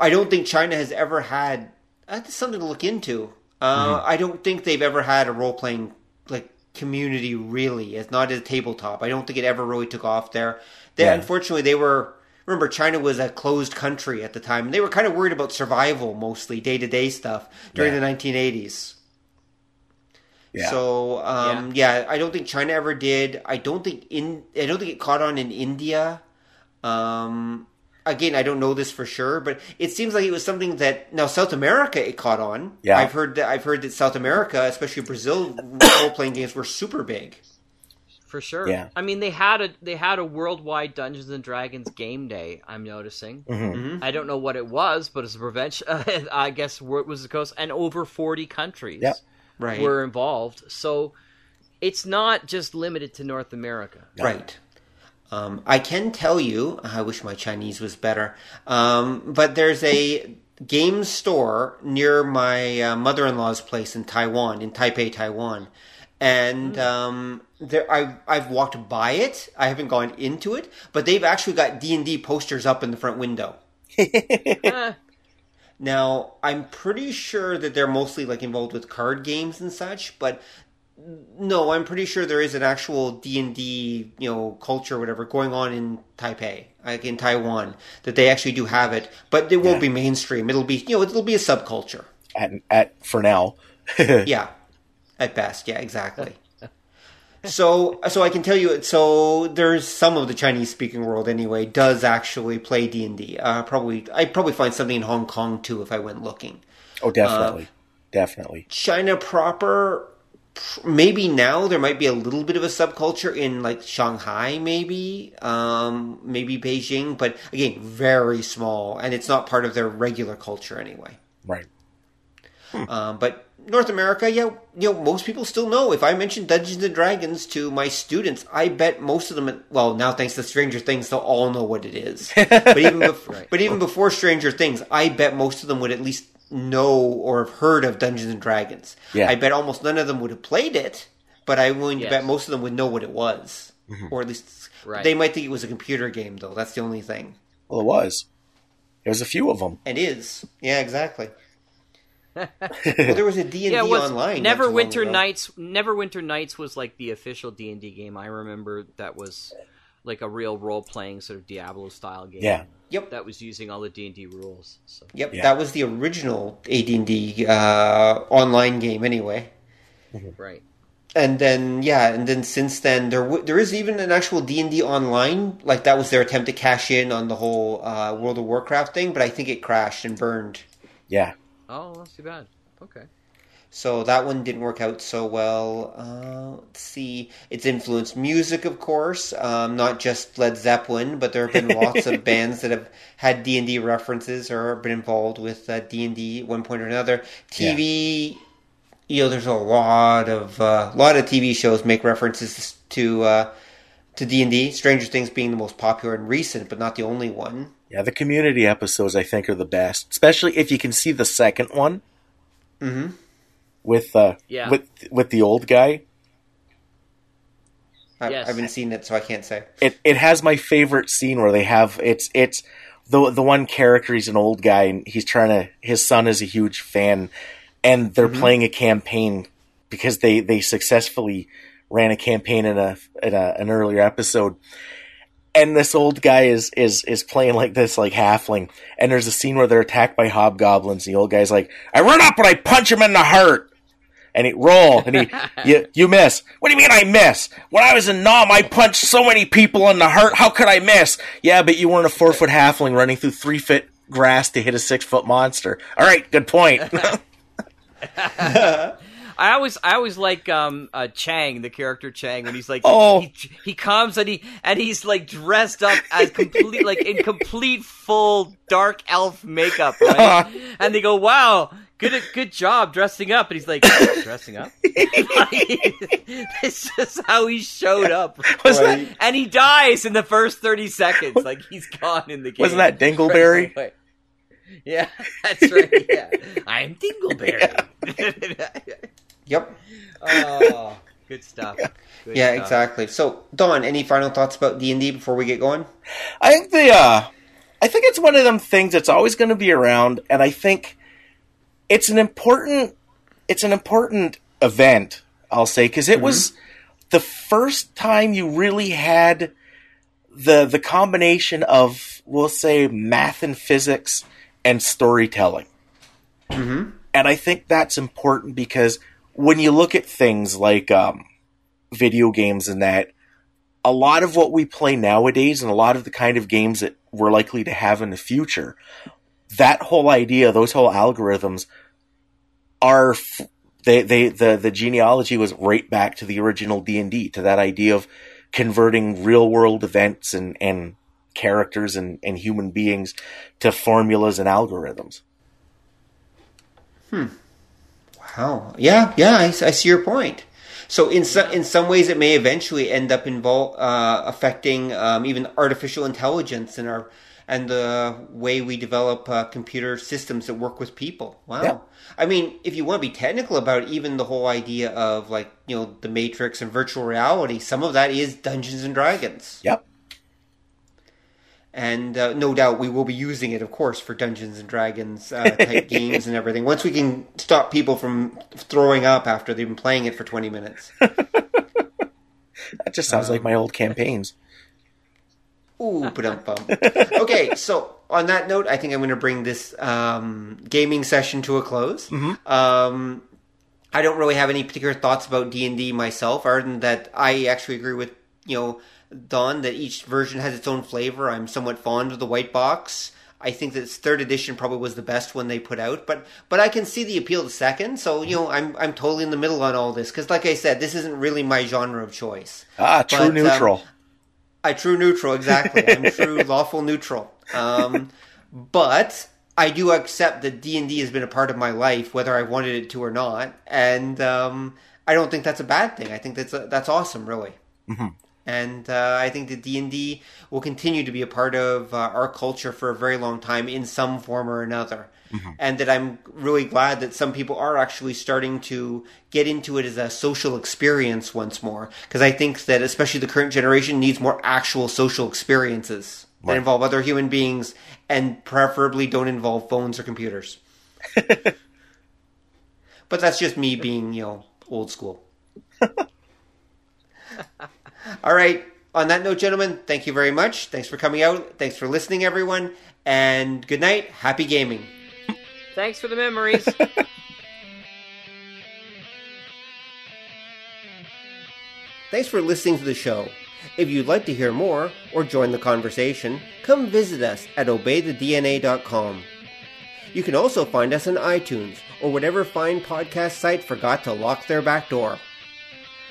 I don't think China has ever had. That's something to look into. Uh, I don't think they've ever had a role playing like community really. It's not a tabletop. I don't think it ever really took off there. They Yeah. unfortunately they were. Remember, China was a closed country at the time. They were kind of worried about survival, mostly day to day stuff during Yeah. the 1980s. Yeah. So um, yeah. I don't think China ever did. I don't think in. I don't think it caught on in India. Um, again, I don't know this for sure, but it seems like it was something that now South America it caught on. Yeah. I've heard that. I've heard that South America, especially Brazil, role playing games were super big. For sure. Yeah. I mean, they had a they had a worldwide Dungeons and Dragons game day. I'm noticing. Mm-hmm. I don't know what it was, but it's a prevention. I guess where it was the coast, and over 40 countries Yep. Right. were involved. So it's not just limited to North America. Right. Um, I can tell you, I wish my Chinese was better, um, but there's a game store near my uh, mother-in-law's place in Taiwan, in Taipei, Taiwan, and um, there I I've walked by it. I haven't gone into it, but they've actually got D and D posters up in the front window. Now, I'm pretty sure that they're mostly like involved with card games and such, but no, I'm pretty sure there is an actual D and D, you know, culture, or whatever, going on in Taipei, like in Taiwan, that they actually do have it, but it won't Yeah. be mainstream. It'll be, you know, it'll be a subculture. At, at for now. Yeah, at best. Yeah, exactly. so so I can tell you. So there's some of the Chinese speaking world anyway does actually play D and D. Uh, probably I probably find something in Hong Kong too if I went looking. Oh, definitely, definitely. China proper, maybe now there might be a little bit of a subculture in like Shanghai, maybe, um, maybe Beijing, but again, very small, and it's not part of their regular culture anyway. Right. Um, but North America, yeah, you know, most people still know. If I mention Dungeons and Dragons to my students, I bet most of them. Well, now thanks to Stranger Things, they'll all know what it is. But even, bef- but even before Stranger Things, I bet most of them would at least know or have heard of Dungeons and Dragons. Yeah. I bet almost none of them would have played it, but I'm willing to Yes. bet most of them would know what it was, mm-hmm. or at least Right. they might think it was a computer game. Though that's the only thing. Well, it was. There was a few of them. It is, yeah, exactly. Well, there was a D and yeah, it D was online. not too long Neverwinter ago. Nights. Neverwinter Nights was like the official D and D game. I remember that was like a real role playing sort of Diablo style game. Yeah. Yep. that was using all the D and D rules. So Yep, Yeah. that was the original AD&D uh, online game anyway. right. And then yeah, and then since then there w- there is even an actual D&D online like that was their attempt to cash in on the whole uh, World of Warcraft thing, but I think it crashed and burned. Yeah. Oh, that's too bad. Okay. So that one didn't work out so well. Uh, let's see. It's influenced music, of course, um, not just Led Zeppelin, but there have been lots of bands that have had D and D references or been involved with uh, D and D one point or another. TV, you know, there's a lot of uh, lot of TV shows make references to uh, to D and D. Stranger Things being the most popular and recent, but not the only one. Yeah, the community episodes I think are the best, especially if you can see the second one hmm with uh Yeah. with with the old guy. I, Yes. I haven't seen it, so I can't say. It it has my favorite scene where they have it's it's the the one character he's an old guy and he's trying to his son is a huge fan and they're playing a campaign because they they successfully ran a campaign in a in a, an earlier episode and this old guy is is is playing like this like halfling and there's a scene where they're attacked by hobgoblins and the old guy's like i run up and i punch him in the heart. And he roll and he you, you miss. What do you mean i miss? When i was in Nam i punched so many people in the heart. How could i miss? Yeah but you weren't a four foot halfling running through three foot grass to hit a six foot monster. All right good point I always, I always like um, uh, Chang, the character Chang, when he's like, Oh. he, he comes and he and he's like dressed up as complete, like in complete full dark elf makeup, right? and they go, "Wow, good, good job dressing up," and he's like, "Dressing up." this is how he showed up, Right. and he dies in the first thirty seconds. Like he's gone in the game. Wasn't that Dingleberry? Right. Yeah, that's right. Yeah, I'm Dingleberry. Yep. oh, good stuff. Good Yeah, stuff. exactly. So, Don, any final thoughts about D and D before we get going? I think the uh I think it's one of them things that's always going to be around and I think it's an important it's an important event, I'll say, cuz it was the first time you really had the the combination of we'll say math and physics and storytelling. Mm-hmm. And I think that's important because when you look at things like um, video games and that, a lot of what we play nowadays and a lot of the kind of games that we're likely to have in the future, that whole idea, those whole algorithms are they they the the genealogy was right back to the original D&D to that idea of converting real world events and and characters and and human beings to formulas and algorithms. Wow. Yeah, yeah, I, I see your point. So in some in some ways, it may eventually end up invol- uh, affecting um, even artificial intelligence and our and the way we develop uh, computer systems that work with people. Wow. Yeah. I mean, if you want to be technical about it, even the whole idea of like you know the Matrix and virtual reality, some of that is Dungeons and Dragons. Yep. And uh, no doubt we will be using it, of course, for Dungeons and Dragons uh, type games and everything. Once we can stop people from throwing up after they've been playing it for twenty minutes. That just sounds like my old campaigns. Ooh, bum Okay, so on that note, I think I'm going to bring this um, gaming session to a close. Um, I don't really have any particular thoughts about D and D myself, other than that I actually agree with you know Don that each version has its own flavor. I'm somewhat fond of the white box. I think that third edition probably was the best one they put out, but but I can see the appeal to second. So you know, I'm I'm totally in the middle on all this because, like I said, this isn't really my genre of choice. Ah, true But, um, neutral. I true neutral, exactly. I'm true lawful neutral. Um, but I do accept that D and D has been a part of my life, whether I wanted it to or not, and um, I don't think that's a bad thing. I think that's a, that's awesome, really. And uh, I think that D and D will continue to be a part of uh, our culture for a very long time in some form or another. And that I'm really glad that some people are actually starting to get into it as a social experience once more. Because I think that especially the current generation needs more actual social experiences that involve other human beings and preferably don't involve phones or computers. but that's just me being, you know, old school. All right. On that note, gentlemen, thank you very much. Thanks for coming out. Thanks for listening, everyone. And good night. Happy gaming. Thanks for the memories. Thanks for listening to the show. If you'd like to hear more or join the conversation, come visit us at obeythedna.com. You can also find us on iTunes or whatever fine podcast site forgot to lock their back door.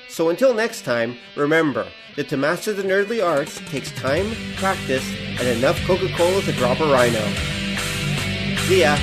So until next time, remember that to master the nerdly arts takes time, practice, and enough Coca Cola to drop a rhino. See ya!